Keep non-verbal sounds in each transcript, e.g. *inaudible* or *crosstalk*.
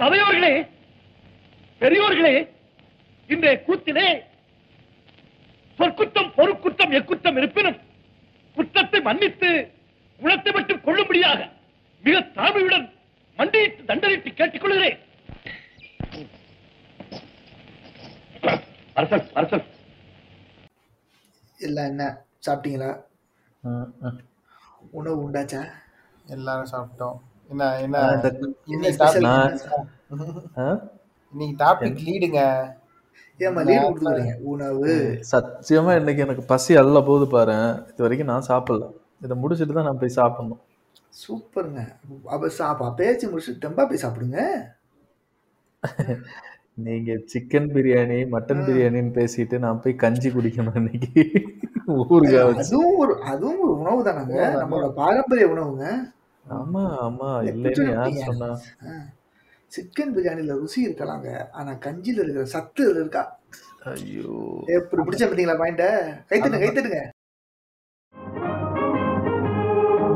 சபையோர்களே பெரியோர்களே இன்றைய கூத்திலே சொற்குற்றம் பொறுக்குற்றம் எக்குற்றம் இருப்பினும் குற்றத்தை மன்னித்து குணத்தை மட்டும் கொள்ளும்படியாக மிக தாழ்மையுடன் மண்டியிட்டு தண்டனிட்டு கேட்டுக்கொள்கிறேன் அரசன் அரசன். எல்லாம் என்ன? சாப்பிட்டீங்களா? உணவு உண்டாச்சா? எல்லாரும் சாப்பிட்டோம். என்ன என்ன? டாபிக் ஆ? இன்னைக்கு டாபிக் லீடுங்க ஏமா லீடு கொடுத்துக்கிறீங்க? உணவு. சத்தியமா இன்னைக்கு எனக்கு பசி அல்ல போது பாரு. இது வரைக்கும் நான் சாப்பிடல. இதை முடிச்சிட்டு தான் நான் போய் சாப்பிடணும். சூப்பருங்க. அப்ப சாப்பா பேச்சு முடிச்சு தெம்பா போய் சாப்பிடுங்க. *laughs* நீங்க சிக்கன் பிரியாணி மட்டன் பிரியாணின்னு பேசிட்டு நான் போய் கஞ்சி குடிக்கணும் இன்னைக்கு. *laughs* ஊருகா வச்சு. அதுவும் ஒரு அதுவும் ஒரு உணவு தானங்க நம்மளோட பாரம்பரிய உணவுங்க. ஆமா ஆமா. இல்லைன்னு யார்? சொன்னா? சிக்கன் பிரியாணில ருசி இருக்கலாங்க ஆனா கஞ்சில இருக்கிற சத்து இதுல இருக்கா? ஐயோ. எப்படி பிடிச்ச பார்த்தீங்களா பாயிண்ட கைத்தட்டுங்க கைத்தட்டுங்க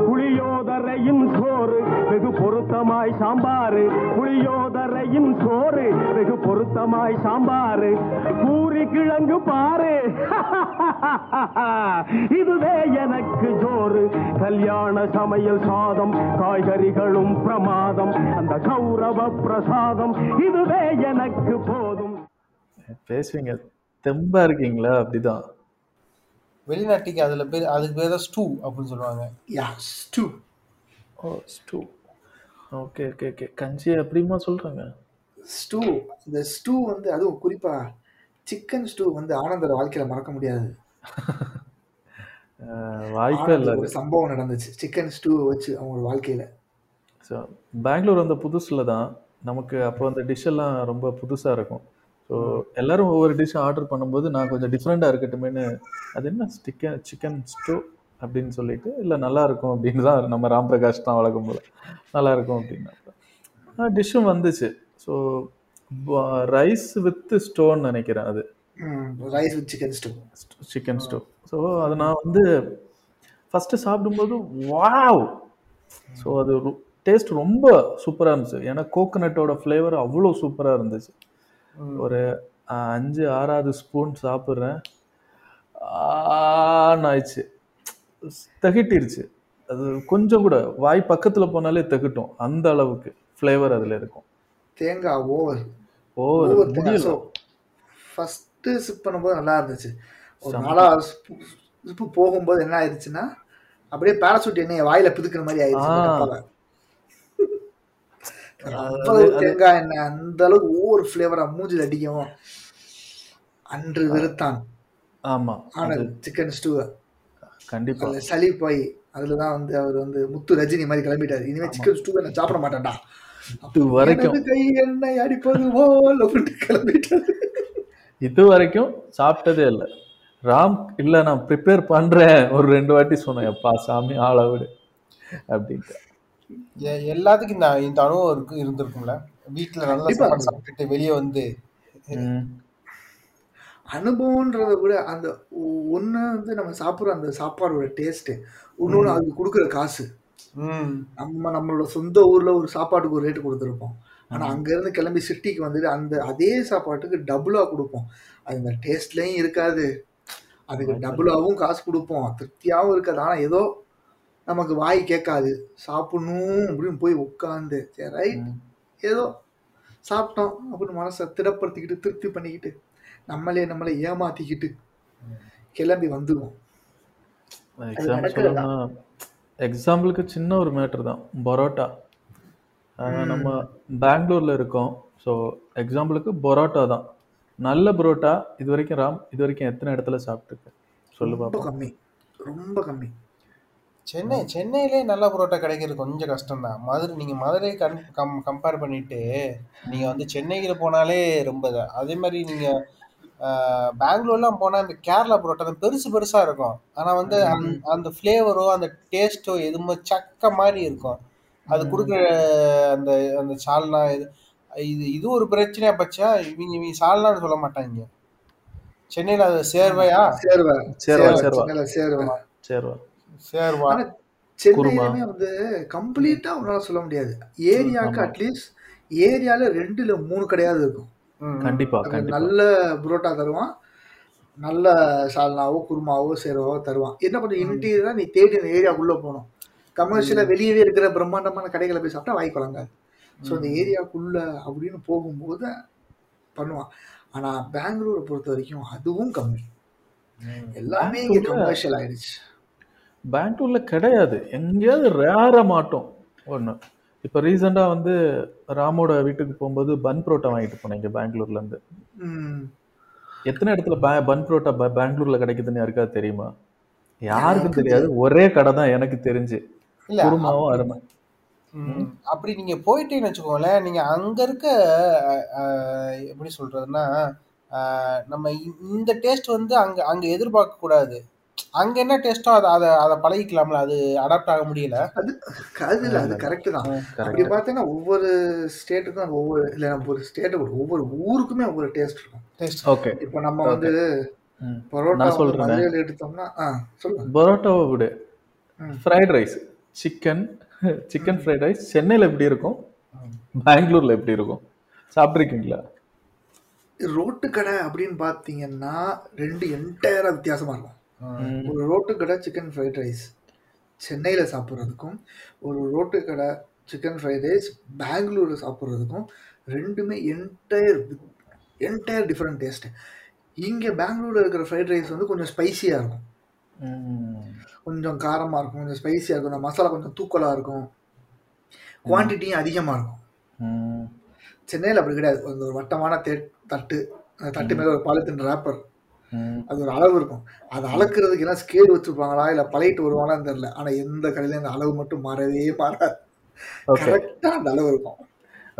புளியோதரையின் சோறு வெகு பொருத்தமாய் சாம்பாரு. புளியோதரையின் சோறு வெகு பொருத்தமாய் சாம்பாரு. பூரி கிழங்கு பாரு. *laughs* இதுவே எனக்கு ஜோறு. கல்யாண சமையல் சாதம் காய்கறிகளும் பிரமாதம். அந்த கௌரவ பிரசாதம் இதுவே எனக்கு போதும். பேசுவீங்க. தெம்பா இருக்கீங்களா? அப்படிதான். வெளிநாட்டுக்கு அதுல பேர் அதுக்கு பேர் தான் ஸ்டூ அப்படின்னு சொல்லுவாங்க. Yeah stew. Oh stew. Okay okay okay. கஞ்சி அப்படிமா சொல்றாங்க? ஸ்டூ இந்த ஸ்டூ வந்து அதுவும் குறிப்பா சிக்கன் ஸ்டூ வந்து ஆனந்தர் வாழ்க்கையில மறக்க முடியாது. வாய்ப்பே இல்லை ஒரு சம்பவம் நடந்துச்சு. சிக்கன் ஸ்டூ வச்சு அவங்க வாழ்க்கையில. ஸோ பெங்களூர் வந்த புதுசில் தான். நமக்கு அப்போ அந்த டிஷ் எல்லாம் ரொம்ப புதுசாக இருக்கும். ஸோ எல்லாரும் ஒவ்வொரு டிஷ் ஆர்டர் பண்ணும்போது நான் கொஞ்சம் டிஃப்ரெண்ட்டாக இருக்கட்டுமேனு அது என்ன? சிக்கன் சிக்கன் ஸ்டூ அப்படின்னு சொல்லிட்டு இல்லை நல்லா இருக்கும் அப்படின்னு தான் நம்ம ராம் பிரகாஷ் தான் வழக்கம் போல நல்லா இருக்கும் அப்படின்னா டிஷ்ஷும் வந்துச்சு ஸோ ரைஸ் வித் ஸ்டோன் நினைக்கிறேன் அது rice with chicken stew chicken stew so அது நான் வந்து ஃபஸ்ட்டு சாப்பிடும்போது வாவ் ஸோ அது டேஸ்ட் ரொம்ப சூப்பராக இருந்துச்சு ஏன்னா கோகனட்டோட ஃப்ளேவர் அவ்வளோ சூப்பராக இருந்துச்சு ஒரு அஞ்சு ஆறாவது ஸ்பூன் சாப்பிட்றேன் ஆயிடுச்சு திகட்டிருச்சு. அது கொஞ்சம் கூட வாய் பக்கத்தில் போனாலே திகட்டும். அந்த அளவுக்கு ஃப்ளேவர் அதில் இருக்கும். தேங்காய் ஓவர் ஓவர் முடியல. ஃபஸ்ட்டு சிப் பண்ணும்போது நல்லா இருந்துச்சு. ஒரு. நாலாவது சிப்பு போகும்போது என்ன ஆயிடுச்சுன்னா அப்படியே பேராசூட் எண்ணெய் வாயில பிதுக்குற மாதிரி ஆயிடுச்சு தேங்காய் எண்ணெய் அந்த அளவுக்கு ஒவ்வொரு ஃப்ளேவரா மூஞ்சில் அடிக்கும் அன்று வெறுத்தான். ஆமாம் ஆனால் சிக்கன் ஸ்டூ கண்டிப்பாக அதுல சளி போய் அதுல தான் வந்து அவர் வந்து முத்து ரஜினி மாதிரி கிளம்பிட்டாரு. இனிமே சிக்கன் ஸ்டூ நான் சாப்பிட மாட்டேன்டா. இது வரைக்கும். கை எண்ணெய் அடிப்பது போல் அப்படின்ட்டு கிளம்பிட்டாரு. இது வரைக்கும் சாப்பிட்டதே இல்லை. ராம் இல்லை நான் ப்ரிப்பேர் பண்ணுறேன் ஒரு ரெண்டு வாட்டி சொன்னேன். எப்பா சாமி ஆளை விடு. அப்படின்ட்டு. எல்லாத்துக்கும் இந்த இந்த அனுபவம் இருக்கு இருந்திருக்கும்ல? வீட்டுல நல்லா கண்டிப்பா. சாப்பாடு சாப்பிட்டுட்டு வெளியே வந்து ம். அனுபவம்ன்றத விட அந்த ஒன்று வந்து நம்ம சாப்பிட்ற அந்த சாப்பாடோட டேஸ்ட்டு இன்னொன்று அதுக்கு கொடுக்குற காசு. நம்ம நம்மளோட சொந்த ஊரில் ஒரு சாப்பாட்டுக்கு ஒரு ரேட்டு கொடுத்துருப்போம். ஆனால் அங்கேருந்து கிளம்பி சிட்டிக்கு வந்துட்டு அந்த அதே சாப்பாட்டுக்கு டபுளாக கொடுப்போம். அது இந்த டேஸ்ட்லேயும் இருக்காது. அதுக்கு டபுளாகவும் காசு கொடுப்போம். திருப்தியாகவும் இருக்காது. ஆனால் ஏதோ நமக்கு வாய் கேட்காது. சாப்பிடணும் அப்படின்னு போய் உட்காந்து சரி ரைட். ஏதோ சாப்பிட்டோம் அப்படின்னு மனசை திடப்படுத்திக்கிட்டு திருப்தி பண்ணிக்கிட்டு. நம்மளே நம்மளை ஏமாத்திக்கிட்டு கிளம்பி வந்துடுவோம் எக்ஸாம்பிளுக்கு சின்ன ஒரு மேட்ரு தான். பரோட்டா. நம்ம பெங்களூர்ல இருக்கோம். ஸோ எக்ஸாம்பிளுக்கு பரோட்டா தான். நல்ல பரோட்டா இது வரைக்கும் ராம் இது வரைக்கும் எத்தனை இடத்துல சாப்பிட்டுருக்க? சொல்லு ரொம்ப பாப்போம். கம்மி. ரொம்ப கம்மி. சென்னை சென்னையிலே நல்ல பரோட்டா கிடைக்கிறது கொஞ்சம் கஷ்டம் தான் மதுரை நீங்க மதுரை கம் கம் கம்பேர் பண்ணிட்டு நீங்க வந்து சென்னைக்கு போனாலே ரொம்ப இதா. அதே மாதிரி நீங்க ஆஹ், பெங்களூர்லாம் போனா இந்த கேரளா பரோட்டா பெருசு பெருசா இருக்கும். ஆனா வந்து அந்த- அந்த ஃப்ளேவரோ அந்த டேஸ்ட்டோ எதுவுமே சக்க மாதிரி இருக்கும். அது கொடுக்குற அந்த அந்த சால்னா இது இது இது ஒரு பிரச்சனையா பச்சா? இவங்க இவங்க சால்னான்னு சொல்ல மாட்டாங்க. சென்னையில அது சேர்வையா? சேர்வை. சேர்வா, சேர்வை, சேர்வா. சேர்வை. சரிவா. சென்னையிலுமே வந்து கம்ப்ளீட்டா உன்னால சொல்ல முடியாது. ஏரியாவுக்கு. அட்லீஸ்ட் ஏரியால ரெண்டுல மூணு கடையாவது இருக்கும். கண்டிப்பா நல்ல புரோட்டா தருவான். நல்ல சால்னாவோ குருமாவோ சேருவாவோ தருவான். என்ன கொஞ்சம் இன்டீரியரா நீ தேடி ஏரியாக்குள்ள போகணும். கமர்ஷியலா வெளியவே இருக்கிற பிரம்மாண்டமான கடைகளை போய் சாப்பிட்டா வாய் குழங்காது ஸோ அந்த ஏரியாக்குள்ள அப்படின்னு போகும்போது பண்ணுவான். ஆனா பெங்களூரை பொறுத்த வரைக்கும் அதுவும் கம்மி. எல்லாமே இங்க கமர்ஷியல் ஆயிடுச்சு. பெங்களூர்ல கிடையாது. எங்கேயாவது ரேரா மாட்டோம். ஒன்று இப்போ ரீசெண்டாக வந்து ராமோட வீட்டுக்கு போகும்போது பன் புரோட்டா வாங்கிட்டு போனேன் இங்கே பெங்களூர்ல இருந்து. ம். எத்தனை இடத்துல பே பன் புரோட்டா பெங்களூர்ல கிடைக்குதுன்னு யாருக்காவது தெரியுமா? யாருக்கும் தெரியாது. ஒரே கடை தான் எனக்கு தெரிஞ்சு. இல்ல குருமாவும் அருமை. அப்படி நீங்க போயிட்டீங்கன்னு வச்சுக்கோங்களேன் நீங்க அங்க இருக்க எப்படி சொல்றதுன்னா நம்ம இந்த டேஸ்ட் வந்து அங்க அங்க எதிர்பார்க்க கூடாது அங்க என்ன டேஸ்டோ அதை அதை அதை பழகிக்கலாம்ல அது அடாப்ட் ஆக முடியல. அது அது இல்ல அது கரெக்ட் தான். அப்படி பார்த்தீங்கன்னா ஒவ்வொரு ஸ்டேட்டுக்கும் ஒவ்வொரு இல்லை நம்ம ஒரு ஸ்டேட்டு ஒவ்வொரு ஊருக்குமே ஒவ்வொரு டேஸ்ட் இருக்கும். டேஸ்ட் ஓகே இப்போ நம்ம வந்து. பரோட்டா சொல்றேனே. எடுத்தோம்னா ஆ சொல்லுங்க. பரோட்டாவை விடு. Fried rice chicken chicken fried rice சென்னையில் எப்படி இருக்கும்? பெங்களூர்ல எப்படி இருக்கும்? சாப்பிட்ருக்கீங்களா ரோட்டு கடை அப்படின்னு பார்த்தீங்கன்னா ரெண்டு என்டையரா வித்தியாசமா இருக்கும். ஒரு ரோட்டு கடை சிக்கன் ஃப்ரைட் ரைஸ் சென்னையில் சாப்பிட்றதுக்கும் ஒரு ரோட்டு கடை சிக்கன் ஃப்ரைட் ரைஸ் பெங்களூரில் சாப்பிட்றதுக்கும் ரெண்டுமே என்டையர் என்டையர் டிஃப்ரெண்ட் டேஸ்ட் இங்கே பெங்களூரில் இருக்கிற ஃப்ரைட் ரைஸ் வந்து கொஞ்சம் ஸ்பைசியாக இருக்கும். கொஞ்சம் காரமாக இருக்கும் கொஞ்சம் ஸ்பைசியாக இருக்கும். இந்த மசாலா கொஞ்சம் தூக்கலாக இருக்கும். குவான்டிட்டியும் அதிகமாக இருக்கும். சென்னையில் அப்படி கிடையாது. அந்த ஒரு வட்டமான தே தட்டு அந்த தட்டு மேலே ஒரு பாலித்தீன் ரேப்பர். அது ஒரு அளவு இருக்கும். அதை அளக்குறதுக்கு எல்லாம் ஸ்கேல் வச்சிருப்பாங்களா? இல்லை பழையிட்டு வருவாங்களான்னு தெரியல. ஆனால் எந்த கடையிலையும் அந்த அளவு மட்டும் மாறவே மாறாது. கரெக்டாக அந்த அளவு இருக்கும்.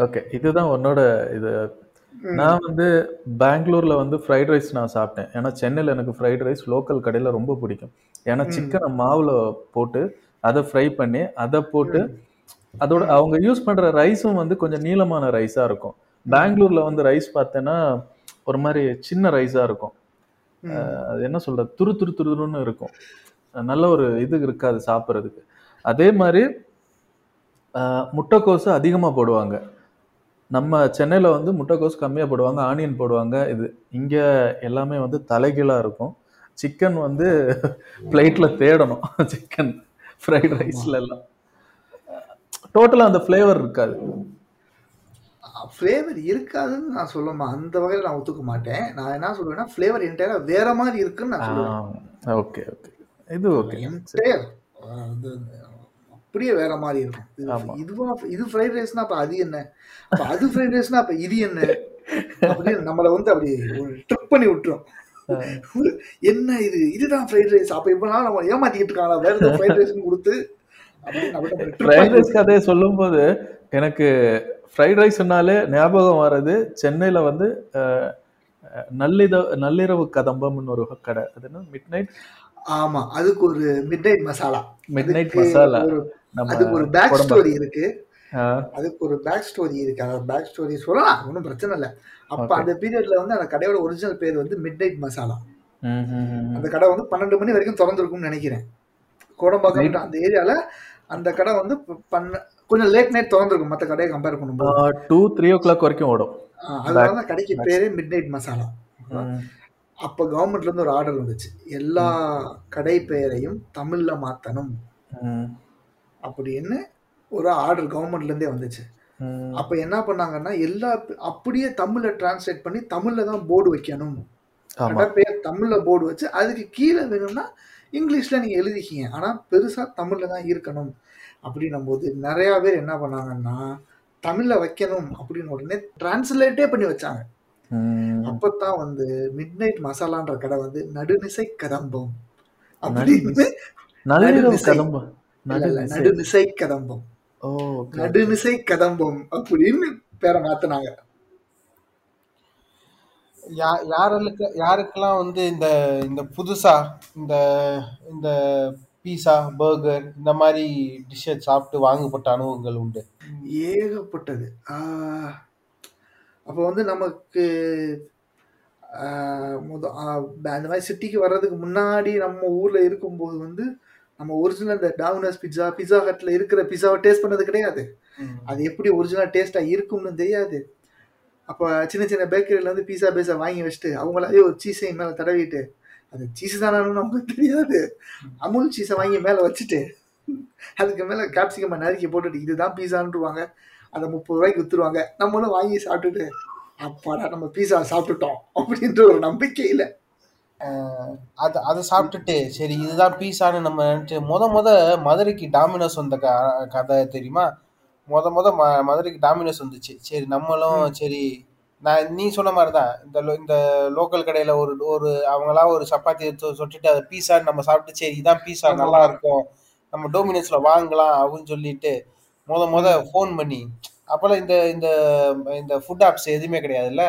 ஓகே இதுதான் உன்னோட இது. நான் வந்து பெங்களூர்ல வந்து ஃப்ரைட் ரைஸ் நான் சாப்பிட்டேன். ஏன்னா சென்னையில் எனக்கு ஃப்ரைட் ரைஸ் லோக்கல் கடையில் ரொம்ப பிடிக்கும். ஏன்னா சிக்கனை மாவுல போட்டு அதை ஃப்ரை பண்ணி அதை போட்டு அதோட அவங்க யூஸ் பண்ற ரைஸும் வந்து கொஞ்சம் நீளமான ரைஸா இருக்கும். பெங்களூர்ல வந்து ரைஸ் பார்த்தேன்னா ஒரு மாதிரி சின்ன ரைஸா இருக்கும். அது என்ன சொல்றது? துரு துரு துருன்னு இருக்கும். நல்ல ஒரு இது இருக்காது சாப்பிட்றதுக்கு. அதே மாதிரி முட்டைக்கோசு அதிகமாக போடுவாங்க. நம்ம சென்னையில் வந்து முட்டைக்கோஸ் கம்மியாக போடுவாங்க ஆனியன் போடுவாங்க. இது இங்கே எல்லாமே வந்து தலைகீழாக இருக்கும். சிக்கன் வந்து பிளேட்டில் தேடணும். *laughs* சிக்கன் ஃப்ரைட் ரைஸ்ல எல்லாம் டோட்டலாக அந்த ஃப்ளேவர் இருக்காது. ஃப்ளேவர் இருக்காதுன்னு நான் சொல்லமா அந்த வகையில் நான் ஒத்துக்க மாட்டேன். நான் என்ன சொல்லுவேன்னா ஃப்ளேவர் என்டையராக வேற மாதிரி இருக்குன்னு நான் சொல்லுவேன். ஓகே ஓகே இது ஓகே என்டையர் அப்படியே வேற மாதிரி இருக்கும். இதுவா இது ஃப்ரைட் ரைஸ்னா அப்ப அது என்ன? அப்ப அது ஃப்ரைட் ரைஸ்னா அப்ப இது என்ன? அப்படின்னு நம்மள வந்து அப்படி ஒரு ட்ரிப் பண்ணி விட்டுரும். என்ன இது? இதுதான் ஃப்ரைட் ரைஸ் அப்ப இவ்வளவு நாள் நம்ம ஏமாத்திக்கிட்டு இருக்காங்களா? வேற ஏதோ ஃப்ரைட் ரைஸ் கொடுத்து ஃப்ரைட் ரைஸ் கதையை சொல்லும்போது எனக்கு ஃப்ரைட் ரைஸ்னாலே ஞாபகம் வர்றது சென்னையில் வந்து நள்ளித நள்ளிரவு கதம்பம்னு ஒரு கடை. அது என்ன? மிட் நைட் ஆமா அதுக்கு ஒரு mid masala midnight masala அதுக்கு ஒரு பேக் ஸ்டோரி இருக்கு. அதுக்கு ஒரு பேக் ஸ்டோரி இருக்கு. அதாவது பேக் ஸ்டோரி சொல்லலாம் ஒன்றும் பிரச்சனை இல்லை. அப்ப. அந்த பீரியட்ல வந்து அந்த கடையோட ஒரிஜினல் பேர் வந்து மிட் நைட் மசாலா. அந்த கடை வந்து பன்னெண்டு மணி வரைக்கும் திறந்திருக்கும்னு நினைக்கிறேன். கோடம்பாக்கம் அந்த ஏரியால அந்த கடை வந்து பண்ண கொஞ்சம் லேட் நைட் திறந்திருக்கும். மற்ற கடையை கம்பேர் பண்ணும்போது டூ த்ரீ ஓ கிளாக் வரைக்கும் ஓடும். அதனால தான் கடைக்கு பேரே மிட் நைட் மசாலா. அப்ப கவர்மெண்ட்ல இருந்து ஒரு ஆர்டர் வந்துச்சு. எல்லா கடை பெயரையும் தமிழ்ல மாத்தணும். ம். அப்படின்னு ஒரு ஆர்டர் கவர்மெண்ட்ல இருந்தே வந்துச்சு. அப்ப என்ன பண்ணாங்கன்னா எல்லா அப்படியே தமிழ்ல டிரான்ஸ்லேட் பண்ணி தமிழ்ல தான் போர்டு வைக்கணும். பேர் தமிழ்ல போர்டு வச்சு அதுக்கு கீழே வேணும்னா இங்கிலீஷ்ல நீங்க எழுதிக்கிங்க. ஆனா பெருசா தமிழ்ல தான் இருக்கணும். அப்படின்னும் போது நிறைய பேர் என்ன பண்ணாங்கன்னா தமிழ்ல வைக்கணும் அப்படின்னு உடனே டிரான்ஸ்லேட்டே பண்ணி வச்சாங்க ம். அப்பதான் வந்து மிட் நைட் மசாலான்ற கடை வந்து நடுநிசை கதம்பம் அப்படின்னு நடுநிசை. கதம்பம். நடுநிசை கதம்பம் அப்படின்னு பேரை மாத்தினாங்க யா- யாருக்கு யாருக்கெல்லாம் வந்து இந்த இந்த புதுசா இந்த இந்த பீஸா பர்கர் இந்த மாதிரி டிஷ்ஷை சாப்பிட்டு வாங்கப்பட்ட அனுபவங்கள் உண்டு. ஏகப்பட்டது. அப்போ வந்து நமக்கு முத அந்த மாதிரி சிட்டிக்கு வர்றதுக்கு முன்னாடி நம்ம ஊர்ல இருக்கும்போது வந்து நம்ம ஒரிஜினல் இந்த டாமினோஸ் பிட்சா பிட்சா ஹட்ல இருக்கிற பிட்சாவை டேஸ்ட் பண்ணது கிடையாது. அது எப்படி ஒரிஜினல் டேஸ்டா இருக்கும்னு தெரியாது. அப்போ சின்ன சின்ன பேக்கரியில வந்து பீஸா பேஸா வாங்கி வச்சுட்டு அவங்களாவே ஒரு சீஸை மேல தடவிட்டு அது சீஸ் தானான்னு நமக்கு தெரியாது. அமுல் சீஸை வாங்கி மேல வச்சுட்டு அதுக்கு மேல கேப்சிகம் நறுக்கி போட்டுட்டு இதுதான் பீஸான்ட்டுருவாங்க அதை முப்பது ரூபாய்க்கு வித்துருவாங்க. நம்மளும் வாங்கி சாப்பிட்டுட்டு அப்பாடா நம்ம பீஸா சாப்பிட்டுட்டோம் அப்படின்ற ஒரு நம்பிக்கையில அது அதை சாப்பிட்டுட்டு சரி இதுதான் பீஸான்னு நம்ம நினைச்சு முத முத மதுரைக்கு டாமினோஸ் வந்த க கதை தெரியுமா? முத முத ம மதுரைக்கு டாமினோஸ் வந்துச்சு. சரி நம்மளும் சரி நான் நீ சொன்ன மாதிரி தான் இந்த இந்த லோக்கல் கடையில் ஒரு ஒரு அவங்களா ஒரு சப்பாத்தி சொட்டிட்டு அதை பீஸான்னு நம்ம சாப்பிட்டு சரி இதான் பீஸா. நல்லா இருக்கும். நம்ம டோமினோஸ்ல வாங்கலாம் அப்படின்னு சொல்லிட்டு முத முத ஃபோன் பண்ணி அப்போல்லாம் இந்த இந்த இந்த ஃபுட் ஆப்ஸ் எதுவுமே கிடையாதுல்ல?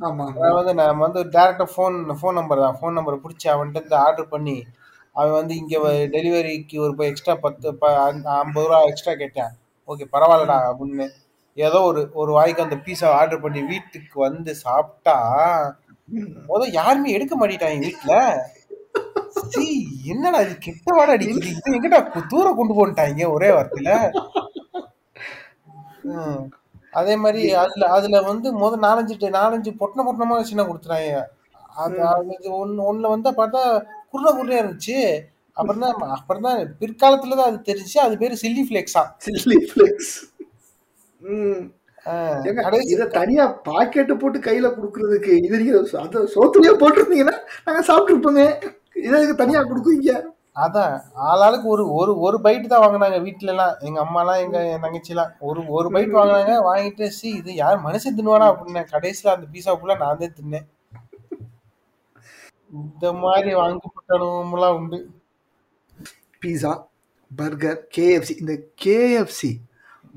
நான் வந்து நான் வந்து டேரெக்டாக ஃபோன் ஃபோன் நம்பர் தான். ஃபோன் நம்பரை பிடிச்சி அவன்கிட்ட இருந்து ஆர்டர் பண்ணி அவன் வந்து இங்கே டெலிவரிக்கு ஒரு எக்ஸ்ட்ரா பத்து ஐம்பது ரூபா எக்ஸ்ட்ரா கேட்டேன். ஓகே பரவாயில்லடா அப்படின்னு ஏதோ ஒரு ஒரு வாய்க்கு அந்த பீஸா ஆர்டர் பண்ணி வீட்டுக்கு வந்து சாப்பிட்டா முத யாருமே எடுக்க மாட்டேட்டாங்க வீட்டில் சீ என்னடா இது கெட்ட வாடை அடிக்குது. இது எங்கிட்ட தூரம் கொண்டு போன்ட்டாங்க ஒரே வார்த்தையில. அதே மாதிரி அதுல அதுல வந்து முத நாலஞ்சு நாலஞ்சு பொட்டன பொட்டனமா சின்ன கொடுத்துறாங்க அது ஒன்னு ஒண்ணுல வந்து பார்த்தா குருணை குருணையா இருந்துச்சு. அப்புறம் தான் அப்புறம் தான் பிற்காலத்துல தான் அது தெரிஞ்சு அது பேரு சில்லி ஃபிளேக்ஸா சில்லி ஃபிளேக்ஸ் ம். இத தனியா பாக்கெட் போட்டு கையில குடுக்கறதுக்கு இது நீங்க அந்த சோத்துலயே போட்டிருந்தீங்கன்னா நாங்க சாப்பிட்டுருப்போங்க. இதை இதுக்கு தனியா கொடுக்குறீங்க. அதான் ஆளாளுக்கு ஒரு ஒரு ஒரு பைட் தான் வாங்கினாங்க வீட்ல எல்லாம் எங்க அம்மா எல்லாம் எங்க தங்கச்சி எல்லாம் ஒரு ஒரு பைட் வாங்கினாங்க வாங்கிட்டு சி இது யார் மனுஷன் தின்னுவானா அப்படின்னு கடைசியில அந்த பீஸா ஃபுல்லா நான் தான் தின்னேன். இந்த மாதிரி வாங்கப்பட்ட அனுபவம்லாம் உண்டு. Pizza burger KFC. இந்த கேஎஃப்சி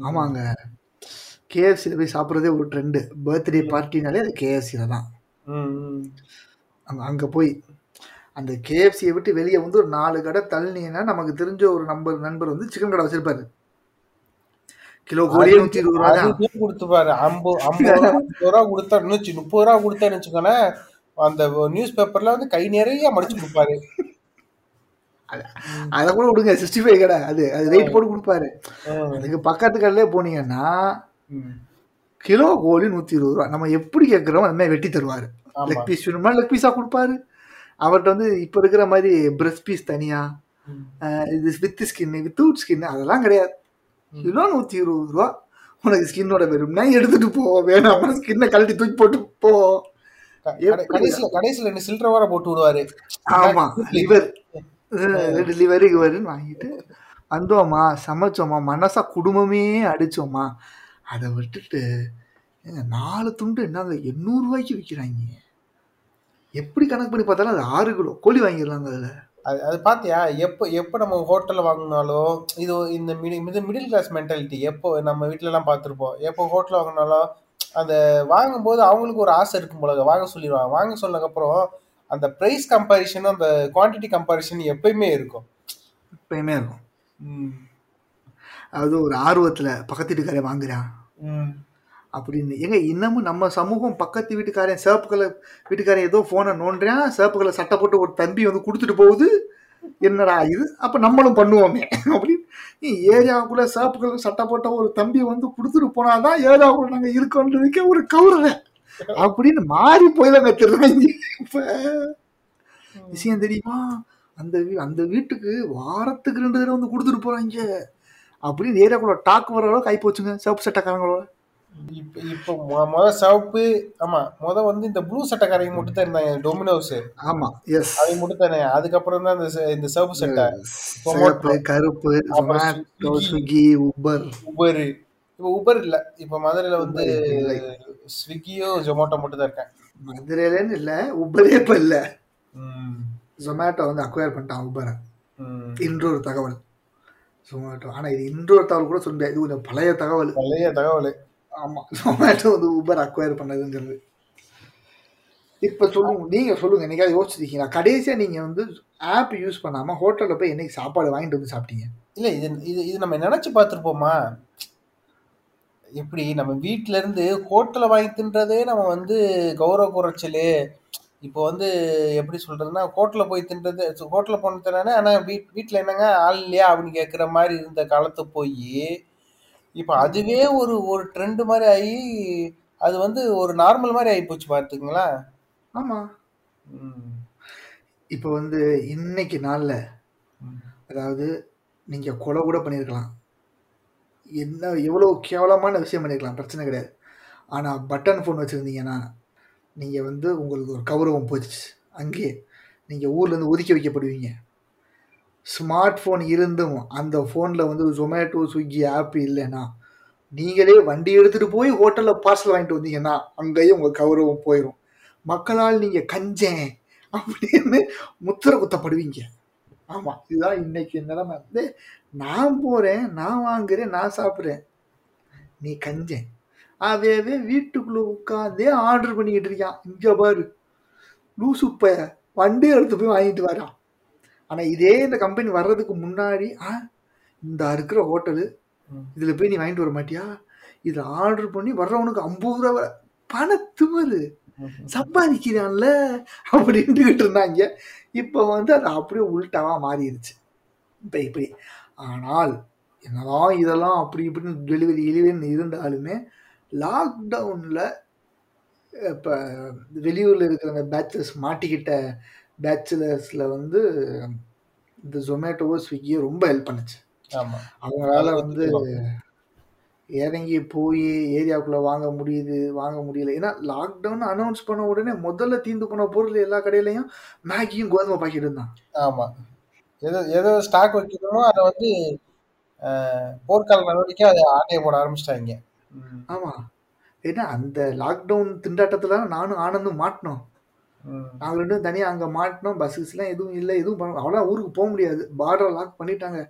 ஆமாங்க. கேஎஃப்சியில் போய் சாப்பிட்றதே ஒரு ட்ரெண்டு பர்த்டே பார்ட்டினாலே அது கேஎஃப்சியில் தான். அங்கே அங்கே போய் அந்த கேஎஃப்சியை விட்டு வெளியே வந்து ஒரு நாலு கடை தள்ளினீங்கன்னா நமக்கு தெரிஞ்ச ஒரு நம்பர் நண்பர் வந்து சிக்கன் கடை வச்சிருப்பாரு. கிலோ கோழியே நூற்றி இருபது ரூபா தான். அதுக்கே கொடுத்து பாரு ஐம்பது ஐம்பது ரூபா கொடுத்தா நூற்றி முப்பது ரூபா கொடுத்தான்னு வச்சுக்கோங்களேன் அந்த நியூஸ் பேப்பர்ல வந்து கை நிறைய மடிச்சு கொடுப்பாரு. அதை கூட விடுங்க சிக்ஸ்டி ஃபைவ் கடை. அது அது வெயிட் போட்டு கொடுப்பாரு. அதுக்கு பக்கத்து கடையிலே போனீங்கன்னா. கிலோ கோழி நூற்றி இருபது ரூபா. நம்ம எப்படி கேட்குறோமோ அந்த மாதிரி வெட்டி தருவார். லெக் பீஸ் வேணுமா? லெக் பீஸாக கொடுப்பாரு. அவர்கிட்ட வந்து இப்போ இருக்கிற மாதிரி பிரஸ்ட் பீஸ் தனியாக ம். இது வித் ஸ்கின் வித்தவுட் ஸ்கின் அதெல்லாம் கிடையாது. கிலோ நூற்றி இருபது ரூபா. உனக்கு ஸ்கின்னோட வெறும்னா எடுத்துட்டு போ. வேணாம். ஸ்கின்னை கழட்டி தூக்கி போட்டு போ. கடைசியில கடைசியில ரெண்டு சில்லற வர போட்டு விடுவாரு. ஆமா. லிவர் ரெண்டு லிவர் கிவர்னு வாங்கிட்டு வந்தோமா? சமைச்சோமா? மனசா குடும்பமே அடிச்சோமா? அதை விட்டுட்டு நாலு துண்டு என்னங்க எண்ணூறு ரூபாய்க்கு விற்கிறாங்க எப்படி கணக்கு பண்ணி பார்த்தாலும் அது ஆறு கிலோ. கோழி வாங்கிடலாங்க அதில். அது அது பாத்தியா எப்போ எப்போ நம்ம ஹோட்டல்ல வாங்கினாலும் இது இந்த மிடி இது மிடில் கிளாஸ் மென்டாலிட்டி எப்போ நம்ம வீட்ல எல்லாம் பார்த்துருப்போம். எப்போ ஹோட்டல் வாங்கினாலும் அந்த வாங்கும்போது அவங்களுக்கு ஒரு ஆசை இருக்கும் போல வாங்க சொல்லிடுவாங்க. வாங்க சொன்னதுக்கப்புறம் அந்த ப்ரைஸ் கம்பேரிஷனும் அந்த குவான்டிட்டி கம்பேரிஷன் எப்பயுமே இருக்கும். எப்பயுமே இருக்கும். ம். அது ஒரு ஆர்வத்தில் பக்கத்து வீட்டுக்காரன் வாங்குறான். ம். அப்படின்னு. ஏங்க இன்னமும் நம்ம சமூகம் பக்கத்து வீட்டுக்காரன் சிவப்பு கலர் வீட்டுக்காரன் ஏதோ ஃபோனை நோண்டுறான் சிவப்பு கலர் சட்டை போட்டு ஒரு தம்பி வந்து கொடுத்துட்டு போகுது. என்னடா இது? அப்போ நம்மளும் பண்ணுவோமே அப்படின்னு. நீ ஏரியாவுக்குள்ள சிவப்பு கலர் சட்டை போட்ட ஒரு தம்பி வந்து கொடுத்துட்டு போனாதான் ஏரியாவுக்குள்ள நாங்கள் இருக்கோன்றதுக்கே ஒரு கௌரவம் அப்படின்னு மாறி போய் தான் கத்துறாங்க இப்போ விஷயம் தெரியுமா? அந்த வீ- அந்த வீட்டுக்கு வாரத்துக்கு ரெண்டு தடவை வந்து கொடுத்துட்டு போறாங்க. அப்படின்னு ஏரியாக்குள்ள டாக் வர அளவுக்கு ஆகி போச்சுங்க சிவப்பு சட்டைக்காரங்களோட. இப்போ இப்போ முத சிவப்பு ஆமா முத வந்து இந்த ப்ளூ சட்டைக்காரங்க மட்டும் தான் இருந்தாங்க டொமினோஸ் ஆமா எஸ் அவங்க மட்டும் தானே அதுக்கப்புறம் தான் இந்த இந்த சிவப்பு சட்டை. சிவப்பு கருப்பு ஜொமேட்டோ ஸ்விக்கி. உபர் உபர் இப்போ உபர் இல்ல. இப்போ மதுரையில வந்து. ஸ்விக்கியோ ஜொமேட்டோ மட்டும் தான் இருக்கேன். மதுரையிலன்னு இல்ல உபரே இப்ப இல்ல. ஜொமேட்டோ வந்து அக்வயர் பண்ணிட்டான் உபரை. இன்றொரு தகவல். ஜொமேட்டோ ஆனா இது இன்றொரு தகவல் கூட சொல்ல இது கொஞ்சம் பழைய தகவல். பழைய தகவல். ஆமா. ஜொமேட்டோ வந்து உபர் அக்வயர் பண்ணதுங்கிறது இப்ப சொல்லுங்க நீங்க சொல்லுங்க என்னைக்காவது யோசிச்சிருக்கீங்களா? கடைசியா நீங்க வந்து ஆப் யூஸ் பண்ணாம ஹோட்டல்ல போய் என்னைக்கு சாப்பாடு வாங்கிட்டு வந்து சாப்பிட்டீங்க? இல்ல இது இது இது நம்ம நினைச்சு பார்த்துருப்போமா? எப்படி நம்ம வீட்ல இருந்து ஹோட்டல்ல வாங்கி தின்றதே நம்ம வந்து கௌரவ குறைச்சல். இப்போ வந்து எப்படி சொல்றதுன்னா ஹோட்டல்ல போய் தின்றது ஹோட்டல்ல போன தின்னானே ஆனா வீட் வீட்டில் என்னங்க ஆள் இல்லையா அப்படின்னு கேட்குற மாதிரி இருந்த காலத்து போய் இப்போ அதுவே ஒரு ஒரு ட்ரெண்ட் மாதிரி ஆகி அது வந்து ஒரு நார்மல் மாதிரி ஆகி போச்சு பார்த்துங்களேன் ஆமா ம். இப்போ வந்து இன்னைக்கு நாள்ல. அதாவது நீங்க கொலை கூட பண்ணியிருக்கலாம் என்ன எவ்வளோ கேவலமான விஷயம் பண்ணியிருக்கலாம் பிரச்சனை கிடையாது ஆனா பட்டன் ஃபோன் வச்சிருந்தீங்கன்னா நீங்கள் வந்து உங்களுக்கு ஒரு கௌரவம் போச்சு அங்கேயே நீங்கள் ஊர்லேருந்து ஒதுக்கி வைக்கப்படுவீங்க. ஸ்மார்ட் ஃபோன் இருந்தும் அந்த ஃபோனில் வந்து ஜொமேட்டோ ஸ்விக்கி ஆப் இல்லைன்னா நீங்களே வண்டி எடுத்துகிட்டு போய் ஹோட்டலில் பார்சல் வாங்கிட்டு வந்தீங்கன்னா அங்கேயும் உங்கள் கௌரவம் போயிடும் மக்களால் நீங்கள் கஞ்சேன் அப்படின்னு முத்திர குத்தப்படுவீங்க. ஆமாம் இதுதான் இன்னைக்கு நிலைமை. வந்து நான் போகிறேன் நான் வாங்குறேன் நான் சாப்பிட்றேன். நீ கஞ்சேன். அவே வீட்டுக்குள்ளே உட்காந்தே ஆர்டர் பண்ணிக்கிட்டு இருக்கான். இங்கே பாரு. லூசுப்ப வண்டி எடுத்து போய் வாங்கிட்டு வரான் ஆனால் இதே இந்த கம்பெனி வர்றதுக்கு முன்னாடி ஆ இந்த இருக்கிற ஹோட்டலு. இதில் போய் நீ வாங்கிட்டு வர மாட்டியா? இதில் ஆர்டர் பண்ணி வர்றவனுக்கு ஐம்பது ரூபா வர- பணத்துமரு சம்பாதிக்கிறான்ல. அப்படின்ட்டுக்கிட்டு இருந்தாங்க. இப்போ வந்து அது அப்படியே உள்டாவா மாறிடுச்சு. இப்போ இப்படி. ஆனால் என்னதான் இதெல்லாம் அப்படி இப்படின்னு டெலிவரி டெலிவரின்னு இருந்தாலுமே லாக்டவுனில் இப்போ வெளியூரில் இருக்கிற அந்த பேச்சஸ் மாட்டிக்கிட்ட பேச்சுலர்ஸில் வந்து இந்த ஜொமேட்டோவோ ஸ்விக்கியோ ரொம்ப ஹெல்ப் பண்ணுச்சு. ஆமா. அவங்களால வந்து. இறங்கி போய் ஏரியாக்குள்ளே வாங்க முடியுது வாங்க முடியல. ஏன்னா லாக்டவுன் அனௌன்ஸ் பண்ண உடனே முதல்ல தீர்ந்து போன பொருள் எல்லா கடையிலையும் மேகியும் கோதுமை பாக்கெட் இருந்தான் ஆமா. எதோ எதோ ஸ்டாக் வைக்கணுமோ அதை வந்து போர்க்கால நடவடிக்கை அதை ஆட்டையை போட ஆரம்பிச்சிட்டாங்க. ம். ஆமாம் ஏன்னா அந்த லாக்டவுன் திண்டாட்டத்தில் நானும் ஆனந்தும் மாட்டினோம். ம். நாங்கள் ரெண்டும் தனியாக அங்கே மாட்டினோம். பஸ்ஸஸ்லாம் எதுவும் இல்லை எதுவும் பண்ண அவ்வளோ ஊருக்கு போக முடியாது. பார்டரை லாக் பண்ணிட்டாங்க.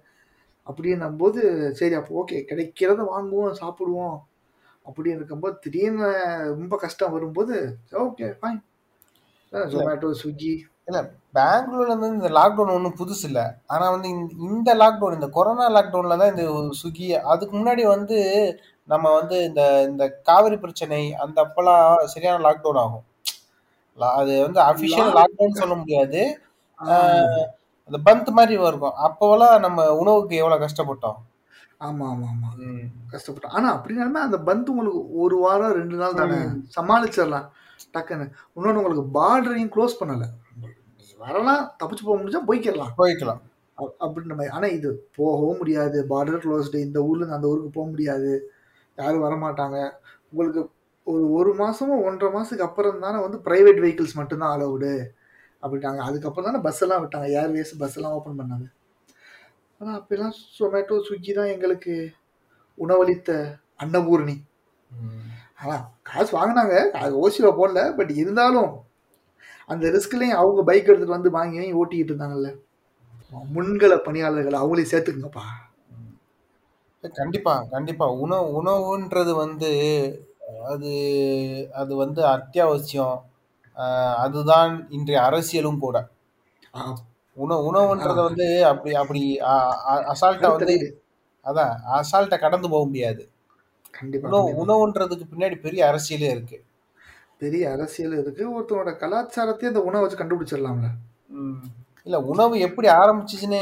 அப்படின்னும் போது சரி அப்போ ஓகே கிடைக்கிறத வாங்குவோம் சாப்பிடுவோம். அப்படின்னு இருக்கும்போது திடீர்னு ரொம்ப கஷ்டம் வரும்போது ஓகே ஃபைன் ஜொமேட்டோ ஸ்விக்கி இல்ல பெங்களூர்ல இருந்து இந்த லாக்டவுன் ஒன்றும் புதுசு இல்லை. ஆனா வந்து இந்த- இந்த லாக்டவுன் இந்த கொரோனா லாக்டவுன்ல தான் இந்த ஸ்விக்கி அதுக்கு முன்னாடி வந்து நம்ம வந்து இந்த இந்த காவிரி பிரச்சனை அந்த அப்பெல்லாம் சரியான லாக்டவுன் ஆகும். அது வந்து அபிஷியல் லாக்டவுன் சொல்ல முடியாது. அந்த பந்த் மாதிரி இருக்கும் அப்போவெல்லாம் நம்ம உணவுக்கு எவ்வளவு கஷ்டப்பட்டோம்? ஆமாம் ஆமாம் ஆமாம் கஷ்டப்பட்டோம். ஆனால் அப்படின்னா அந்த பந்த் உங்களுக்கு ஒரு வாரம் ரெண்டு நாள் தானே. சமாளிச்சிடலாம். டக்குன்னு. இன்னொன்று உங்களுக்கு பார்டரையும் க்ளோஸ் பண்ணலை. வரலாம் தப்பிச்சு போக முடிஞ்சா போய்க்கலாம். அப்- அப்படின்ற மாதிரி. ஆனால் இது போகவும் முடியாது. பார்டர் க்ளோஸ்டு இந்த ஊர்லேருந்து அந்த ஊருக்கு போக முடியாது. யாரும் வரமாட்டாங்க. உங்களுக்கு ஒரு ஒரு மாதமோ ஒன்றரை மாதத்துக்கு அப்புறம் தானே வந்து ப்ரைவேட் வெஹிக்கிள்ஸ் மட்டும்தான் அலவுடு அப்படின்ட்டாங்க. அதுக்கப்புறம் தானே பஸ் எல்லாம் விட்டாங்க. ஏர்வேஸ் பஸ் எல்லாம் ஓப்பன் பண்ணாங்க. ஆனால் அப்பெல்லாம் சொமேட்டோ ஸ்விக்கி தான் எங்களுக்கு உணவளித்த அன்னபூரணி. ஆனால் காசு வாங்கினாங்க. அது ஓசியில் போடல. பட் இருந்தாலும் அந்த ரிஸ்க்லேயும் அவங்க பைக் எடுத்துகிட்டு வந்து வாங்கி வாங்கி ஓட்டிக்கிட்டு இருந்தாங்கல்ல. முன்கள பணியாளர்களை அவங்களையும் சேர்த்துக்குங்கப்பா. கண்டிப்பா கண்டிப்பா. உணவு உணவுன்றது வந்து அது அது வந்து அத்தியாவசியம். அதுதான் இன்றைய அரசியலும் கூட. ஆ, உணவு உணவுன்றத வந்து அப்படி அப்படி அ- அ- அசால்ட்டா வந்து. அதான் அசால்ட்டா கடந்து போக முடியாது. கண்டிப்பா உணவு கண்டிப்பா. உணவுன்றதுக்கு பின்னாடி பெரிய அரசியலே இருக்கு. பெரிய அரசியல் இருக்கு. ஒருத்தரோட கலாச்சாரத்தையும் அந்த உணவை வச்சு கண்டுபிடிச்சிடலாம்ல. ம். இல்ல உணவு எப்படி ஆரம்பிச்சுச்சுன்னு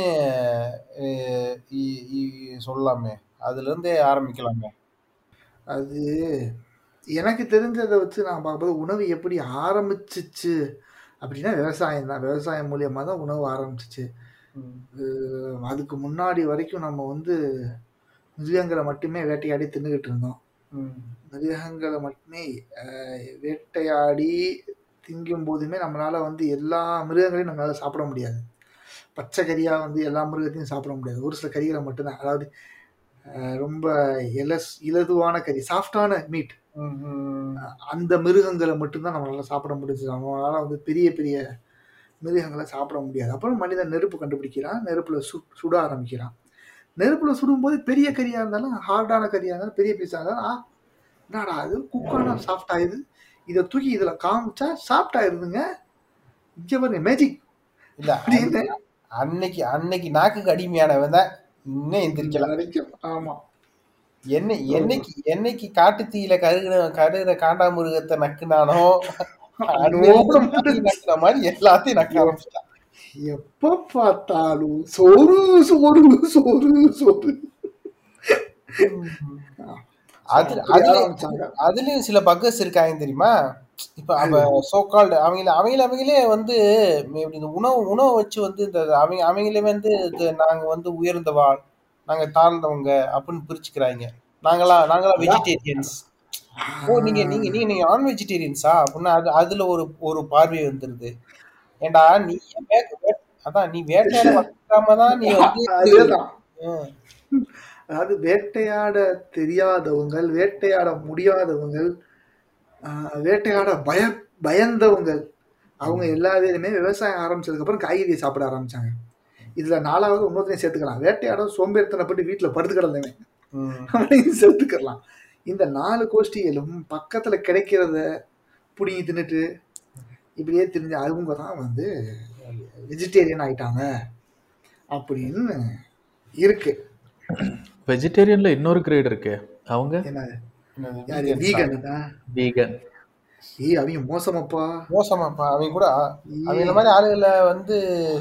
இ- இ- சொல்லலாமே. அதுல இருந்தே ஆரம்பிக்கலாமே. அது எனக்கு தெரிஞ்சதை வச்சு நான் பார்க்கும்போது உணவு எப்படி ஆரம்பிச்சிச்சு அப்படின்னா விவசாயம் தான். விவசாயம் மூலியமாக தான் உணவு ஆரம்பிச்சிச்சு. அஹ் அதுக்கு முன்னாடி வரைக்கும் நம்ம வந்து மிருகங்களை மட்டுமே வேட்டையாடி தின்னுக்கிட்டு இருந்தோம். ம். மிருகங்களை மட்டுமே அஹ், வேட்டையாடி திங்கும் போதுமே நம்மளால வந்து எல்லா மிருகங்களையும் நம்மளால சாப்பிட முடியாது. பச்சை கறியாக வந்து எல்லா மிருகத்தையும் சாப்பிட முடியாது. ஒரு சில கறிகளை மட்டும்தான். அதாவது ரொம்ப இலஸ் இலதுவான கறி சாஃப்டான மீட். அந்த மிருகங்களை மட்டும்தான் நம்மளால சாப்பிட முடிஞ்சது. நம்மளால வந்து பெரிய பெரிய மிருகங்களை சாப்பிட முடியாது. அப்புறம் மனிதன் நெருப்பு கண்டுபிடிக்கிறான். நெருப்புல சு சுட ஆரம்பிக்கிறான். நெருப்புல சுடும்போது பெரிய கறியா இருந்தாலும் ஹார்டான கறியா இருந்தாலும் பெரிய பீஸா இருந்தாலும் ஆ என்னடா அது குக்கான சாஃப்ட் ஆயுது இதை தூக்கி இதுல காமிச்சா சாஃப்ட் ஆயிருதுங்க இங்க பாருங்க மேஜிக் இல்ல அன்னைக்கு அன்னைக்கு நாக்குக்கு அடிமையானவன் தான் இன்னும் எந்திரிக்கலாம் வரைக்கும் ஆமா. என்னை என்னைக்கு என்னைக்கு காட்டு தீயில கருகிற கருகிற காண்டாமிருகத்தை நக்குனானோ நக்குற மாதிரி எல்லாத்தையும் நக்க ஆரம்பிச்சிட்டான் எப்ப பார்த்தாலும் சோறு சோறு சோறு சோறு. அதுலயும் சில பக்கஸ் இருக்காங்க தெரியுமா? இப்ப அவ சோ கால்டு அவங்கள அவங்கள அவங்களே வந்து இந்த உணவு உணவு வச்சு வந்து இந்த அவங்க அவங்களே வந்து இது நாங்க வந்து உயர்ந்தவா நாங்க தாழ்ந்தவங்க அப்படின்னு பிரிச்சுக்கிறாங்க. நாங்களா நாங்களா வெஜிடேரியன்ஸ் ஓ நீங்க நீங்க நீங்க நீங்க நான் வெஜிடேரியன்ஸா அப்படின்னா அது அதுல ஒரு ஒரு பார்வை வந்துருது. ஏண்டா நீ அதான் நீ வேட்டையாட தான் நீ வந்து அதாவது வேட்டையாட தெரியாதவங்க வேட்டையாட முடியாதவங்க ஆஹ், வேட்டையாட பய பயந்தவங்க அவங்க எல்லா பேருமே விவசாயம் ஆரம்பிச்சதுக்கு அப்புறம் காய்கறியை சாப்பிட ஆரம்பிச்சாங்க. இதுல நாலாவது இன்னொருத்தையும் சேர்த்துக்கலாம். வேட்டையாட சோம்பேறித்தனப்பட்டு வீட்டுல படுத்து கிடந்தவன். அவனையும் *laughs* சேர்த்துக்கலாம் இந்த நாலு கோஷ்டிகளும் பக்கத்துல கிடைக்கிறத புடிங்கி தின்னுட்டு இப்படியே தெரிஞ்ச அவங்க தான் வந்து வெஜிடேரியன் ஆயிட்டாங்க. அப்படின்னு இருக்கு. வெஜிடேரியன்ல இன்னொரு கிரேட் இருக்கு. அவங்க? வீகன் ஏய் அவங்க மோசமாப்பா. மோசமாப்பா. அவங்க கூட அவங்கள மாதிரி ஆளுகளை வந்து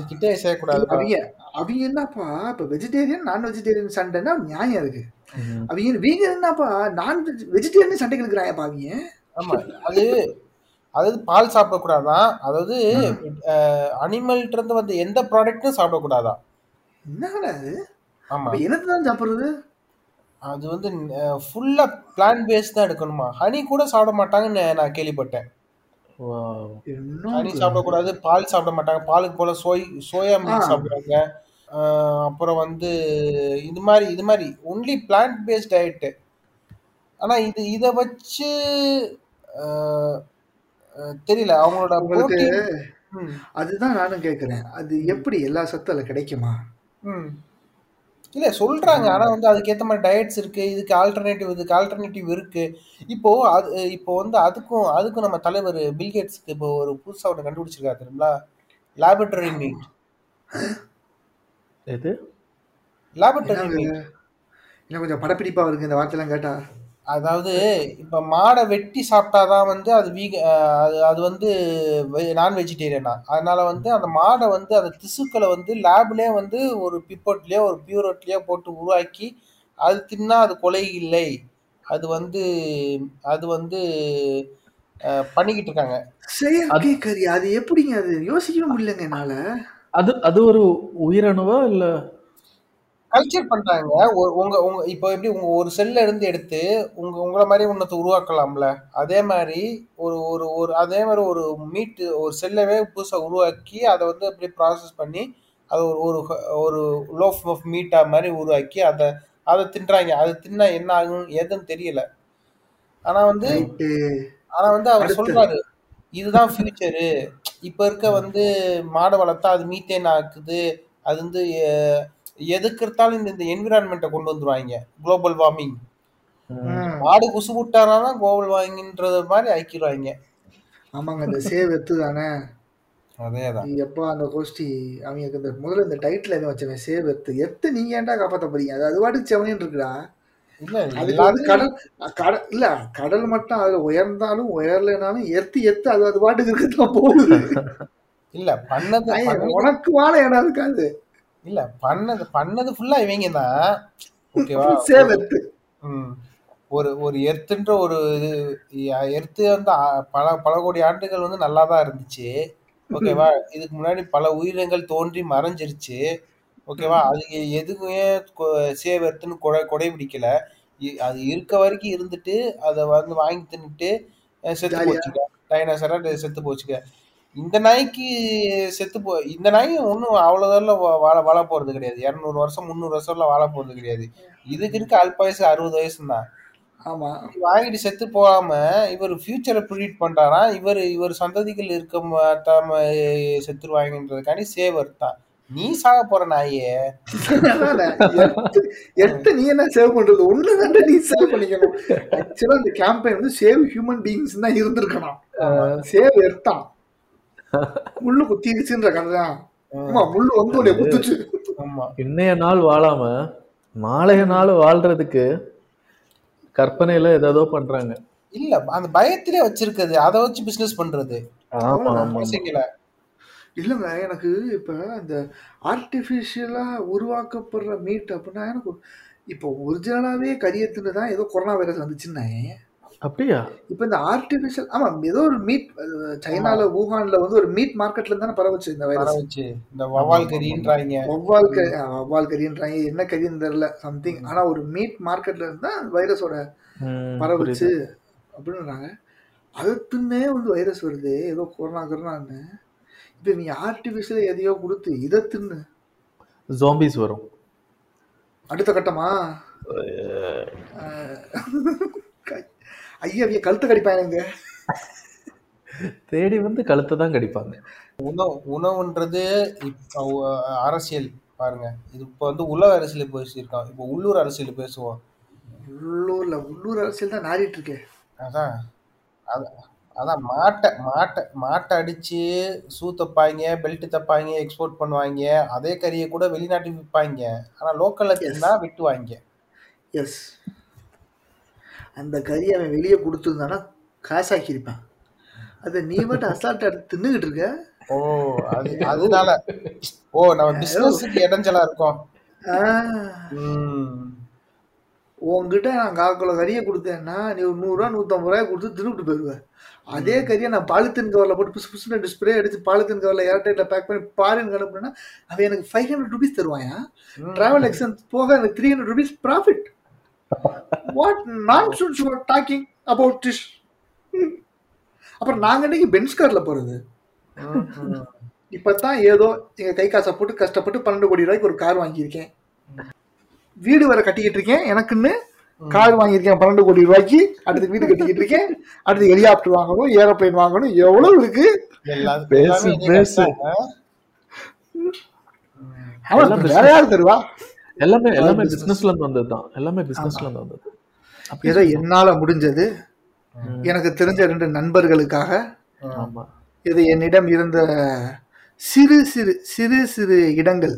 கிட்டே செய்யக்கூடாது. அவங்க அவங்க என்னப்பா? இப்ப வெஜிடேரியன் நான் வெஜிடேரியன் சண்டைன்னா நியாயம் இருக்கு. அவங்க வீகன் என்னப்பா? நான் வெஜிடேரியன் சண்டைக்கு இருக்கிறாங்கப்பா அவங்க? ஆமா. அது அதாவது பால் சாப்பிடக்கூடாதான் அதாவது அனிமல்ட்ட இருந்து வந்து எந்த ப்ராடக்ட்டும் சாப்பிடக்கூடாதான் என்னடா அது ஆமா. அப்ப என்னத்தை தான் சாப்பிடுறது? அது வந்து ஃபுல்லா பிளான் பேஸ் தான் எடுக்கணுமா? ஹனி கூட சாப்பிட மாட்டாங்கன்னு நான் கேள்விப்பட்டேன். ஹனி சாப்பிடக்கூடாது பால் சாப்பிட மாட்டாங்க. பாலுக்கு போல சோய் சோயா மில்க் ஆ. சாப்பிடுறாங்க. அப்புறம் வந்து இது மாதிரி இது மாதிரி ஒன்லி பிளான்ட் பேஸ்ட் டயட்டு ஆனா இது இதை வச்சு தெரியல. அவங்களோட அதுதான் நானும் கேக்குறேன் அது எப்படி எல்லா சத்தும் அதுல கிடைக்குமா. இல்ல சொல்றாங்க. ஆனா வந்து அதுக்கேத்த மாதிரி டயட்ஸ் இருக்கு. இதுக்கு ஆல்டர்னேட்டிவ் இதுக்கு ஆல்டர்னேட்டிவ் இருக்கு. இப்போ அது இப்போ வந்து அதுக்கும் அதுக்கும் நம்ம தலைவர் பில்கேட்ஸ்க்கு இப்போ ஒரு புதுசா ஒன்று கண்டுபிடிச்சிருக்காரு தெரியுங்களா லேபரட்டரி மீட் எது? லேபரட்டரி? மீட் இன்னும் கொஞ்சம் படப்பிடிப்பா இருக்கு இந்த வார்த்தையெல்லாம் கேட்டா? அதாவது இப்ப மாடை வெட்டி சாப்பிட்டாதான் வந்து அது வீக அது அது வந்து நான் வெஜிடேரியனா அதனால வந்து அந்த மாடை வந்து அந்த திசுக்களை வந்து லேப்லயே வந்து ஒரு பிப்போட்லயோ ஒரு பியூரோட்லயோ போட்டு உருவாக்கி அது தின்னா அது கொலை இல்லை. அது வந்து அது வந்து பண்ணிக்கிட்டு இருக்காங்க. செயற்கை கறி அது எப்படிங்க அது? யோசிக்கவே முடியலங்க என்னால. அது அது ஒரு உயிரணுவா இல்ல கல்ச்சர் பண்றாங்க. உங்க உங்க இப்போ எப்படி உங்க ஒரு செல்ல இருந்து எடுத்து உங்க உங்களை மாதிரி ஒன்றத்தை உருவாக்கலாம்ல? அதே மாதிரி ஒரு ஒரு ஒரு அதே மாதிரி ஒரு மீட் ஒரு செல்லவே புதுசா உருவாக்கி அதை வந்து அப்படியே ப்ராசஸ் பண்ணி அதை ஒரு ஒரு லோஃப் ஆஃப் மீட்டா மாதிரி உருவாக்கி அதை அதை தின்றாங்க. அது தின்னா என்ன ஆகும் எதுன்னு தெரியல. ஆனா வந்து ஆனா வந்து அவர். சொல்றாரு இதுதான் ஃபியூச்சரு இப்ப இருக்க வந்து மாடை வளர்த்தா அது மீத்தேன் ஆக்குது. அது வந்து எதுக்கு எடுத்தாலும் இந்த இந்த என்விரான்மெண்ட்டை கொண்டு வந்துருவாங்க. Global warming. மாடு குசு விட்டானா குளோபல் வார்மிங்ன்றது மாதிரி ஆக்கிடுவாங்க ஆமாங்க இந்த சேவ் எத்து தானே? அதேதான். எப்போ அந்த கோஷ்டி அவங்களுக்கு இந்த முதல்ல இந்த டைட்டில் எதுவும் வச்சவன் சேவ் எத்து எத்து நீங்க ஏன்டா காப்பாத்த போறீங்க? அது அது பாட்டுக்கு செவனின்னு இருக்குடா. கடல் கடல் இல்ல கடல் மட்டும் அதுல உயர்ந்தாலும் உயரலைனாலும் எத்து எத்து அது அது பாட்டுக்கு இருக்கத்தான் போகுது. இல்ல பண்ணது- உனக்கு வாழ இடம் இருக்காது. இல்ல பண்ணது பண்ணது ஃபுல்லா இவங்க தான் ஓகேவா. ஒரு ஒரு எர்த்துன்ற ஒரு இது எர்த்து வந்து பல பல கோடி ஆண்டுகள் வந்து நல்லா தான் இருந்துச்சு ஓகேவா இதுக்கு முன்னாடி பல உயிரினங்கள் தோன்றி மறைஞ்சிருச்சு. ஓகேவா அது எ- எதுக்குமே கொ- சேவ் எர்த்துன்னு கொடை கொடை பிடிக்கல அது இருக்க வரைக்கும் இருந்துட்டு அதை வந்து வாங்கி தின்னுட்டு செத்து. போச்சுக்க டைனோசரா செத்து போச்சுக்க இந்த நாய்க்கு செத்து போ இந்த நாய் ஒன்றும் அவ்வளோதான் வாழ வாழ போறது கிடையாது. இரநூறு வருஷம் முந்நூறு வருஷம்லாம் வாழ போறது கிடையாது. இதுக்கு இருக்க அல்ப வயசு அறுபது வயசு தான் ஆமா வாங்கிட்டு செத்து போகாம இவர் ஃபியூச்சரை ப்ரிடிக்ட் பண்றாரா? இவர் இவர் சந்ததிகள் இருக்க மாட்டாம செத்துருவாங்கன்றதுக்காண்டி சேவர் தான் நீ சாக போற நாயே. எத்து நீ என்ன சேவ் பண்றது? ஒண்ணு தானே நீ சேவ் பண்ணிக்கணும். ஆக்சுவலா இந்த கேம்பெயின் வந்து சேவ் ஹியூமன் பீயிங்ஸ் தான் இருந்திருக்கணும். சேவ் எர்த்தான் முள்ளு குத்திடுச்சுன்ற கதை தான் ஆமா முள்ளு வந்து உன்னை குத்துச்சு. ஆமா. இன்னைய நாள் வாழாம நாளைய நாள் வாழ்றதுக்கு கற்பனையில ஏதோ பண்றாங்க. இல்ல அந்த பயத்திலே வச்சிருக்கிறது அதை வச்சு பிசினஸ் பண்றது. ஆமா ஆமா. இல்லைங்க எனக்கு இப்போ இந்த ஆர்டிஃபிஷியலா உருவாக்கப்படுற மீட் அப்படின்னா எனக்கு இப்போ ஒரிஜினலாவே கரியத்துன்னு தான் ஏதோ கொரோனா வைரஸ் வந்துச்சுன்னே. அப்படியா? இப்போ இந்த ஆர்டிஃபிஷியல் ஆமா ஏதோ ஒரு மீட் சைனால வூஹான்ல வந்து ஒரு மீட் மார்க்கெட்ல தானே பரவச்சு இந்த வர வைரஸ் இந்த வவால் கறின்றாங்க. வவ்வால் கறி வவ்வால் கறின்றாங்க. என்ன கறின்னு தெரியல சம்திங் ஆனா ஒரு மீட் மார்க்கெட்ல இருந்தா வைரஸோட பரவுச்சு. அப்படின்றாங்க. அது தின்னே வந்து வைரஸ் வருது. ஏதோ கொரோனா கொரோனான்னு இப்போ நீ ஆர்டிஃபிஷியல் எதையோ கொடுத்து இதை தின்னு. ஜாம்பிஸ் வரும். அடுத்த கட்டமா? *laughs* ஐயா ஐயா கழுத்து கடிப்பாங்க தேடி வந்து கழுத்தை தான் கடிப்பாங்க. உணவு உணவுன்றது அரசியல் பாருங்க. இது இப்போ வந்து உலக அரசியல் பேசியிருக்கோம் இப்போ உள்ளூர் அரசியல் பேசுவோம். உள்ளூர்ல உள்ளூர் அரசியல் தான் நாடிட்டு இருக்கே அதான். அதான் அதான் மாட்டை மாட்டை மாட்டை அடிச்சு ஷூ தப்பாங்க பெல்ட் தப்பாங்க எக்ஸ்போர்ட் பண்ணுவாங்க அதே கறியை கூட வெளிநாட்டுக்கு விற்பாங்க ஆனா லோக்கல்ல தின்னா விட்டுவாங்க எஸ் அந்த கறி அவன் வெளியே கொடுத்துருந்தானா காசாக்கியிருப்பான். அதை நீ மட்டும் அசால்ட்டா எடுத்து தின்னுகிட்டு இருக்க? ஓ அது அதனால. ஓ நம்ம பிசினஸுக்கு இடைஞ்சலா இருக்கோம். உன்கிட்ட நான் கால் கிலோ கறியை கொடுத்தேன்னா நீ ஒரு நூறுரூவா நூற்றம்பது ரூபாய் கொடுத்து தின்னுட்டு போயிடுவேன் அதே கறியை நான் பாலித்தீன் கவரில் போட்டு புசு புசுன்னு டிஸ்பிளே அடிச்சு பாலித்தீன் கவரில் ஏர்டைட்டில் பேக் பண்ணி பாருங்க அனுப்புனா அவன் எனக்கு ஃபைவ் ஹண்ட்ரட் ருபீஸ் தருவாயா. டிராவல் எக்ஸ்பென்ஸ் போக எனக்கு three hundred rupees profit what நான் டாக்கிங் அபவுட் திஸ் அப்புறம் நாங்கள் இன்னைக்கு பென்ஸ் காரில் போகிறது ம், ம். இப்போ தான் ஏதோ எங்கள் கை காசை போட்டு கஷ்டப்பட்டு பன்னெண்டு கோடி ரூபாய்க்கு ஒரு கார் வாங்கியிருக்கேன். வீடு வர கட்டிக்கிட்டு இருக்கேன். எனக்குன்னு கார் வாங்கியிருக்கேன் பன்னெண்டு கோடி ரூபாய்க்கு. அடுத்து வீடு கட்டிக்கிட்டு இருக்கேன். அடுத்து ஹெலிகாப்டர் வாங்கணும் ஏரோப்ளேன் வாங்கணும். எவ்வளவு இருக்கு? எல்லா- பேசு, பேசு. அவன் வேற யார் தருவா? எல்லாமே எல்லாமே. பிசினஸ்ல இருந்து வந்தது தான் எல்லாமே பிசினஸ்ல இருந்து வந்தது. ஏதோ என்னால முடிஞ்சது. எனக்கு தெரிஞ்ச ரெண்டு நண்பர்களுக்காக ஆமா. இது என்னிடம் இருந்த சிறு சிறு சிறு சிறு இடங்கள்.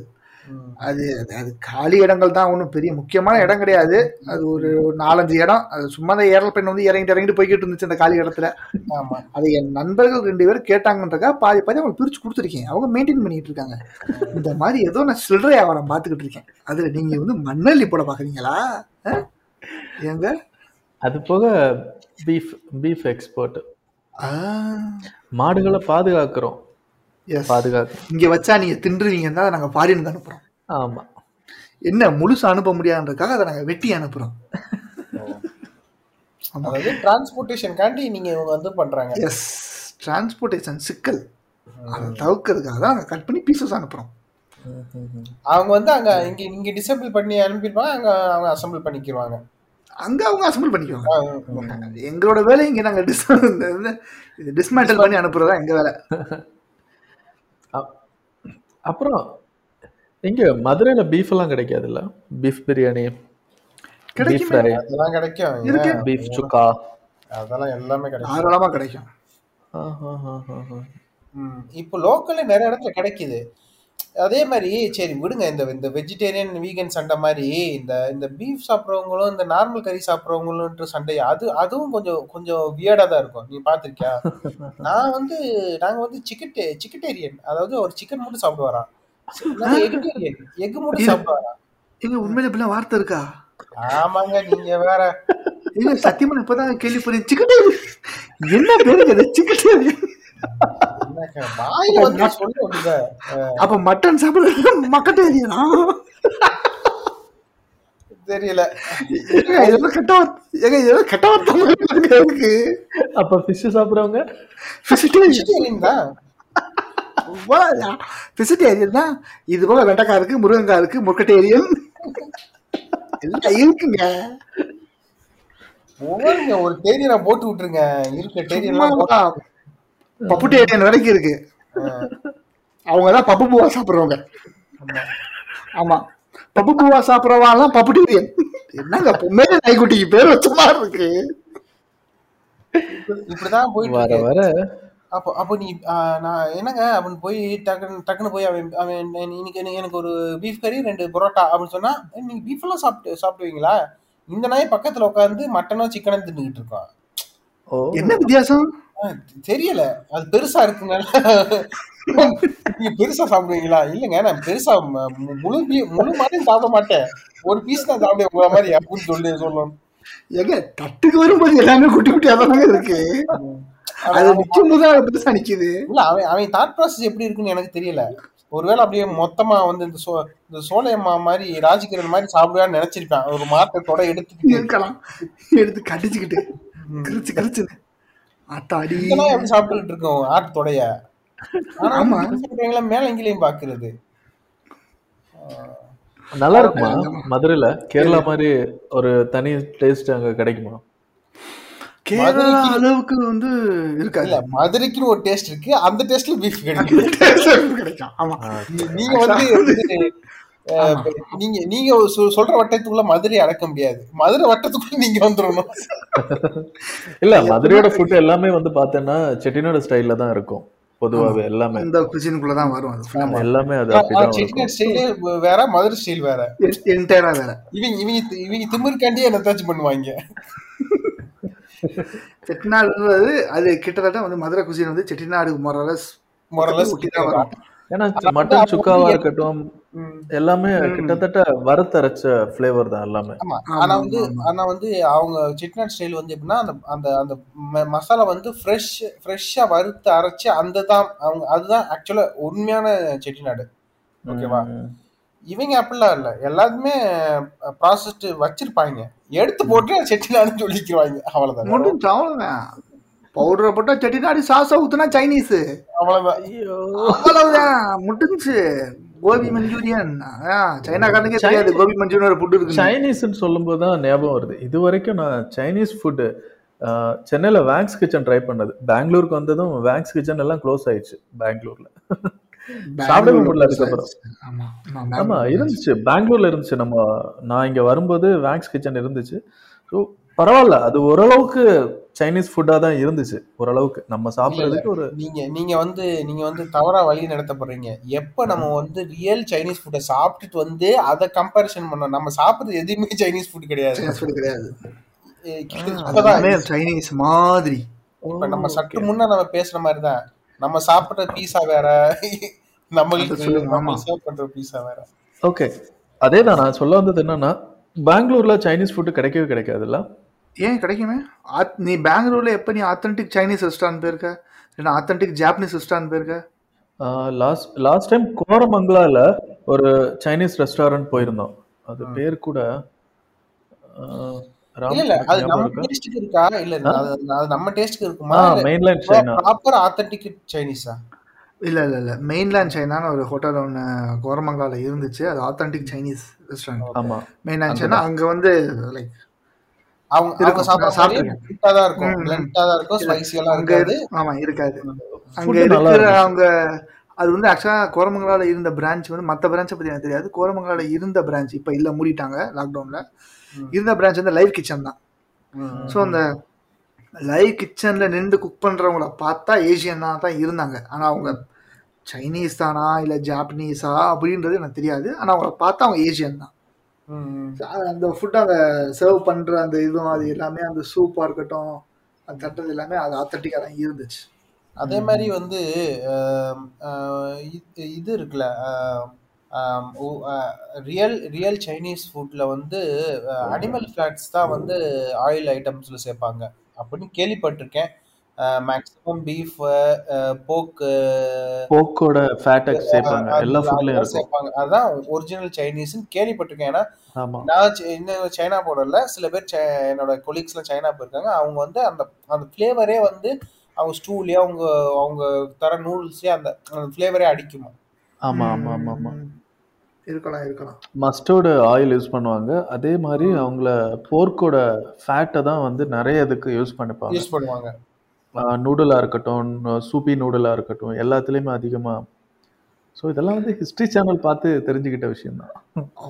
அது அது- காலி இடங்கள் தான் ஒன்றும் பெரிய முக்கியமான இடம் கிடையாது. அது ஒரு ஒரு நாலஞ்சு இடம். அது சும்மா அந்த ஏரோப்ளேன் வந்து இறங்கிட்டு இறங்கிட்டு போய்கிட்டு இருந்துச்சு அந்த காலி இடத்துல. ஆமா. அது என் நண்பர்கள் ரெண்டு பேரும் கேட்டாங்கன்றக்கா பாதி பாதி அவங்க பிரிச்சு கொடுத்துருக்கேன். அவங்க மெயின்டைன் பண்ணிட்டு இருக்காங்க. இந்த மாதிரி ஏதோ நான் சில்லறை வியாபாரம் பார்த்துக்கிட்டு இருக்கேன். அதுல நீங்க வந்து மண்ணள்ளி போட பாக்குறீங்களா அஹ்? ஏங்க? அது போக பீஃப் பீஃப் எக்ஸ்போர்ட் மாடுகளை பாதுகாக்கிறோம். பாதுகாக்கிறோம் இங்க வச்சா நீங்க தின்றுவீங்கன்னா அதை நாங்க ஃபாரினுக்கு அனுப்புறோம். ஆமா. என்ன முழுசா அனுப்ப முடியாதுன்றக்காக அதை நாங்க வெட்டி அனுப்புறோம். *laughs* அதாவது டிரான்ஸ்போர்ட்டேஷன் காண்டி நீங்க இவங்க வந்து பண்றாங்க. எஸ் டிரான்ஸ்போர்ட்டேஷன் சிக்கல். அதை தவிர்க்கிறதுக்காக தான் நாங்கள் கட் பண்ணி பீசஸ் அனுப்புறோம். அவங்க வந்து அங்க இங்க இங்க டிசேபிள் பண்ணி அனுப்பிடுவாங்க அங்க அவங்க அசெம்பிள் பண்ணிக்கிடுவாங்க அங்க அவங்க அசம்பிள் பண்ணிக்குவாங்க. எங்களோட வேலை இங்க நாங்க டிஸ்மேண்டல் *laughs* பண்ணி அனுப்புறதா எங்க வேலை? *laughs* அப்புறம் இங்க மதுரையில பீஃப் எல்லாம் கிடைக்காதுல்ல பீஃப் பிரியாணி பீஃப் கிடைக்குமே. ஃப்ரை அதெல்லாம் கிடைக்கும் இருக்கு. பீஃப் சுக்கா அதெல்லாம் எல்லாமே கிடைக்கும் தாராளமா கிடைக்கும். இப்போ லோக்கல்ல நிறைய இடத்துல கிடைக்குது அதே மாதிரி சரி விடுங்க. இந்த இந்த வெஜிடேரியன் வீகன் சண்டை மாதிரி இந்த இந்த பீஃப் சாப்பிட்றவங்களும் இந்த நார்மல் கறி சாப்பிட்றவங்களுன்ற சண்டை அது அதுவும் கொஞ்சம் கொஞ்சம் வியர்டா தான் இருக்கும். நீ பாத்திருக்கியா *laughs* நான் வந்து நாங்க வந்து சிக்கெட் சிக்கட்டேரியன் அதாவது ஒரு சிக்கன் மட்டும் சாப்பிடுவாராம். எகிட்டேரியன் எக் மட்டும் சாப்பிடுவாராம். எங்க உண்மையில இப்படிலாம் வார்த்தை இருக்கா? ஆமாங்க நீங்க வேற. இல்ல சத்தியமா இப்பதான் கேள்விப்படுறேன் சிக்கன் என்ன பேருங்க இது? அப்ப மட்டன் சாப்பிடுறது மக்கட்டேரியனா தெரியல. இதெல்லாம் கெட்ட ஏங்க, இதெல்லாம் கெட்ட வார்த்தை இருக்கு? அப்ப ஃபிஷ் சாப்பிடுறவங்க? வெஜிடேரியன் தான் வெஜிடேரியன் தான் இது போல வெண்டைக்காய் இருக்கு முருங்கக்காய் இருக்கு முருக்கட்டேரியன் எல்லாம் இருக்குங்க. ஒரு டேரியனை போட்டு விட்டுருங்க. இருக்க போட்டு பப்புட்டேரியன் வரைக்கும் இருக்கு. *laughs* அவங்க தான் பப்பு பூவா சாப்பிடுறவங்க. ஆமா. பப்பு பூவா சாப்பிடுறவாலாம் பப்புட்டேரியன் என்னங்க பொம்மையில நாய்க்குட்டிக்கு பேர் வச்ச மாதிரி இருக்கு. இப்படிதான் போயிட்டு வர வர. அப்போ அப்போ நீ நான் என்னங்க அவன் போய் டக்குன்னு டக்குன்னு போய் அவன் அவன் இன்னைக்கு எனக்கு- எனக்கு ஒரு பீஃப் கறி ரெண்டு பரோட்டா அப்படின்னு சொன்னா "ஏய், நீங்க பீஃப் எல்லாம் சாப்பிட்டு சாப்பிடுவீங்களா? இந்த நாய் பக்கத்துல உட்காந்து மட்டனோ சிக்கனோ தின்னுகிட்டு இருக்கான். ஓ. என்ன வித்தியாசம்? தெரியல. அது பெருசா இருக்குனால நீங்க பெருசா சாப்பிடுவீங்களா? இல்லைங்க நான் பெருசா முழு முழு மாதிரி சாப்பிட மாட்டேன். ஒரு பீஸ் தான் சாப்பிடுவேன் உங்களை மாதிரி அப்படின்னு சொல்லி சொல்லணும். ஏங்க தட்டுக்கு வரும்போது எல்லாமே குட்டி குட்டியா தானங்க இருக்கு. அது நிக்கும் போது அது பெருசா நிக்குது இல்ல அவன் அவன் தாட் ப்ராசஸ் எப்படி இருக்குன்னு எனக்கு தெரியல. ஒருவேளை அப்படியே மொத்தமா வந்து இந்த சோ இந்த சோலையம்மா மாதிரி ராஜகிரண் மாதிரி சாப்பிடுவான்னு நினைச்சிருப்பேன். ஒரு மாற்றத்தோட எடுத்துக்கிட்டு. இருக்கலாம். எடுத்து கடிச்சுக்கிட்டு. கிரிச்சு கிரிச்சு எப்படி சாப்பிட்டுக்கிட்டு இருக்கோம்? ஆட்டத்தோடைய ஆனா ஆமா. எங்கேயும் பாக்குறது நல்லா இருக்குமா? மதுரையில கேரளா மாதிரி ஒரு தனி டேஸ்ட் அங்க கிடைக்குமா? கேரளா மதுரைக்கு- அளவுக்கு வந்து இருக்காது. இல்ல மதுரைக்குன்னு ஒரு டேஸ்ட் இருக்கு. அந்த டேஸ்ட்ல பீஃப் கிடைக்கும். கிடைக்கும். ஆமா. நீங்க வந்து நீங்க நீங்க சொல்ற வட்டத்துக்குள்ள மதுரை அடக்க முடியாது. மதுரை வட்டத்துக்குள்ள நீங்க வந்துடணும் இல்ல மதுரையோட ஃபுட் எல்லாமே வந்து பார்த்தேன்னா செட்டிநாடு ஸ்டைல்ல தான் இருக்கும் பொதுவாவே எல்லாமே. இந்த குசினுக்குள்ள தான் வரும். எல்லாமே அது செட்டிநாடு ஸ்டைலே வேற மதுரை ஸ்டைல் வேற. எ- entire-ஆ வேற. இவங்க இவங்க இவங்க திமிருக்காண்டியே என்ன தாச்சும் பண்ணுவாங்க. செட்டிநாடுன்றது அது கிட்டத்தட்ட வந்து மதுரை குசின் வந்து செட்டிநாடு மொரலஸ் தான் வரும். ஏன்னா மட்டன் சுக்காவா இருக்கட்டும். எல்லாமே கிட்டத்தட்ட வறுத்தரைச்ச ஃபிளேவர் தான் எல்லாமே. ஆனா வந்து. ஆனா வந்து அவங்க செட்டிநாடு ஸ்டைல் வந்து எப்படின்னா அந்த அந்த மசாலா வந்து ஃப்ரெஷ் ஃப்ரெஷ்ஷா வறுத்து அரைச்சு அந்த தான் அவங்க அதுதான் ஆக்சுவலா உண்மையான செட்டிநாடு. ஓகேவா. இவங்க அப்படிலாம் இல்ல. எல்லாருமே ப்ராசஸ்ட் வச்சிருப்பாங்க. எடுத்து போட்டு செட்டிநாடுன்னு சொல்லிக்கிறாங்க அவ்வளவுதான். மட்டும் அவ்வளவுதான் பவுடரை போட்டா செட்டிநாடு சாஸா ஊத்துனா சைனீஸ் அவ்வளவுதான். அவ்வளவுதான். முடிஞ்சு கோபி மஞ்சூரியன். சைனாக்காரனுக்கே தெரியாது. கோபி மஞ்சூரியன் ஒரு ஃபுட் இருக்கு சைனீஸ்னு சொல்லும்போது தான் ஞாபகம் வருது. இது வரைக்கும் நான் சைனீஸ் ஃபுட்டு சென்னையில் வேங்ஸ் கிச்சன் ட்ரை பண்ணது. பெங்களூருக்கு வந்ததும் வேங்ஸ் கிச்சன் எல்லாம் க்ளோஸ் ஆயிடுச்சு பெங்களூர்ல. சாப்பிடவே முடியல அதுக்கப்புறம். ஆமா ஆமா இருந்துச்சு. பெங்களூர்ல இருந்துச்சு நம்ம. நான் இங்க வரும்போது வேங்ஸ் கிச்சன் இருந்துச்சு. ஸோ பரவாயில்ல. அது ஓரளவுக்கு சைனீஸ் ஃபுட்டா தான் இருந்துச்சு ஓரளவுக்கு. நம்ம சாப்பிட்றதுக்கு ஒரு நீங்க நீங்க வந்து நீங்க வந்து தவறா வழி நடத்தப்படுறீங்க. எப்ப நம்ம வந்து ரியல் சைனீஸ் ஃபுட்டை சாப்பிட்டுட்டு வந்து அதை கம்பேரிசன் பண்ணோம் நம்ம சாப்பிடுறது எதுவுமே சைனீஸ் ஃபுட் கிடையாது. சைனீஸ் ஃபுட் கிடையாது. சைனீஸ் மாதிரி. இப்ப நம்ம சற்று முன்ன நம்ம பேசுற மாதிரி தான். நம்ம சாப்பிடுற பீஸா வேற. நம்ம ஆமா. சர்வ் பண்ற பீஸா வேற. ஓகே அதே தான் நான் சொல்ல வந்தது என்னன்னா பெங்களூர்ல சைனீஸ் ஃபுட்டு கிடைக்கவே கிடைக்காதுல்ல. ஏன் கிடைக்குமே? ஆத்- நீ பெங்களூர்ல எப்ப நீ ஆத்தென்டிக் சைனீஸ் ரெஸ்டாரண்ட் போயிருக்க? இல்லைன்னா ஆத்தென்டிக் ஜாப்பனீஸ் ரெஸ்டாரண்ட் போயிருக்க? லாஸ்ட் லாஸ்ட் டைம் கோரமங்கலால ஒரு சைனீஸ் ரெஸ்டாரண்ட் போயிருந்தோம். அது பேர் கூட இல்ல அது நம்ம இருக்கா? டேஸ்டுக்கு இருக்கா? இல்ல அது நம்ம டேஸ்டுக்கு இருக்குமா? ஆ மெயின்லைன் சைனா ப்ராப்பர் ஆத்தென்டிக் சைனீஸா இல்ல இல்ல இல்ல. மெயின்லேண்ட் சைனான்னு ஒரு ஹோட்டல் ஒன்று கோரமங்கலால இருந்துச்சு. அது ஆத்தென்டிக் சைனீஸ் ரெஸ்டாரண்ட் ஆமா. மெயின்லேண்ட் சைனா அங்க வந்து லைக் அவங்க அவங்க சாப்பிட்டிருக்கேன். பிளண்டா தான் இருக்கும். பிளண்டா தான் இருக்கும் ஸ்பைசி எல்லாம் இருக்காது இரு- ஆமா இருக்காது அங்க இருக்கிற. அவங்க அது வந்து ஆக்சுவலா கோரமங்கலால இருந்த பிரான்ச் வந்து மத்த பிரான்ச்சை பத்தி எனக்கு தெரியாது கோரமங்கலால இருந்த பிரான்ச் இப்ப இல்ல மூடிட்டாங்க லாக்டவுன்ல. இருந்த பிரான்ச் வந்து லைவ் கிச்சன் தான். ஸோ அந்த லைவ் கிச்சன்ல நின்று குக் பண்றவங்கள பார்த்தா ஏசியனா தான் இருந்தாங்க ஆனா அவங்க சைனீஸ் தானா இல்ல ஜாப்பனீஸா அப்படின்றது எனக்கு தெரியாது ஆனா அவங்கள பார்த்தா அவங்க ஏசியன் தான். அந்த ஃபுட் அந்த சர்வ் பண்ற அந்த இதுவும் அது எல்லாமே அந்த சூப்பா இருக்கட்டும் அந்த தட்டது எல்லாமே அது ஆத்தட்டிக்கா தான் இருந்துச்சு. அதே மாதிரி வந்து இது இது இருக்குல்ல ரியல் ரியல் சைனீஸ் ஃபுட்ல வந்து அனிமல் ஃபேட்ஸ் தான் வந்து ஆயில் ஐட்டம்ஸ்ல சேர்ப்பாங்க. அப்படின்னு கேள்விப்பட்டிருக்கேன். மேக்ஸிமம் பீஃப் போக்கு போக்கோட ஃபேட்டை சேர்ப்பாங்க. எல்லா ஃபுட்லயும் சேர்ப்பாங்க. அதுதான் ஒரிஜினல் சைனீஸ்னு கேள்விப்பட்டிருக்கேன். ஏன்னா ஆமா. நான் சி- இன்னும் சைனா போடல சில பேர் சை- என்னோட கொலீக்ஸ்லாம் சைனா போயிருக்காங்க அவங்க வந்து அந்த அந்த ஃப்ளேவரே வந்து அவங்க ஸ்டூலயே அவங்க அவங்க தர நூடுல்ஸே அந்த அந்த ஃப்ளேவரே அடிக்குமா? ஆமா ஆமா ஆமா ஆமா. இருக்கலாம் இருக்கலாம். மஸ்டர்டு ஆயில் யூஸ் பண்ணுவாங்க. அதே மாதிரி அவங்கள போர்க்கோட ஃபேட்டை தான் வந்து நிறைய இதுக்கு யூஸ் பண்ணிப்பாங்க. யூஸ் பண்ணுவாங்க. நூடுலாக இருக்கட்டும் சூப்பி நூடுலாக இருக்கட்டும் எல்லாத்துலேயுமே அதிகமாக ஸோ இதெல்லாம் வந்து ஹிஸ்ட்ரி சேனல் பார்த்து தெரிஞ்சுக்கிட்ட விஷயம்தான். ஓ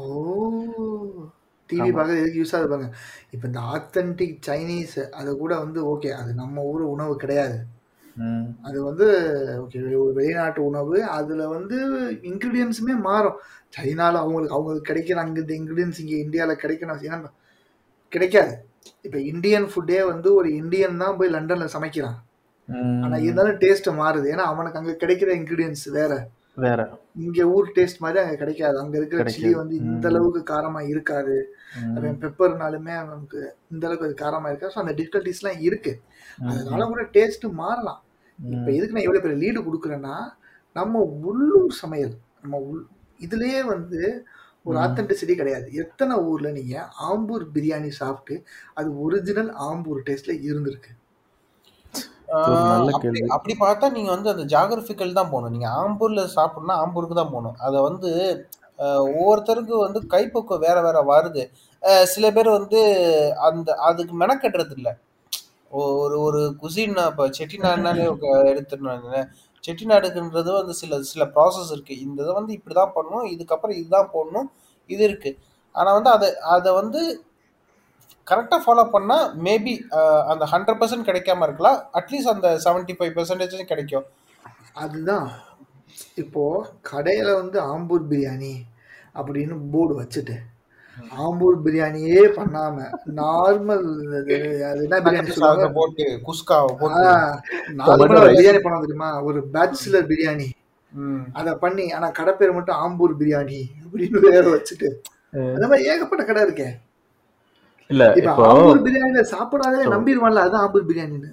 டிவி பார்க்க எதுக்கு யூஸ் ஆகுது பாருங்க. இப்போ இந்த ஆத்தென்டிக் சைனீஸ் அது கூட வந்து ஓகே அது நம்ம ஊர் உணவு கிடையாது. அது வந்து ஓகே வெளிநாட்டு உணவு அதில் வந்து இன்க்ரீடியன்ஸுமே மாறும். சைனால அவங்களுக்கு அவங்களுக்கு கிடைக்கிற அங்கே இந்த இன்க்ரீடியன்ஸ் இங்கே இந்தியாவில் கிடைக்கணும். ஏன்னா கிடைக்காது. இப்ப இந்தியன் ஃபுட்டே வந்து ஒரு இந்தியன் தான் போய் லண்டன்ல சமைக்கிறான். ஆனா இருந்தாலும் டேஸ்ட் மாறுது. ஏன்னா அவனுக்கு அங்க கிடைக்கிற இன்கிரீடியன்ஸ் வேற. வேற. இங்க ஊர் டேஸ்ட் மாதிரி அங்க கிடைக்காது. அங்க இருக்கிற. சில்லி வந்து இந்த. அளவுக்கு காரமா இருக்காது. பெப்பர்னாலுமே நமக்கு இந்த அளவுக்கு அது காரமா இருக்கா ஸோ அந்த டிஃபிகல்ட்டிஸ்லாம் இருக்கு. ம், அதனால கூட டேஸ்ட் மாறலாம். இப்ப எதுக்கு நான் எவ்வளவு பெரிய லீடு கொடுக்குறேன்னா நம்ம உள்ளூர் சமையல் நம்ம உள் இதுலயே வந்து ஒரு. ஆத்தென்டிசிட்டி கிடையாது. எத்தனை ஊர்ல நீங்க ஆம்பூர் பிரியாணி சாப்பிட்டு அது ஒரிஜினல் ஆம்பூர் டேஸ்ட்ல இருந்திருக்கு? ஒரு நல்ல ஆஹ் அப்படி கேள்வி. அப்படி பார்த்தா நீங்க வந்து அந்த ஜாகிரபிக்கல் தான் போகணும். நீங்க ஆம்பூர்ல சாப்பிடணும்னா ஆம்பூருக்கு தான் போகணும். அதை வந்து ஆஹ் ஒவ்வொருத்தருக்கு வந்து கைப்பக்குவம் வேற வேற வருது. சில பேர் வந்து அந்த அதுக்கு மெனக்கட்டுறது இல்ல. ஒரு ஒரு குசின் இப்போ செட்டிநாடுனாலே *laughs* எடுத்துருந்தாங்க செட்டிநாடுக்குன்றது வந்து சில சில ப்ராசஸ் இருக்கு. இந்த இதை வந்து இப்படி தான் பண்ணணும். இதுக்கப்புறம் இதுதான் போடணும். இது இருக்கு. ஆனா வந்து அதை அதை வந்து கரெக்டாக ஃபாலோ பண்ணால் மேபி அந்த ஹண்ட்ரட் பர்சன்ட் கிடைக்காம இருக்கலாம். அட்லீஸ்ட் அந்த செவன்ட்டி ஃபைவ் பர்சன்டேஜ் கிடைக்கும். அதுதான். இப்போ கடையில வந்து ஆம்பூர் பிரியாணி அப்படின்னு போர்டு வச்சுட்டு ஆம்பூர் பிரியாணியே பண்ணாம நார்மல் அது என்ன பிரியாணி சொல்லுவாங்க? போட்டு நார்மலா rice. பிரியாணி பண்ண தெரியுமா? ஒரு பேச்சுலர் பிரியாணி. அத பண்ணி ஆனா கடை பேர் மட்டும் ஆம்பூர் பிரியாணி அப்படின்னு வேற வச்சுட்டு. அந்த மாதிரி ஏகப்பட்ட கடை இருக்கே. இல்ல இப்ப ஆம்பூர் பிரியாணில சாப்பிடாதே நம்பிடுவான்ல அது ஆம்பூர் பிரியாணின்னு.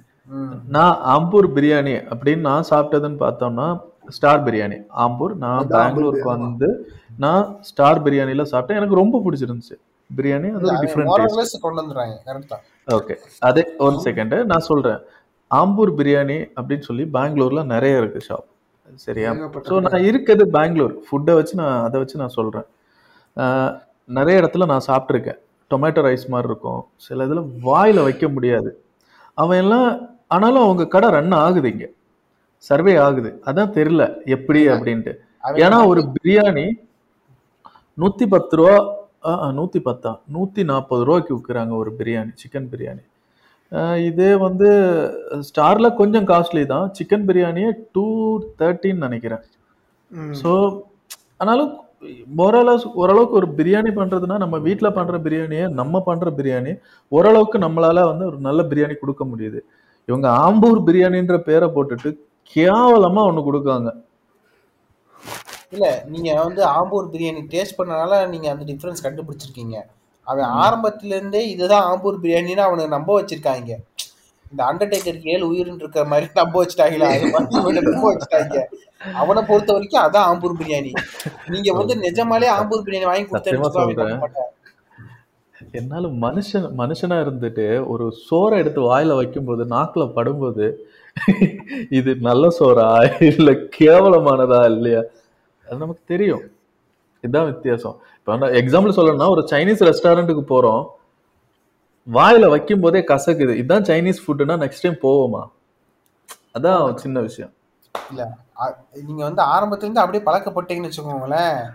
நான் ஆம்பூர் பிரியாணி அப்படின்னு நான் சாப்பிட்டதுன்னு பார்த்தோம்னா ஸ்டார் பிரியாணி. ஆம்பூர் நான் பெங்களூருக்கு. வந்து நான் ஸ்டார் பிரியாணில சாப்பிட்டேன். எனக்கு ரொம்ப பிடிச்சிருந்துச்சு. பிரியாணி அது ஒரு டிஃப்ரெண்ட் கொண்டு ஓகே அதே ஒரு செகண்ட் நான் சொல்றேன். ஆம்பூர் பிரியாணி அப்படின்னு சொல்லி பெங்களூர்ல நிறைய இருக்கு ஷாப் சரியா? ஸோ நான் இருக்கிறது பெங்களூர். ஃபுட்டை வச்சு நான் அதை வச்சு நான் சொல்றேன். ஆஹ், நிறைய இடத்துல நான் சாப்பிட்ருக்கேன் டொமேட்டோ ரைஸ் மாதிரி இருக்கும். சில இதில் வாயில வைக்க முடியாது. அவன் எல்லாம் ஆனாலும் அவங்க கடை ரன் ஆகுது இங்க. சர்வே ஆகுது. அதான் தெரியல. எப்படி அப்படின்ட்டு. ஏன்னா ஒரு பிரியாணி நூத்தி பத்து ரூபா நூத்தி பத்தா? நூத்தி நாற்பது ரூபாய்க்கு விற்கிறாங்க ஒரு பிரியாணி சிக்கன் பிரியாணி. இதே வந்து ஸ்டார்ல கொஞ்சம் காஸ்ட்லி தான். சிக்கன் பிரியாணியே டூ தேர்ட்டின்னு நினைக்கிறேன். ஸோ ஆனாலும் மோரலஸ் ஓரளவுக்கு ஒரு பிரியாணி பண்றதுன்னா நம்ம வீட்ல பண்ற பிரியாணியை நம்ம பண்ற பிரியாணி ஓரளவுக்கு நம்மளால வந்து ஒரு நல்ல பிரியாணி கொடுக்க முடியுது. இவங்க ஆம்பூர் பிரியாணின்ற பேரை போட்டுட்டு கேவலமா ஒண்ணு கொடுக்காங்க. இல்ல நீங்க வந்து ஆம்பூர் பிரியாணி டேஸ்ட் பண்ணனால நீங்க அந்த டிஃபரன்ஸ் கண்டுபிடிச்சிருக்கீங்க. அவன் ஆரம்பத்துல இருந்தே இதுதான் ஆம்பூர் பிரியாணின்னு அவனை நம்ப வச்சிருக்காங்க. இந்த அண்டர்டேக்கருக்கு ஏழு உயிர்னு இருக்கிற மாதிரி நம்ப வச்சுட்டாங்களா அது நம்ப வச்சுட்டாங்க. அவனை பொறுத்த வரைக்கும் அதான் ஆம்பூர் பிரியாணி. நீங்க வந்து நிஜமாலே ஆம்பூர் பிரியாணி வாங்கி சத்தியமா கொடுத்தா அவன் சொல்றேன். நம்ப மாட்டான். என்னால மனுஷன் மனுஷனா இருந்துட்டு ஒரு சோறை எடுத்து வாயில வைக்கும்போது நாக்குல படும்போது இது நல்ல சோறா இல்ல கேவலமானதா இல்லையா? அது நமக்கு தெரியும். இதுதான் வித்தியாசம். இப்போ எக்ஸாம்பிள் சொல்லணும்னா ஒரு சைனீஸ் ரெஸ்டாரண்ட்டுக்கு போறோம். வாயில வைக்கும் போதே கசக்குது. இதுதான் சைனீஸ் ஃபுட்டுனா நெக்ஸ்ட் டைம் போவோமா? அதான் சின்ன விஷயம். இல்ல அ- நீங்க வந்து ஆரம்பத்துல இருந்து அப்படியே பழக்கப்பட்டீங்கன்னு வச்சுக்கோங்களேன்.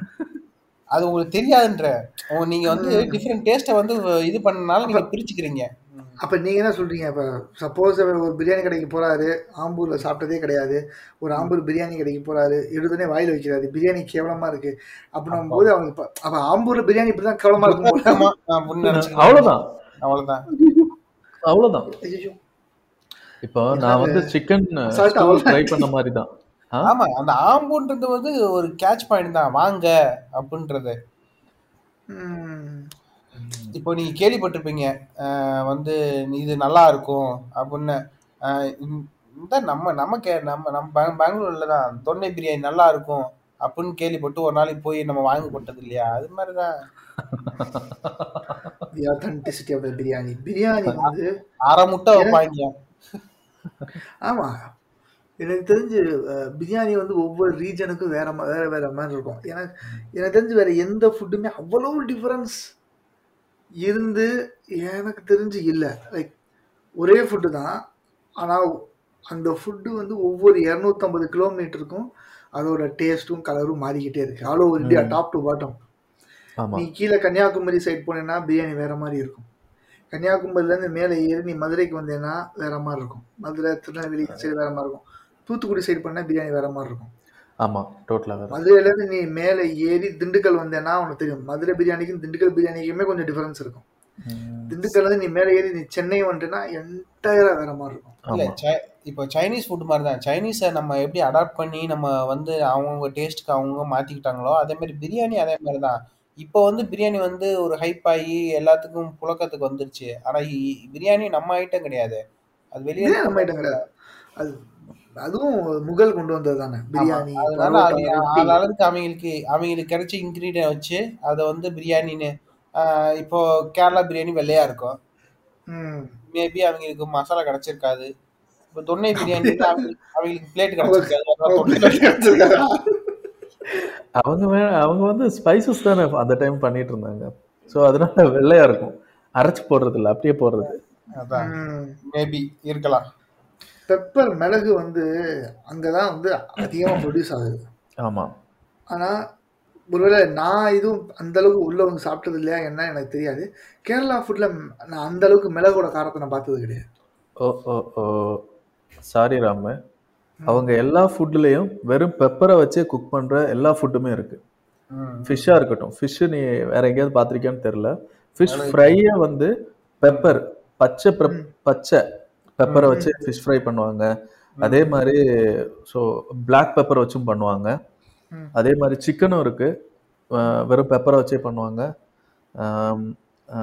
அது உங்களுக்கு தெரியாதுன்ற. உங்க- நீங்க வந்து *laughs* டிஃப்ரெண்ட் டேஸ்ட்டை வந்து இது பண்ணனால நீங்க பிரிச்சுக்கிறீங்க. அப்ப நீங்க என்ன சொல்றீங்க? இப்ப சப்போஸ் அவர் ஒரு பிரியாணி கடைக்கு போறாரு ஆம்பூர்ல சாப்பிட்டதே கிடையாது. ஒரு ஆம்பூர் பிரியாணி கடைக்கு போறாரு எடுத்தோடனே வாயில வைக்கிறாரு பிரியாணி கேவலமா இருக்கு. அப்படின்னும் போது அவங்க அப்ப ஆம்பூர்ல பிரியாணி இப்படிதான் கேவலமா இருக்கும்? போல. ஆமா, நான் முன்ன *laughs* நினைச்சுக்கிறேன். அவ்வளவுதான். அவ்வளவுதான். அவ்வளவுதான். இப்போ நான் வந்து சிக்கன் அவ்வளவுதான். ட்ரை பண்ண மாதிரி தான் ஆமா அந்த ஆம்பூன்றது வந்து ஒரு கேட்ச் பாயிண்ட் தான். வாங்க அப்படின்றது. ம். இப்போ நீங்க கேள்விப்பட்டிருப்பீங்க வந்து இது நல்லா இருக்கும் அப்படின்னு. இந்த- நம்ம நம்ம கே நம்ம நம்ம பெங்க- பெங்களூர்ல தான் தொன்னை பிரியாணி நல்லா இருக்கும் அப்படின்னு கேள்விப்பட்டு ஒரு நாளைக்கு போய் நம்ம வாங்கி போட்டது இல்லையா? அது of the பிரியாணி பிரியாணி வந்து அரை முட்டை வைப்பாங்க. ஆமா. எனக்கு தெரிஞ்சு பிரியாணி வந்து ஒவ்வொரு ரீஜனுக்கும் வேற வேற வேற மாதிரி இருக்கும். எனக்கு எனக்கு தெரிஞ்சு வேற எந்த ஃபுட்டுமே அவ்வளவு டிஃபரன்ஸ் இருந்து எனக்கு தெரிஞ்சு இல்லை. லைக் ஒரே ஃபுட்டு தான். ஆனால் அந்த ஃபுட்டு வந்து ஒவ்வொரு இரநூத்தம்பது கிலோமீட்டருக்கும் அதோட டேஸ்ட்டும் கலரும் மாறிக்கிட்டே இருக்கு. All over India top to bottom நீ கீழே கன்னியாகுமரி சைடு போனேன்னா பிரியாணி வேற மாதிரி இருக்கும். கன்னியாகுமரியிலேருந்து மேலே ஏறி நீ மதுரைக்கு வந்தேன்னா வேற மாதிரி இருக்கும். மதுரை திருநெல்வேலி சைடு வேற மாதிரி இருக்கும். தூத்துக்குடி சைடு பண்ணால் பிரியாணி வேற மாதிரி இருக்கும். ஆமா டோட்டலா வேற மதுரையிலேருந்து நீ மேலே ஏறி திண்டுக்கல் வந்தேன்னா உனக்கு தெரியும். மதுரை பிரியாணிக்கும் திண்டுக்கல் பிரியாணிக்குமே கொஞ்சம் டிஃபரன்ஸ் இருக்கும். திண்டுக்கல்ல இருந்து நீ மேலே ஏறி நீ சென்னை வந்துட்டுனா என்டையரா வேற மாதிரி இருக்கும். இல்ல இப்போ சைனீஸ் ஃபுட் மாதிரி தான். சைனீஸை நம்ம எப்படி அடாப்ட் பண்ணி நம்ம வந்து அவங்கவுங்க டேஸ்ட்டுக்கு அவங்க மாத்திக்கிட்டாங்களோ அதே மாதிரி பிரியாணி அதே மாதிரி தான். இப்போ வந்து பிரியாணி வந்து ஒரு ஹைப் ஆகி எல்லாத்துக்கும் புழக்கத்துக்கு வந்துருச்சு. ஆனா இ- பிரியாணி நம்ம ஐட்டம் கிடையாது. அது வெளியே நம்ம ஐட்டம் கிடையாது? அது அதுவும் முகல் கொண்டு வந்தது தானே? பிரியாணி அதனால அளவுக்கு அவங்களுக்கு அவங்களுக்கு கிடைச்ச இன்கிரீடியன் வச்சு அதை வந்து பிரியாணின்னு இப்போ கேரளா பிரியாணி வெள்ளையா இருக்கும். ம். மேபி அவங்களுக்கு மசாலா கிடைச்சிருக்காது. இப்போ தொன்னை பிரியாணி *laughs* அவங்களுக்கு அவங்களுக்கு பிளேட் கிடைச்சிருக்காது. அவங்க அவங்க வந்து ஸ்பைசஸ் தானே அந்த டைம் பண்ணிட்டு இருந்தாங்க. ஸோ அதனால வெள்ளையா இருக்கும். அரைச்சு போடுறது இல்ல அப்படியே போடுறது. அதான். மேபி இருக்கலாம். பெப்பர் மிளகு வந்து அங்கதான் வந்து அதிகமா ப்ரொடியூஸ் ஆகுது. ஆமா. ஆனா ஒருவேளை நான் இதுவும் அந்த அளவுக்கு உள்ள வந்து சாப்பிட்டது இல்லையா என்ன எனக்கு தெரியாது. கேரளா ஃபுட்ல நான் அந்த அளவுக்கு மிளகோட காரத்தை நான் பார்த்தது கிடையாது. Oh oh oh. Sorry Ramu. அவங்க எல்லா ஃபுட்லேயும் வெறும் பெப்பரை வச்சே குக் பண்ற எல்லா ஃபுட்டுமே இருக்கு. ஃபிஷ்ஷாக இருக்கட்டும். ஃபிஷ்ஷு நீ வேற எங்கேயாவது பார்த்துருக்கியான்னு தெரில ஃபிஷ் ஃப்ரையை வந்து பெப்பர் பச்சை பச்சை. பெப்பரை வச்சு ஃபிஷ் ஃப்ரை பண்ணுவாங்க. அதே மாதிரி ஸோ பிளாக் பெப்பர் வச்சும் பண்ணுவாங்க. அதே மாதிரி சிக்கனும் இருக்கு. வெறும் பெப்பரை வச்சே பண்ணுவாங்க.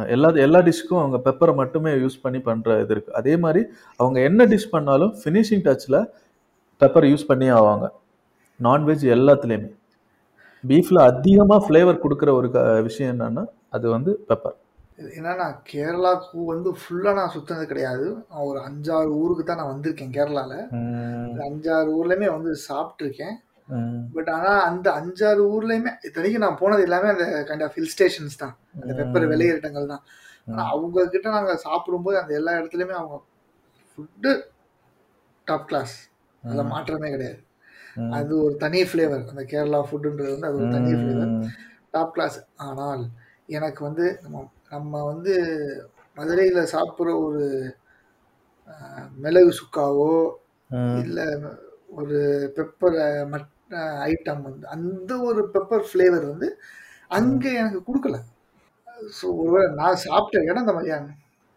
எல்லா எல்லா டிஷ்க்கும் அவங்க பெப்பரை மட்டுமே யூஸ் பண்ணி பண்ற இது இருக்கு. அதே மாதிரி அவங்க என்ன டிஷ் பண்ணாலும் ஃபினிஷிங் டச்சில் பெப்பர் யூஸ் பண்ணி ஆவாங்க. நான்வெஜ் எல்லாத்துலேயுமே. பீஃப்ல அதிகமாக ஃப்ளேவர் கொடுக்குற ஒரு க- விஷயம் என்னன்னா அது வந்து பெப்பர் ஏன்னா நான் கேரளாவுக்கு வந்து ஃபுல்லா நான் சுத்தினது கிடையாது. நான் ஒரு அஞ்சாறு ஊருக்கு தான் நான் வந்திருக்கேன் கேரளால. இந்த அஞ்சாறு ஊர்லயுமே வந்து சாப்பிட்ருக்கேன் பட் ஆனா அந்த அஞ்சாறு ஊர்லயுமே இத்தனைக்கும் நான் போனது எல்லாமே அந்த கைண்ட் ஆஃப் ஹில் ஸ்டேஷன்ஸ் தான். அந்த பெப்பர் விளையிடங்கள் தான். ஆனா அவங்க கிட்ட நாங்க சாப்பிடும்போது அந்த எல்லா இடத்துலயுமே அவங்க ஃபுட்டு டாப் கிளாஸ் அதுல மாற்றமே கிடையாது. அது ஒரு தனி ஃப்ளேவர் அந்த கேரளா ஃபுட்டுன்றது வந்து அது ஒரு தனி ஃப்ளேவர் டாப் கிளாஸ் ஆனால் எனக்கு வந்து நம்ம நம்ம வந்து மதுரையில் சாப்பிட்ற ஒரு அஹ், மிளகு சுக்காவோ இல்லை ஒரு பெப்பர் மட் ஐட்டம் வந்து அந்த ஒரு பெப்பர் ஃப்ளேவர் வந்து அங்கே எனக்கு கொடுக்கல. ஸோ ஒருவேளை நான் சாப்பிட்ட இடம் அந்த மாதிரியான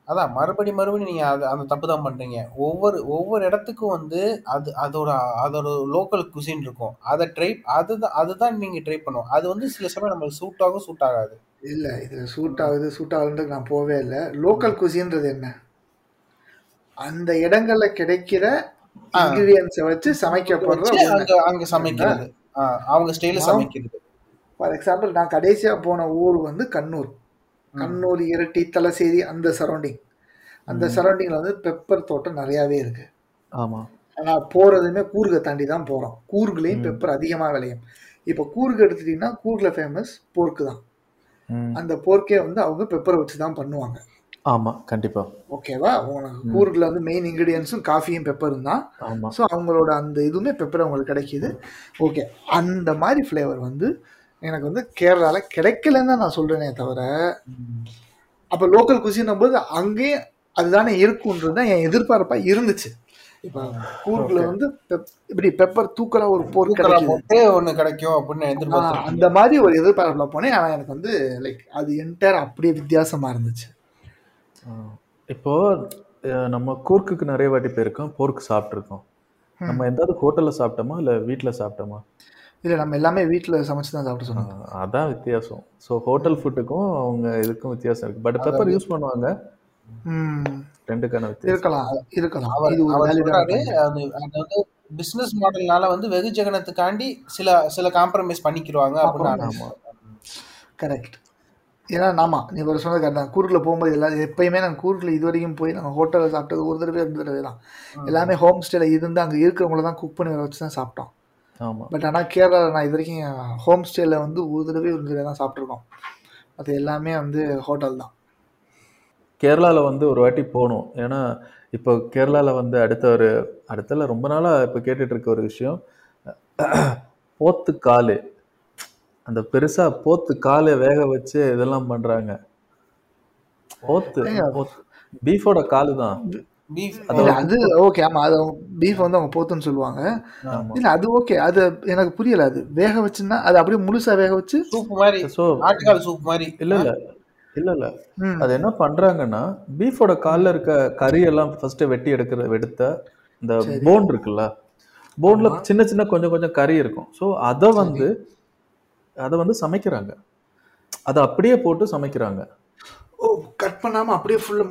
அதான் மறுபடி மறுபடி நீங்க அது அந்த தப்பு தான் பண்றீங்க. ஒவ்வொரு ஒவ்வொரு இடத்துக்கும் வந்து அது அதோட அதோட லோக்கல் குசின் இருக்கும். அதை ட்ரை அதுதான் அதுதான் நீங்க ட்ரை பண்ணும் அது வந்து சில சமயம் நம்மளுக்கு சூட் ஆகும் சூட் ஆகாது. இல்லை இது சூட் ஆகுது சூட் ஆகுதுன்றது நான் போவே இல்லை. லோக்கல் குசின்றது என்ன? அந்த இடங்கள்ல கிடைக்கிற இன்கிரீடியன்ஸை வச்சு சமைக்கப்படுற வச்சு ஒண்ணு. அங்க அங்க சமைக்கிறது. ஆ, அவங்க ஸ்டைல சமைக்கிறது. ஃபார் எக்ஸாம்பிள் நான் கடைசியா போன ஊர் வந்து கண்ணூர். கண்ணூர் இரட்டி தலசேரி அந்த சரௌண்டிங் அந்த சரௌண்டிங்ல வந்து பெப்பர் தோட்டம் நிறையாவே இருக்கு. ஆமா. ஆனா போறதுமே கூர்கை தாண்டி தான் போறோம். கூர்குலையும் பெப்பர் அதிகமா விளையும். இப்போ கூர்கு எடுத்துட்டீங்கன்னா கூர்ல ஃபேமஸ் போர்க்கு தான். அந்த போர்க்கே வந்து அவங்க பெப்பரை வச்சு தான் பண்ணுவாங்க. ஆமா கண்டிப்பா. ஓகேவா உனக்கு கூர்குல வந்து மெயின் இன்கிரீடியன்ஸும் காஃபியும் பெப்பரும் தான். ஸோ அவங்களோட அந்த இதுவுமே பெப்பர் அவங்களுக்கு கிடைக்கிது. ஓகே அந்த மாதிரி ஃப்ளேவர் வந்து எனக்கு வந்து கேரளால கிடைக்கலன்னு தான் நான் சொல்றேனே தவிர அப்போ லோக்கல் குசின்னும் போது அங்கேயும் அதுதானே இருக்குன்றது தான் என் எதிர்பார்ப்பா இருந்துச்சு. கூர்குல வந்து இப்படி பெப்பர் தூக்கலா ஒரு போர் தூக்கலா கிடைக்குது. போட்டு ஒண்ணு கிடைக்கும் அப்படின்னு அந்த மாதிரி ஒரு எதிர்பார்ப்புல போனேன். ஆனா எனக்கு வந்து லைக் அது என்டையர் அப்படியே வித்தியாசமா இருந்துச்சு. இப்போ நம்ம கூர்க்குக்கு நிறைய வாட்டி போயிருக்கோம். போர்க்கு சாப்பிட்ருக்கோம் நம்ம எந்தாவது ஹோட்டல்ல சாப்பிட்டோமா? இல்ல வீட்ல சாப்பிட்டோமா? இல்ல நம்ம எல்லாமே வீட்ல சமைச்சு தான் சாப்பிட சொன்னாங்க. அதான் வித்தியாசம். ஸோ ஹோட்டல் ஃபுட்டுக்கும் அவங்க இதுக்கும் வித்தியாசம் இருக்கு. பட் பெப்பர் யூஸ் பண்ணுவாங்க. ரெண்டுக்கான இருக்கலாம் இருக்கலாம். அது பிசினஸ் மாடல்னால வந்து வெகுஜகனத்துக்காண்டி சில சில காம்ப்ரமைஸ் பண்ணிக்கிடுவாங்க அப்படின்னு கரெக்ட் ஏன்னா ஆமா நீ ஒரு சொன்னது கரெக்ட் தான். கூர்கில் போகும்போது எல்லாரும் எப்பயுமே நாங்கள் கூர்கில் இது வரைக்கும் போய் நாங்கள் ஹோட்டலில் சாப்பிட்டது ஒரு தடவை ரெண்டு தடவை தான். எல்லாமே ஹோம் ஸ்டேல இருந்து அங்கே இருக்கிறவங்கள தான் குக் பண்ணி வர வச்சு தான் சாப்பிட்டோம். ஆமா. பட் ஆனால் கேரளாவில் நான் இது வரைக்கும் ஹோம் ஸ்டேல வந்து ஒரு தடவை ஒரு தடவை தான் சாப்பிட்ருக்கோம் அது எல்லாமே வந்து ஹோட்டல் தான். கேரளால வந்து ஒரு வாட்டி போகணும் ஏன்னா இப்போ கேரளால வந்து அடுத்த ஒரு அடுத்தல ரொம்ப நாளா இப்போ கேட்டுட்டு இருக்க ஒரு விஷயம் போத்து காலு அந்த பெருசா போத்து காலை வேக வச்சு இதெல்லாம் பண்றாங்க. போத்து பீஃபோட காலு தான். அது ஓகே. ஆமா அது பீஃப் வந்து அவங்க போத்துன்னு சொல்லுவாங்க. இல்ல அது ஓகே. அது எனக்கு புரியல. அது வேக வச்சுன்னா அது அப்படியே முழுசா வேக வச்சு சூப் மாதிரி. சூப் மாதிரி. இல்ல இல்ல. இல்ல இல்ல. அது என்ன பண்றாங்கன்னா பீஃபோட கால்ல இருக்க கறி எல்லாம் ஃபர்ஸ்ட் வெட்டி எடுக்கிற எடுத்த இந்த. போன் இருக்குல்ல போன்ல. சின்ன சின்ன கொஞ்சம் கொஞ்சம் கறி இருக்கும் ஸோ அதை வந்து அதை வந்து சமைக்கிறாங்க அதை அப்படியே போட்டு சமைக்கிறாங்க ஓ கட் பண்ணாம அப்படியே ஃபுல்லா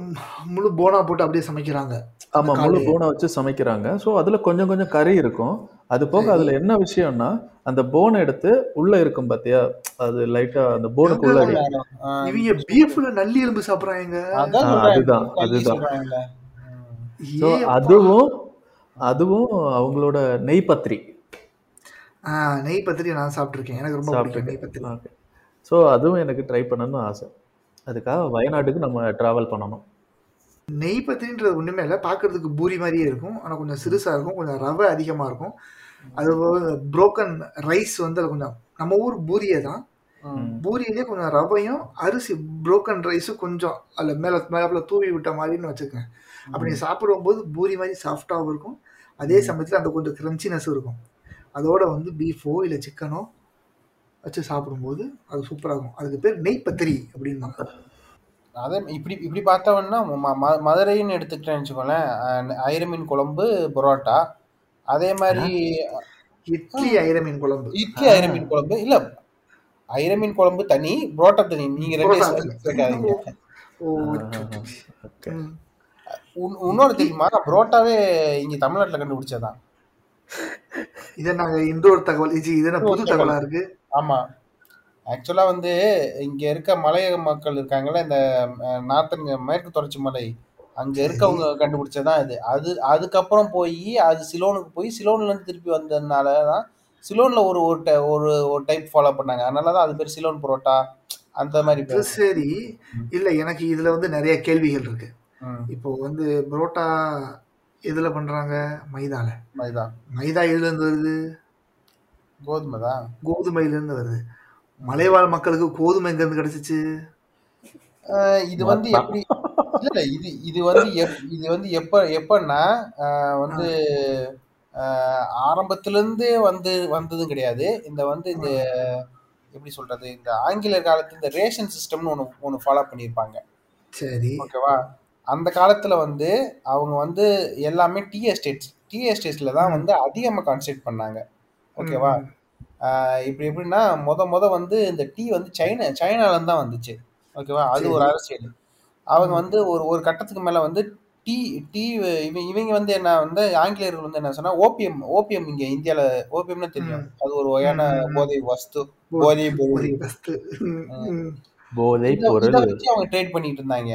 முழு போனா போட்டு அப்படியே சமைக்கிறாங்க. ஆமா முழு. போனை வச்சு சமைக்கிறாங்க. ஸோ அதுல கொஞ்சம் கொஞ்சம் கறி இருக்கும். அது போக. அதுல என்ன விஷயம்னா அந்த போனை எடுத்து உள்ள இருக்கும் பாத்தியா? அது லைட்டா அந்த போனுக்கு உள்ள இவங்க பீஃப்ல நல்லி எலும்பு சாப்பிடுறாங்க. அதுதான், அதுதான். ஸோ அதுவும் அதுவும் அவங்களோட நெய் பத்திரி. நெய் பத்திரி நான் சாப்பிட்டிருக்கேன். எனக்கு ரொம்ப பிடிக்கும் நெய் பத்திரி. ஸோ அதுவும் எனக்கு ட்ரை பண்ணணும்னு ஆசை. அதுக்காக வயநாட்டுக்கு நம்ம டிராவல் பண்ணணும். நெய் பத்திரின்றது ஒண்ணுமே இல்லை. பார்க்கறதுக்கு பூரி மாதிரியே இருக்கும். ஆனா கொஞ்சம் சிறுசா இருக்கும். கொஞ்சம் ரவை அதிகமா இருக்கும். அது புரோக்கன் ரைஸ் வந்து அது கொஞ்சம் நம்ம ஊர் பூரியே தான். பூரியிலே கொஞ்சம் ரவையும் அரிசி புரோக்கன் ரைஸும் கொஞ்சம் அதில் மேலே மேலே தூவி விட்ட மாதிரின்னு வச்சுக்கேன் அப்படி சாப்பிடும்போது பூரி மாதிரி சாஃப்டாகவும் இருக்கும். அதே சமயத்தில் அந்த கொஞ்சம் கிரன்ச்சினஸ் இருக்கும். அதோட வந்து பீஃபோ இல்லை சிக்கனோ வச்சு சாப்பிடும்போது அது சூப்பராக இருக்கும் அதுக்கு பேர் நெய் பத்திரி அப்படின்பாங்க அதே இப்படி இப்படி ம- மதுரைன்னு எடுத்துக்கிட்டேன்னு வச்சுக்கோங்களேன் அஹ் ஐர மீன் குழம்பு பரோட்டா. அதே மாதிரி இட்லி ஐர மீன் குழம்பு. இட்லி ஐர மீன் குழம்பு. இல்ல ஐர மீன் குழம்பு தனி பரோட்டா தனி. நீங்க ரெண்டு இன்னொரு தெரியுமா? பரோட்டாவே இங்க தமிழ்நாட்டுல கண்டுபிடிச்சதான் இதை நாங்கள் இந்த ஒரு தகவல். இது இது என்ன புது தகவலா இருக்கு? ஆமா. ஆக்சுவலா வந்து இங்க இருக்க மலையக மக்கள் இருக்காங்கல்ல இந்த நார்த்தன் மேற்கு தொடர்ச்சி மலை அங்க இருக்கவங்க கண்டுபிடிச்சதான் இது. அது அதுக்கப்புறம் போய் அது சிலோனுக்கு போய் சிலோன்ல இருந்து திருப்பி வந்ததுனால தான் சிலோன்ல ஒரு ஒரு ti- ஒரு ஒரு டைப் ஃபாலோ பண்ணாங்க. அதனால தான் அது பேர் சிலோன் பரோட்டா அந்த மாதிரி அது பேர். சரி இல்ல எனக்கு இதுல வந்து நிறைய கேள்விகள் இருக்கு. ம், இப்போ வந்து பரோட்டா எதுல பண்றாங்க? மைதால. மைதா எதுல இருந்து வருது? கோதுமை தான் கோதுமையில இருந்து வருது. மலைவாழ் மக்களுக்கு கோதுமை எங்க இருந்து கிடைச்சிச்சு இது வந்து எப்படி இல்ல இது இது வந்து எப்- இது வந்து எப்ப எப்பன்னா வந்து ஆரம்பத்துல இருந்தே வந்து வந்ததும் கிடையாது. இந்த வந்து இந்த எப்படி சொல்றது இந்த ஆங்கிலேயர் காலத்துல இந்த ரேஷன் சிஸ்டம்னு ஒன்று ஒன்று ஃபாலோ பண்ணியிருப்பாங்க. சரி. ஓகேவா? அந்த காலத்துல வந்து அவங்க வந்து எல்லாமே டீ எஸ்டேட்ஸ் டீ எஸ்டேட்ஸ்ல தான் வந்து அதிகமாக கான்சென்ட்ரேட் பண்ணாங்க. ஓகேவா? இப்படி எப்படின்னா முத முத வந்து இந்த டீ வந்து சைனா சைனால இருந்து தான் வந்துச்சு. ஓகேவா? அது ஒரு அரசியல். அவங்க வந்து ஒரு ஒரு கட்டத்துக்கு மேல வந்து டீ டீ இவங்க இவங்க வந்து என்ன வந்து ஆங்கிலேயர்கள் வந்து என்ன சொன்னா ஓபிஎம் ஓபிஎம் இங்க இந்தியால ஓபிஎம்னு தெரியும். அது ஒரு வகையான போதை வஸ்து போதை பொருள். போதை பொருள். வச்சு அவங்க ட்ரேட் பண்ணிட்டு இருந்தாங்க.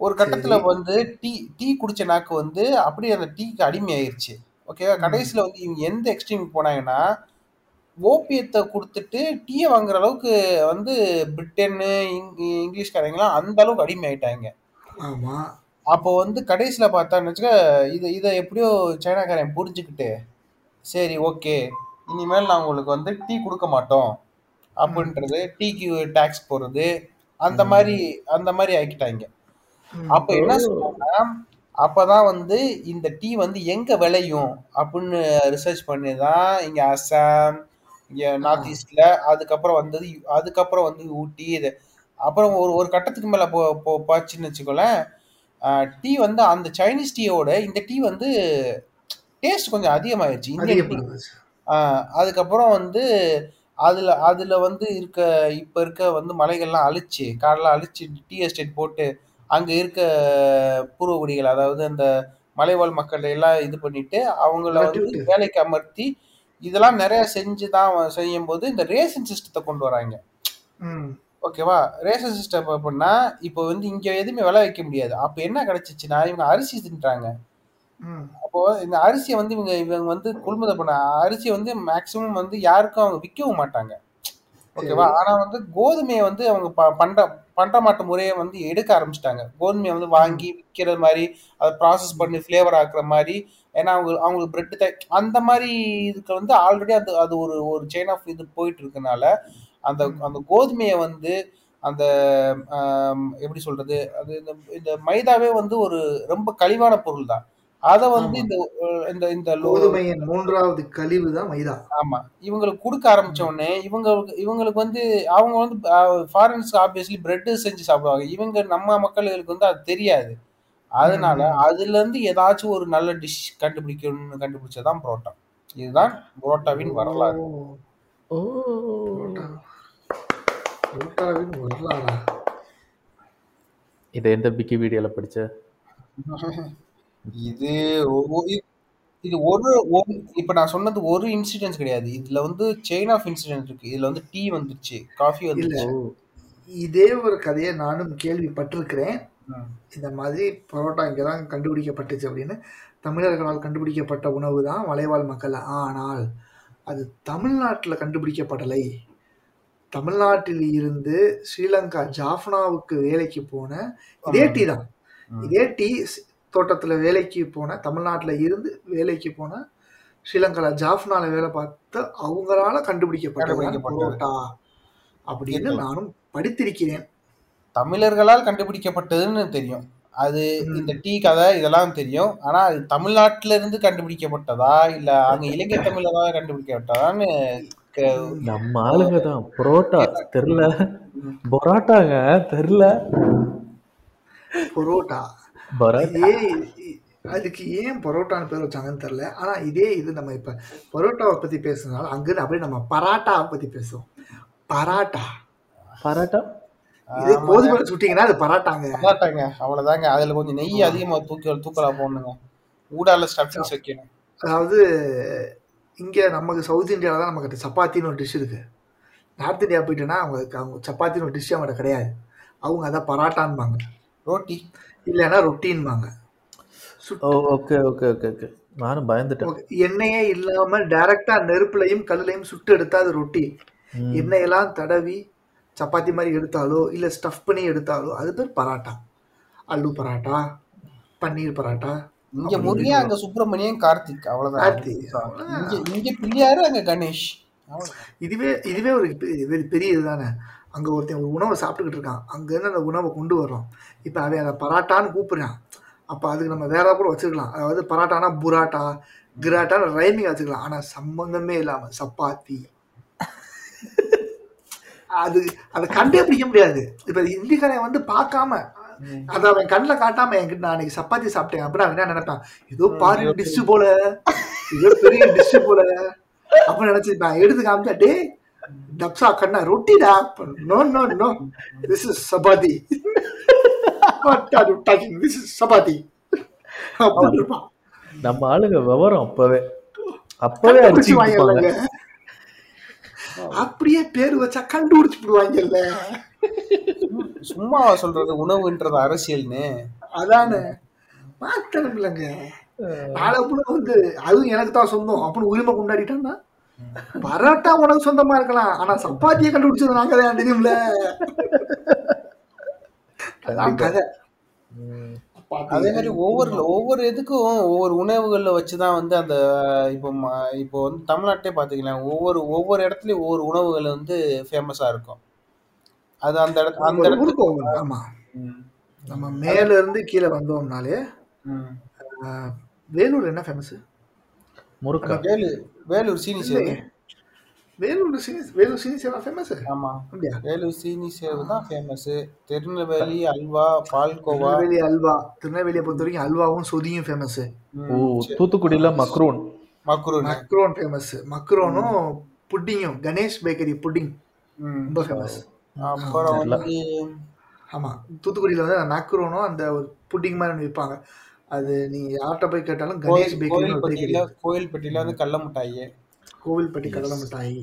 ஒரு கட்டத்துல வந்து டீ டீ குடிச்ச நாக்கு வந்து அப்படியே அந்த டீக்கு அடிமை ஆயிருச்சு ஓகேவா கடைசியில வந்து இவங்க எந்த எக்ஸ்ட்ரீம் போனாங்கன்னா ஓபியத்தை கொடுத்துட்டு டீயை வாங்குற அளவுக்கு வந்து பிரிட்டனு இங்- இங்கிலீஷ்காரங்களாம் அந்த அளவுக்கு அடிமை ஆயிட்டாங்க அப்போ வந்து கடைசியில் பார்த்தான்னு வச்சுக்க இதை இதை எப்படியோ சைனாக்காரன் புரிஞ்சுக்கிட்டு சரி ஓகே இனிமேல் நான் உங்களுக்கு வந்து டீ கொடுக்க மாட்டோம். அப்படின்றது டீக்கு டாக்ஸ் போடுறது அந்த மாதிரி அந்த மாதிரி ஆக்கிட்டாங்க. ம். அப்போ என்ன சொல்றாங்கன்னா அப்பதான் வந்து இந்த டீ வந்து எங்க விளையும் அப்படின்னு ரிசர்ச் பண்ணி தான் இங்க அசாம் இங்க நார்த் ஈஸ்ட்ல அதுக்கப்புறம் வந்தது அதுக்கப்புறம் வந்து ஊட்டி இது. அப்புறம் ஒரு ஒரு கட்டத்துக்கு மேல போ போ போச்சுன்னு வச்சுக்கோங்களேன். டீ வந்து அந்த சைனீஸ் டீயோட இந்த டீ வந்து டேஸ்ட் கொஞ்சம் அதிகமாயிருச்சு. இந்தியன் டீ அதுக்கப்புறம் வந்து அதுல அதுல வந்து இருக்க இப்ப இருக்க வந்து மலைகள்லாம் அழிச்சு காடெல்லாம் அழிச்சு டீ எஸ்டேட் போட்டு அங்க இருக்க பூர்வகுடிகள் அதாவது அந்த மலைவாழ் மக்கள் எல்லாம் இது பண்ணிட்டு அவங்கள வந்து. வேலைக்கு அமர்த்தி இதெல்லாம் நிறைய செஞ்சு தான் செய்யும் போது இந்த ரேஷன் சிஸ்டத்தை கொண்டு வராங்க ம். ஓகேவா ரேஷன் சிஸ்டம் அப்படின்னா இப்போ வந்து இங்க எதுவுமே விளை வைக்க முடியாது அப்ப என்ன கிடைச்சிச்சுன்னா இவங்க அரிசி தின்றாங்க ம். அப்போ இந்த அரிசியை வந்து இவங்க இவங்க வந்து கொள்முதல் பண்ண அரிசியை வந்து மேக்சிமம் வந்து யாருக்கும் அவங்க விற்கவும் மாட்டாங்க ஓகேவா? ஆனா வந்து கோதுமையை வந்து அவங்க ப- பண்ட பண்டமாட்டு முறையை வந்து எடுக்க ஆரம்பிச்சிட்டாங்க. கோதுமையை வந்து வாங்கி விற்கிற மாதிரி அதை ப்ராசஸ் பண்ணி ஃப்ளேவர் ஆக்குற மாதிரி ஏன்னா அவங்க அவங்களுக்கு பிரெட் அந்த மாதிரி இதுக்கு வந்து ஆல்ரெடி அது அது ஒரு ஒரு செயின் ஆஃப் இது போயிட்டு இருக்கனால அந்த அந்த கோதுமையை வந்து அந்த எப்படி சொல்றது? அது இந்த இந்த மைதாவே வந்து ஒரு ரொம்ப கழிவான பொருள் தான் அதை வந்து இந்த இந்த இந்த கோதுமையின் மூன்றாவது கழிவு தான் மைதா. ஆமா. இவங்களுக்கு கொடுக்க ஆரம்பிச்ச உடனே இவங்களுக்கு இவங்களுக்கு வந்து அவங்க வந்து ஃபாரின்ஸ் ஆப்வியஸ்லி பிரெட் செஞ்சு சாப்பிடுவாங்க. இவங்க நம்ம மக்களுக்கு வந்து அது தெரியாது. அதனால அதுல இருந்து ஏதாச்சும் ஒரு நல்ல டிஷ் கண்டுபிடிக்கணும்னு கண்டுபிடிச்சதான் புரோட்டா. இதுதான் புரோட்டாவின் வரலாறு. ஓ. புரோட்டாவின் வரலாறா? இதை எந்த விக்கிபீடியால படிச்ச? *laughs* இது இது ஒரு இப்ப நான் சொன்னது ஒரு இன்சிடென்ட்ஸ் கிடையாது. இதுல வந்து செயின் ஆஃப் இன்சிடென்ட் இருக்கு. இதுல வந்து டீ வந்துருச்சு காஃபி வந்துருச்சு. இதே ஒரு கதையை நானும் கேள்விப்பட்டிருக்கிறேன். இந்த மாதிரி பரோட்டா இங்கே தான் கண்டுபிடிக்கப்பட்டுச்சு அப்படின்னு. தமிழர்களால் கண்டுபிடிக்கப்பட்ட உணவு தான் மலைவாழ் மக்கள். ஆனால் அது தமிழ்நாட்டில் கண்டுபிடிக்கப்படலை. தமிழ்நாட்டில் இருந்து ஸ்ரீலங்கா ஜாஃப்னாவுக்கு வேலைக்கு போன இதே டீ தான். இதே டீ தோட்டத்தில் வேலைக்கு போன தமிழ்நாட்டில் இருந்து வேலைக்கு போன ஸ்ரீலங்கால ஜாஃப்னால வேலை பார்த்து அவங்களால கண்டுபிடிக்கப்பட்டது. பரோட்டா அப்படின்னு. நானும் படித்திருக்கிறேன். தமிழர்களால் கண்டுபிடிக்கப்பட்டதுன்னு தெரியும். அது. இந்த டீ கதை இதெல்லாம் தெரியும். ஆனா அது தமிழ்நாட்டுல இருந்து கண்டுபிடிக்கப்பட்டதா? இல்ல அங்க *laughs* இலங்கை தமிழரால் கண்டுபிடிக்கப்பட்டதான்னு நம்ம ஆளுங்க தான். புரோட்டா. தெரில. பொராட்டாங்க. தெரில. பரோட்டா. இ- அதுக்கு ஏன் பரோட்டான்னு பேர் வச்சாங்கன்னு தெரியல. ஆனா இதே இது நம்ம இப்ப பரோட்டாவை பத்தி பேசுறதுனால அங்கிருந்து அப்படியே நம்ம பராட்டாவை பத்தி பேசுவோம். பராட்டா. பரோட்டா? இது. கோதுமை சுட்டிங்கன்னா அது பராட்டாங்க. அதாட்டாங்க அவ்வளவுதாங்க. அதுல கொஞ்சம் நெய் அதிகமா தூக்கி தூக்கலா போடணுங்க. ஊடால ஸ்டஃபிங்ஸ் வைக்கணும். அதாவது இங்க நமக்கு சவுத் இந்தியாவில் தான் நமக்கு சப்பாத்தின்னு ஒரு டிஷ் இருக்கு. நார்த் இந்தியா போயிட்டோன்னா அவங்க அவங்க சப்பாத்தின்னு ஒரு டிஷ் அவங்கள்ட்ட கிடையாது. அவங்க அதான் பராட்டான்பாங்க. ரோட்டி இல்லைன்னா ரொட்டின்பாங்க oh okay okay okay okay. நானும் பயந்துட்டேன். எண்ணெயே இல்லாம டைரக்டா நெருப்புலையும் கல்லுலையும் சுட்டு எடுத்தா அது ரொட்டி. எண்ணெயெல்லாம் தடவி சப்பாத்தி மாதிரி எடுத்தாலோ இல்ல ஸ்டஃப் பண்ணி எடுத்தாலோ அது பேர் பராட்டா. அல்லு பராட்டா பன்னீர் பராட்டா இங்க முருகன் அங்க சுப்பிரமணியன் கார்த்திக் அவ்வளவுதான். கார்த்திக். இங்க இங்க பிள்ளையாரு அங்க கணேஷ். இதுவே இதுவே ஒரு பெரிய இதுதானே. அங்க ஒருத்தன் ஒரு உணவை சாப்பிட்டுக்கிட்டு இருக்கான். அங்க இருந்து அந்த உணவை கொண்டு வர்றோம் இப்ப அவன் அதை பராட்டான்னு கூப்பிடுறான். அப்ப அதுக்கு நம்ம வேற கூட வச்சுக்கலாம். அதாவது பராட்டானா புராட்டா கிராட்டான்னு ரைமிங் வச்சுக்கலாம். ஆனா சம்பந்தமே இல்லாம சப்பாத்தி. அது அதை கண்டே பிடிக்க முடியாது. இப்ப இந்திக்காரன் வந்து பார்க்காம அதை அவன் கண்ணில் காட்டாம என்கிட்ட நான் அன்னைக்கு சப்பாத்தி சாப்பிட்டேன் அப்படின்னு அவன் என்ன நினைப்பான்? ஏதோ பாரு டிஷ் போல. ஏதோ பெரிய டிஷ் போல. அப்ப நினைச்சிருப்பேன் எடுத்து காமிச்சா டே டப்ஸா கண்ணா ரொட்டிடா no no no this is talking this is chapati அப்படி இருப்பான் நம்ம ஆளுங்க விவரம் அப்பவே. அப்பவே கண்டுபிடிச்சு அடிச்சு வாங்கலங்க அப்படியே பேர் வச்சா கண்டுபிடிச்சு விடுவாங்கல்ல. சும்மா சொல்றது உணவுன்றது அரசியல்னு. அதானே. மாத்தணும் இல்லைங்க. நாளை வந்து அதுவும் எனக்கு தான் சொந்தம். அப்படின்னு உரிமை கொண்டாடிட்டோம்னா பரோட்டா உனக்கு சொந்தமா இருக்கலாம். ஆனா சப்பாத்தியை கண்டுபிடிச்சது நாங்க தான் தெரியும்ல கதை. அதே மாதிரி ஒவ்வொரு ஒவ்வொரு இதுக்கும் ஒவ்வொரு உணவுகள்ல வச்சுதான் வந்து அந்த இப்போ இப்போ வந்து தமிழ்நாட்டே பாத்தீங்கன்னா ஒவ்வொரு ஒவ்வொரு இடத்துலயும் ஒவ்வொரு உணவுகள் வந்து ஃபேமஸா இருக்கும். அது அந்த இடத்து அந்த இடத்துக்கு ஆமா. நம்ம மேல இருந்து கீழே வந்தோம்னாலே வேலூர் என்ன ஃபேமஸ் முறுக்கா வேலு வேலூர் சீனி சேவு வேலூர் சீனி வேலூர் சீனி சேவா ஃபேமஸ் ஆமா அப்படியா வேலூர் சீனி சேவு தான் ஃபேமஸ் திருநெல்வேலி அல்வா பால்கோவா திருநெல்வேலி அல்வா திருநெல்வேலியை பொறுத்த வரைக்கும் அல்வாவும் சொதியும் ஃபேமஸ் ஓ தூத்துக்குடியில மக்ரூன் மக்ரூன் மக்ரோன் ஃபேமஸ் மக்ரோனும் புட்டிங்கும் கணேஷ் பேக்கரி புட்டிங் ரொம்ப ஃபேமஸ் அப்புறம் வந்து ஆமா தூத்துக்குடியில வந்து அந்த மேக்ரோனும் அந்த ஒரு புட்டிங் மாதிரி விற்பாங்க அது நீ யார்கிட்ட போய் கேட்டாலும் கணேஷ் கோயில் பேக்கரி கோயில்பட்டியில வந்து கடல மிட்டாயி. கோவில்பட்டி கடலை மிட்டாய்.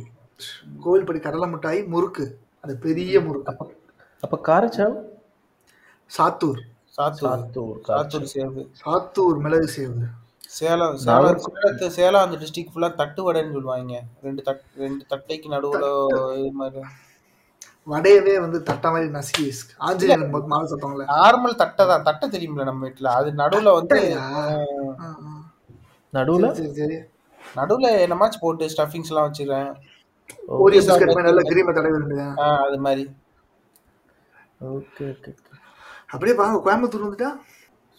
கோவில்பட்டி கடலை மிட்டாய் முறுக்கு. அது பெரிய முறுக்கு. அப்ப சாத்தூர். சாத்தூர். சாத்தூர் சாத்தூர் சேவு. சாத்தூர் மிளகு சேவு. சேலம் சேலம் சேலத்து சேலம் அந்த டிஸ்ட்ரிக்ட் ஃபுல்லா தட்டு வடைன்னு சொல்லுவாங்க. ரெண்டு தட் ரெண்டு தட்டைக்கு நடுவுல இது மாதிரி. வடையவே வந்து தட்டை மாதிரி நசுக்கி ஆஞ்சநேயர் மு- மாவு சாப்பிட்டாங்களே நார்மல் தட்டை தான். தட்டை தெரியுமில்ல நம்ம வீட்டுல. அது நடுவுல வந்து நடுவுல? நடுவுல என்னமாச்சும் போட்டு ஸ்டஃபிங்ஸ் எல்லாம் வச்சிருக்கேன் ஓரியோ பிஸ்கட் மாதிரி நல்ல கிரீமை தடவி இருந்தேன் ஆஹ், அது மாதிரி. ஓகே ஓகே அப்படியே வாங்க கோயம்புத்தூர் வந்துட்டா?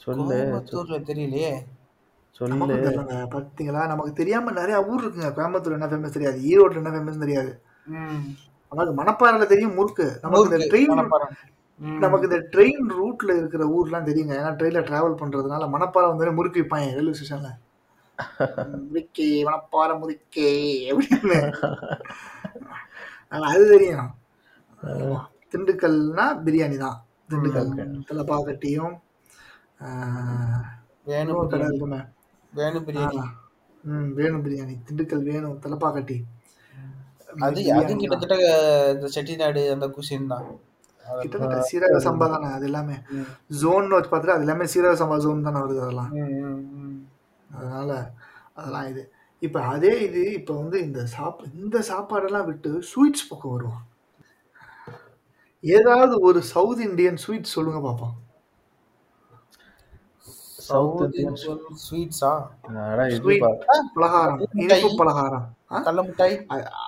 சொல்லு கோயம்புத்தூர்ல தெரியலையே. சொல்லு. பாத்தீங்களா? நமக்கு தெரியாம நிறைய ஊர் இருக்குங்க. கோயம்புத்தூர் என்ன ஃபேமஸ் தெரியாது. ஈரோடு என்ன ஃபேமஸ் தெரியாது. நமக்கு மணப்பாறையில தெரியும் முறுக்கு. நமக்கு இந்த ட்ரெயின். நமக்கு இந்த ட்ரெயின் ரூட்ல இருக்கிற ஊர்லாம் தெரியுங்க. ஏன்னா ட்ரெயின்ல டிராவல் பண்றதுனால மணப்பாறை வந்து முறுக்கு விற்பாங்க ரயில்வே ஸ்டேஷன்ல முறுக்கே மணப்பாறை முறுக்கே அப்படின்னு. அது தெரியும். திண்டுக்கல்னா பிரியாணி தான். திண்டுக்கல். தலப்பாக்கட்டியும் வேணு இன்னொரு கடை பிரியாணி. ம் வேணு பிரியாணி. திண்டுக்கல் வேணும் தலப்பாக்கட்டி. அது அது. கிட்டத்தட்ட இந்த செட்டிநாடு அந்த குசின் தான் கிட்டத்தட்ட சீரக சம்பா தானே அது எல்லாமே. ஜோன் வச்சு பார்த்துட்டு அது எல்லாமே சீரக சம்பா ஜோன் தானே வருது அதெல்லாம். அதனால அதெல்லாம் இது இப்போ அதே இது இப்போ வந்து இந்த சாப் இந்த சாப்பாடெல்லாம் விட்டு ஸ்வீட்ஸ் பக்கம் வருவோம் ஏதாவது ஒரு சவுத் இந்தியன் ஸ்வீட் சொல்லுங்க பார்ப்போம் சவுத் இந்தியன் ஸ்வீட்ஸா ஸ்வீட் பலகாரம் இனிப்பு பலகாரம்? கடலை மிட்டாய்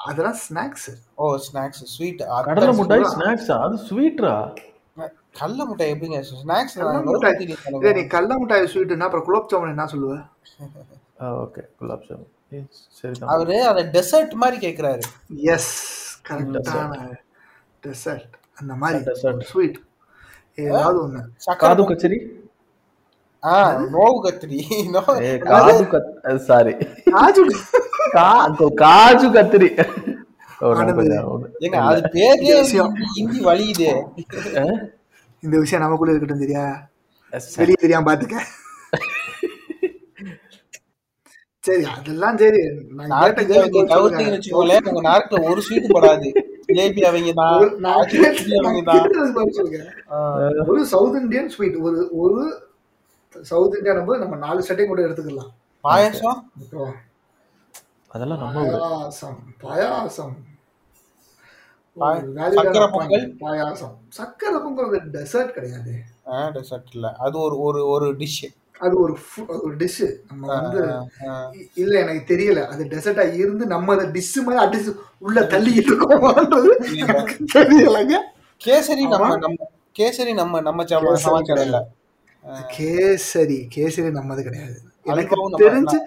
அதெல்லாம் ஸ்நாக்ஸ் ஓ ஸ்நாக்ஸ் ஸ்வீட் கடலை மிட்டாய் ஸ்நாக்ஸா அது ஸ்வீட்ரா கடலை மிட்டாய் எப்படிங்க? ஸ்நாக்ஸ் நீ கடல மிட்டாய் ஸ்வீட்னா அப்புறம் குலோப் ஜாமுன் என்ன சொல்லுவ? ஓகே. குலாப் ஜாமுன். சரிதான் அவரு அத டெசர்ட் மாதிரி கேக்குறாரு. எஸ் கரெக்டான டெசர்ட் அந்த மாதிரி. Dessert. ஸ்வீட் ஏதாவது சக்கரை காது கச்சேரி? ஆ நோவு கத்திரி *laughs* நோ ஏ காது கத் சாரி காஜு காஜு கத்திரி. ஏங்க அது விஷயம். ஹிந்தி வலியுது? இந்த விஷயம் நமக்குள்ள இருக்கட்டும் sir. வெளியே தெரியாம பாத்துக்க. சரி அதெல்லாம் சரி. தவிர்த்தீங்கன்னு வச்சுக்கோங்களேன் உங்க நாட்டுல ஒரு ஸ்வீட் படாது. ஜிலேபி அவங்க தான். ஒரு- சவுத் இந்தியன் ஸ்வீட் ஒரு ஒரு சவுத் இந்தியா போது நம்ம நாலு சட்டை கூட எடுத்துக்கலாம். பாயசம்? அதெல்லாம் நம்ம. பாயாசம் பாயாசம். சக்கரை. பொங்கல்? பாயாசம். சக்கரை பொங்கல் டெசர்ட் கிடையாது. டெசர்ட் இல்ல. அது ஒரு ஒரு ஒரு டிஷ் அது ஒரு ஒரு டிஷ் நம்ம வந்து இல்ல எனக்கு தெரியல. அது டெசர்ட்டா இருந்து நம்ம அதை டிஷ் மாதிரி அடிச்சு உள்ள தள்ளிக்கிட்டு இருக்கோமான்றது எனக்கு தெரியலங்க. கேசரி நம்ம நம்ம கேசரி நம்ம நம்ம சம- கேசரி சமாச்சாரம் இல்ல கேசரி கேசரி நம்மது கிடையாது. எனக்கு தெரிஞ்சு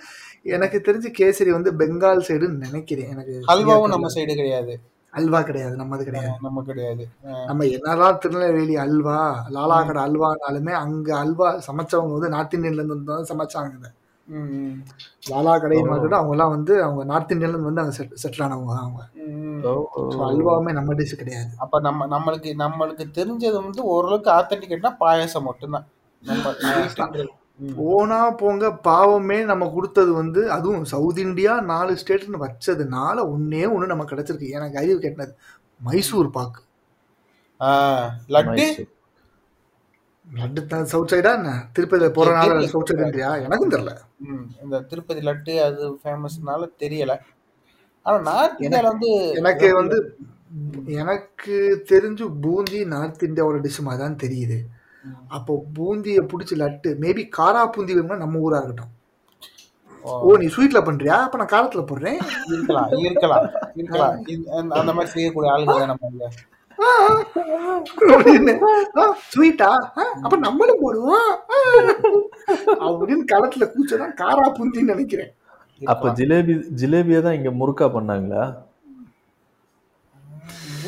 எனக்கு தெரிஞ்சு கேசரி வந்து பெங்கால் சைடுன்னு நினைக்கிறேன். எனக்கு ஹல்வாவும் நம்ம சைடு கிடையாது. அல்வா கிடையாது நம்மது கிடையாது. நம்ம கிடையாது. நம்ம என்னதான் திருநெல்வேலி அல்வா லாலா கடை அல்வானாலுமே அங்க அல்வா சமைச்சவங்க வந்து நார்த் இந்தியன்ல இருந்து வந்து தான் சமைச்சாங்க. லாலா கடை மார்க்கெட் அவங்க எல்லாம் வந்து அவங்க நார்த் இந்தியன்ல இருந்து வந்து அங்க செட்டில் ஆனவங்க அவங்க. அல்வாவுமே நம்ம டிஷ் கிடையாது. அப்ப நம்ம நம்மளுக்கு நம்மளுக்கு தெரிஞ்சது வந்து ஓரளவுக்கு ஆத்தன்டிகேட்னா பாயாசம் மட்டும்தான். நம்ம *laughs* போனா போங்க பாவமே நம்ம கொடுத்தது வந்து அதுவும் சவுத் இந்தியா நாலு ஸ்டேட்னு வச்சதுனால ஒன்னே ஒண்ணு நமக்கு கிடைச்சிருக்கு. எனக்கு அறிவு கேட்டது மைசூர் பாக்கு லட்டு. லட்டு தான் சவுத் சைடா என்ன? திருப்பதியில போறனால தெரியல. சவுத் சைடுன்றியா எனக்கும் தெரியல. இந்த திருப்பதி லட்டு அது ஃபேமஸ்னால தெரியல. ஆனா நார்த் இந்தியால வந்து எனக்கு வந்து எனக்கு தெரிஞ்சு பூந்தி நார்த் இந்தியாவோட டிஷ் மாதிரி தான் தெரியுது. அப்போ பூந்தியை பிடிச்சி லட்டு. மேபி காரா பூந்தி வேணும்னா நம்ம ஊரா இருக்கட்டும். ஓ, நீ ஸ்வீட்ல பண்றியா? அப்ப நான் காரத்துல போடுறேன். இருக்கலாம் இருக்கலாம் இருக்கலாம். அந்த- மாதிரி செய்யக்கூடிய ஆளுங்க நம்ம ஸ்வீட்டா அப்ப நம்மளும் போடுவோம். அப்படின்னு களத்துல கூச்சதான் காரா பூந்தின்னு நினைக்கிறேன். அப்ப ஜிலேபி ஜிலேபியை தான் இங்க முறுக்கா பண்ணாங்களா?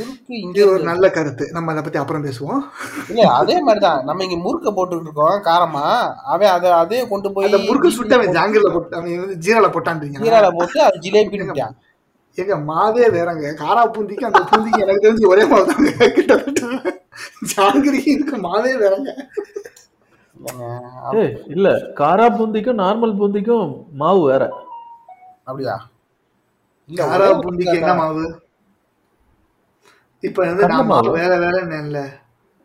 முறுக்கு இங்க ஒரு நல்ல கருத்து. நம்ம அதை பத்தி அப்புறம் பேசுவோம். இல்ல அதே மாதிரிதான். நம்ம இங்க முறுக்க போட்டுக்கிட்டு இருக்கோம் காரமா. அவன் அதை அதே கொண்டு போய் முறுக்கு சுட்டு அவன் ஜாங்கிரில போட்டு அவன் ஜீரால போட்டான்றீங்க. ஜீரால போட்டு அது ஜிலேபின்னுட்டான் எங்க மாவே வேறங்க. காரா பூந்திக்கு அந்த பூந்திக்கு எனக்கு தெரிஞ்சு ஒரே மாவு தாங்க கிட்டத்தட்ட ஜாங்கிரிக்கு இதுக்கு மாவே வேறங்க. இல்ல காரா பூந்திக்கும் நார்மல் பூந்திக்கும் மாவு வேற. அப்படியா? காரா பூந்திக்கு என்ன மாவு? இப்ப வந்து கடலை நான் மாவு. மாவு வேற வேற இல்ல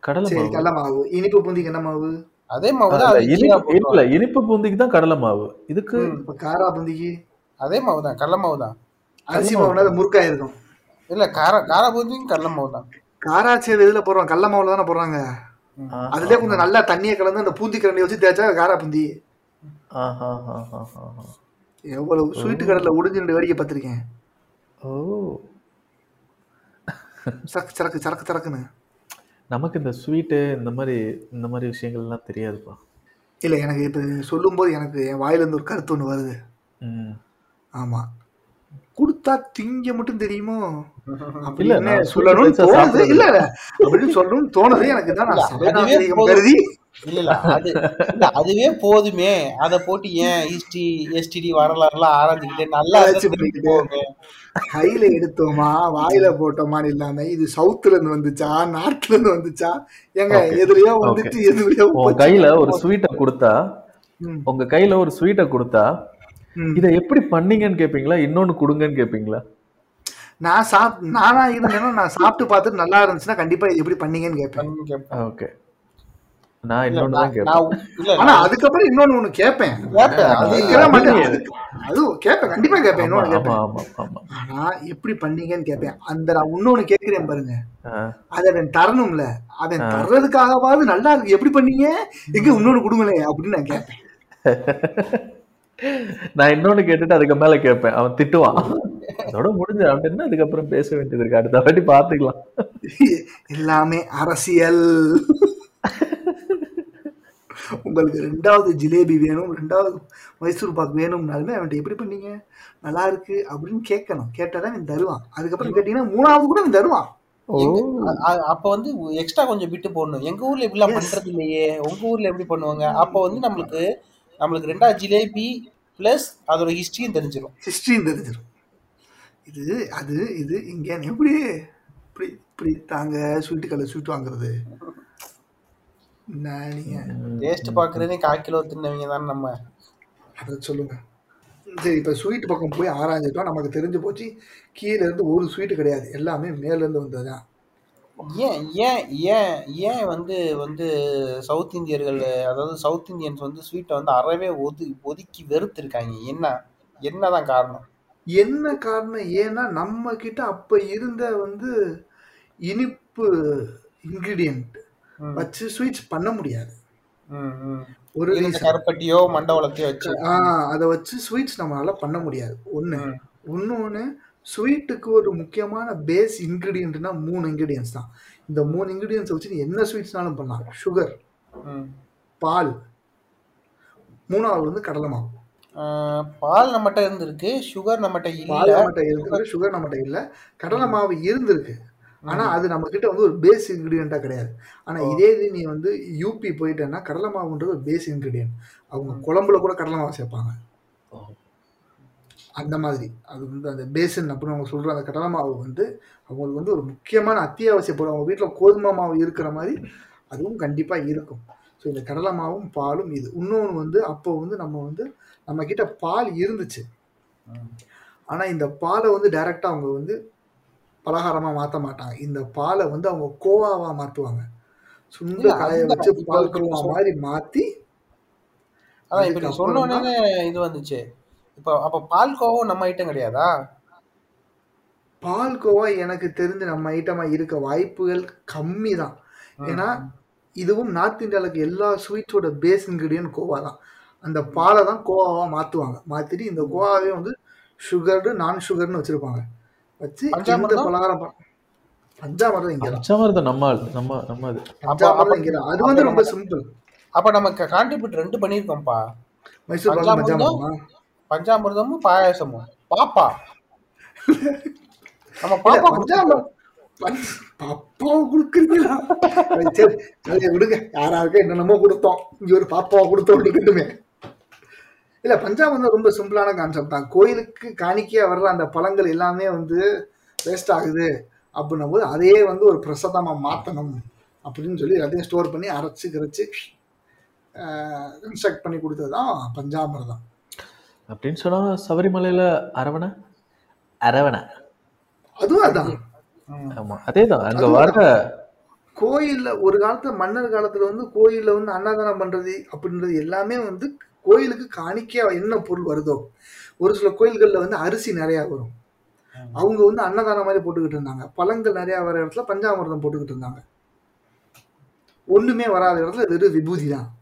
கடலை சரி மாவு. கடல மாவு. இனிப்பு பூந்திக்கு என்ன மாவு? அதே மாவு தான் இல்ல, இனிப்பு இல்ல போட்டுருவாங்க. இனிப்பு பூந்திக்கு தான் கடலை மாவு. இதுக்கு இப்ப காரா பூந்திக்கு? அதே மாவு தான் கடலை மாவு தான் அரிசி மாவுனா முறுக்கா இருக்கும் இல்ல கார கார பூந்தியும் கடலை மாவு தான் காரா சேவை இதுல போடுறோம் கடல மாவுல தானே போடுறாங்க. ஆ, அதுலயே கொஞ்சம் நல்லா தண்ணியை கலந்து அந்த பூந்தி கரண்டி வச்சு தேய்ச்சா காரா பூந்தி. ஆஹா, ஆஹா, ஆஹா. எவ்வளவு ஸ்வீட் கடல்ல உடிஞ்சு வேடிக்கை பார்த்திருக்கேன். ஓ. சரக்கு சரக்கு சரக்கு சரக்குன்னு. நமக்கு இந்த ஸ்வீட்டு இந்த மாதிரி இந்த மாதிரி விஷயங்கள்லாம் தெரியாதுப்பா. இல்ல எனக்கு இப்ப சொல்லும்போது எனக்கு என் வாயில இருந்து ஒரு கருத்து ஒண்ணு வருது. ம். ஆமா. கொடுத்தா திங்க மட்டும் தெரியுமோ? அப்படி இல்ல, என்ன நான் சொல்லணும்னு தோணுது. இல்ல இல்ல. அப்படின்னு சொல்லணும்னு தோணுது. எனக்கு தான் நான். கருதி இல்ல இல்ல அது இல்ல அதுவே போதுமே அத போட்டு ஏன் ஈஸ்டி எஸ்டிடி வரலாறுலாம் ஆராய்ஞ்சுக்கிட்டு நல்லா கையில எடுத்தோமா வாயில போட்டோமான்னு இல்லாம இது சவுத்துல இருந்து வந்துச்சா நார்த்ல இருந்து வந்துச்சா எங்க. எதுலயோ வந்துச்சு எதுலயோ. கையில ஒரு ஸ்வீட்டை கொடுத்தா உங்க கையில ஒரு ஸ்வீட்டை கொடுத்தா. இதை எப்படி பண்ணீங்கன்னு கேப்பீங்களா இன்னொன்னு கொடுங்கன்னு கேப்பீங்களா நான் சாப் நானா இருந்தேன்னா நான் சாப்பிட்டு பார்த்துட்டு நல்லா இருந்துச்சுன்னா கண்டிப்பா எப்படி பண்ணீங்கன்னு கேட்பேன். ஓகே நான் அதுக்கப்புறம் இன்னொன்னு ஒண்ணு கேட்பேன். அது கேட்பேன் கண்டிப்பா கேட்பேன். இன்னொன்னு கேட்பேன். ஆனா எப்படி பண்ணீங்கன்னு கேட்பேன். அந்த நான் இன்னொன்னு கேட்கிறேன் பாருங்க. அதை அவன் தரணும்ல. அவன் தர்றதுக்காகவாவது நல்லா இருக்கு. எப்படி பண்ணீங்க? எங்க இன்னொன்னு கொடுங்களேன் அப்படின்னு நான் கேட்பேன். *laughs* நான் இன்னொன்னு கேட்டுட்டு அதுக்கு மேல கேட்பேன். அவன் திட்டுவான். அதோட முடிஞ்ச அப்படின்னா அதுக்கப்புறம் பேச வேண்டியது இருக்கு. அடுத்த வாட்டி பாத்துக்கலாம். *laughs* எல்லாமே அரசியல். *laughs* உங்களுக்கு ரெண்டாவது ஜிலேபி வேணும் ரெண்டாவது மைசூர் பாக் வேணும்னாலுமே அவன்கிட்ட எப்படி பண்ணீங்க? நல்லா இருக்கு அப்படின்னு கேட்கணும். கேட்டாதான் அவன் தருவான். அதுக்கப்புறம் கேட்டீங்கன்னா மூணாவது கூட அவன் தருவான். அப்ப வந்து எக்ஸ்ட்ரா கொஞ்சம் விட்டு போடணும். எங்க ஊர்ல இப்படிலாம். பண்றது இல்லையே. உங்க ஊர்ல எப்படி பண்ணுவாங்க? அப்ப வந்து நம்மளுக்கு நம்மளுக்கு ரெண்டா ஜிலேபி பிளஸ் அதோட ஹிஸ்டரியும் தெரிஞ்சிடும் ஹிஸ்ட்ரியும் தெரிஞ்சிடும் இது அது இது இங்கே எப்படி இப்படி இப்படி தாங்க ஸ்வீட்டு கல்ல ஸ்வீட் வாங்குறது? டேஸ்ட் பாக்குறதே கால் கிலோ தின்னவங்க தான் நம்ம. அதை சொல்லுங்க. சரி இப்போ ஸ்வீட் பக்கம் போய் ஆராய்ஞ்சிட்டோம். நமக்கு தெரிஞ்சு போச்சு கீழே இருந்து ஒரு ஸ்வீட்டு கிடையாது. எல்லாமே மேல இருந்து வந்ததுதான் ஏன் ஏன் ஏன் ஏன் வந்து வந்து சவுத் இந்தியர்கள் அதாவது சவுத் இந்தியன்ஸ் வந்து ஸ்வீட்டை வந்து அறவே ஒது ஒதுக்கி வெறுத்திருக்காங்க. என்ன என்னதான் காரணம்? என்ன காரணம்? ஏன்னா நம்ம கிட்ட அப்ப இருந்த வந்து இனிப்பு இன்கிரிடியன்ட் வச்சு ஸ்வீட்ஸ் பண்ண முடியாது. ஒரு. கருப்பட்டியோ மண்டவளத்தையோ வச்சு. ஆ அதை வச்சு ஸ்வீட்ஸ் நம்மளால பண்ண முடியாது. ஒன்று இன்னொன்று ஸ்வீட்டுக்கு ஒரு முக்கியமான பேஸ் இன்க்ரீடியன்ட்னா மூணு இன்க்ரீடியன்ஸ் தான். இந்த மூணு இன்க்ரீடியன்ஸ் வச்சு நீ என்ன ஸ்வீட்ஸ்னாலும் பண்ணலாம். சுகர். பால். மூணாவது வந்து கடலை மாவு. பால் நம்மகிட்ட இருந்திருக்கு. சுகர் நம்மகிட்ட இல்ல. நம்மகிட்ட இருக்கு. சுகர் நம்மகிட்ட இல்லை. கடலை மாவு இருந்திருக்கு. ஆனா அது நம்ம கிட்ட வந்து ஒரு பேஸ் இன்க்ரீடியண்டா கிடையாது. ஆனா இதே இது நீ வந்து யூபி போயிட்டேன்னா கடலை மாவுன்றது ஒரு பேஸ் இன்க்ரீடியன்ட் அவங்க குழம்புல கூட கடலை மாவு சேர்ப்பாங்க. அந்த மாதிரி. அது வந்து அந்த பேசன் அப்படின்னு அவங்க சொல்ற அந்த கடலை மாவு வந்து அவங்களுக்கு வந்து ஒரு முக்கியமான அத்தியாவசிய பொருள். அவங்க வீட்டில் கோதுமை மாவு இருக்கிற மாதிரி அதுவும் கண்டிப்பாக இருக்கும். ஸோ இந்த கடலை மாவும் பாலும் இது. இன்னொன்று வந்து அப்போ வந்து நம்ம வந்து நம்ம கிட்ட பால் இருந்துச்சு. ஆனால் இந்த பாலை வந்து டைரெக்டாக அவங்க வந்து பலகாரமாக மாற்ற மாட்டாங்க. இந்த பாலை வந்து அவங்க கோவாவாக மாற்றுவாங்க சுண்ட காய. வச்சு பால் கோவா மாதிரி மாற்றி அதான் இப்ப இது வந்துச்சு. இப்போ அப்ப பால்கோவும் நம்ம ஐட்டம் கிடையாதா? பால்கோவா எனக்கு தெரிஞ்சு நம்ம ஐட்டமாக இருக்க வாய்ப்புகள் கம்மி தான் ஏன்னா இதுவும் நார்த் இந்தியாவுக்கு எல்லா ஸ்வீட்ஸோட பேஸ் இன்கிரீடியன்ட் கோவா தான் அந்த பாலை தான் கோவாவாக மாற்றுவாங்க மாற்றிட்டு இந்த கோவாவே வந்து சுகர்டு நான் சுகர்னு வச்சுருப்பாங்க. வச்சு இந்த பஞ்சாமிர்தம்? பலகாரம் பஞ்சாமிர்தம் இங்கே பஞ்சாமிர்தம் நம்ம நம்ம நம்ம அது பஞ்சாமிர்தம் இங்கே அது வந்து ரொம்ப சிம்பிள் அப்ப நம்ம கான்ட்ரிபியூட் ரெண்டு பண்ணிருக்கோம்ப்பா மைசூர் பஞ்சாமிர்தம்? பஞ்சாமிர்தமா பஞ்சாமிர்தமும் பாயாசமும். பாப்பா. நம்ம பாப்பா பஞ்சாமிர்தம் பஞ்ச்- பாப்பாவை கொடுக்குறீங்களா? சரி விடுங்க. யாராருக்கும் என்னென்னமோ கொடுத்தோம். இங்க ஒரு பாப்பாவை கொடுத்தோம் அப்படிக்கட்டுமே இல்ல பஞ்சாமிர்தம் ரொம்ப சிம்பிளான கான்செப்ட் தான். கோயிலுக்கு காணிக்கையா வர்ற அந்த பழங்கள் எல்லாமே வந்து வேஸ்ட் ஆகுது அப்படின்னும் போது அதையே வந்து ஒரு பிரசாதமா மாத்தணும் அப்படின்னு சொல்லி எல்லாத்தையும் ஸ்டோர் பண்ணி அரைச்சு கரைச்சு இன்ஸ்ட்ரக்ட் பண்ணி கொடுத்தது தான் பஞ்சாமிர்தம் அப்படின்னு சொன்னா சபரிமலையில அரவணை? அரவணை. அதுவும் அதான். ஆமா அதேதான். அங்க வர்ற கோயில்ல ஒரு காலத்துல மன்னர் காலத்துல வந்து கோயில்ல வந்து அன்னதானம் பண்றது அப்படின்றது எல்லாமே வந்து கோயிலுக்கு காணிக்கையா என்ன பொருள் வருதோ? ஒரு சில கோயில்கள்ல வந்து அரிசி நிறைய வரும். அவங்க வந்து அன்னதானம் மாதிரி போட்டுக்கிட்டு இருந்தாங்க. பழங்கள் நிறைய வர இடத்துல பஞ்சாமிர்தம் போட்டுக்கிட்டு இருந்தாங்க. ஒண்ணுமே வராத இடத்துல வெறும் விபூதி தான்.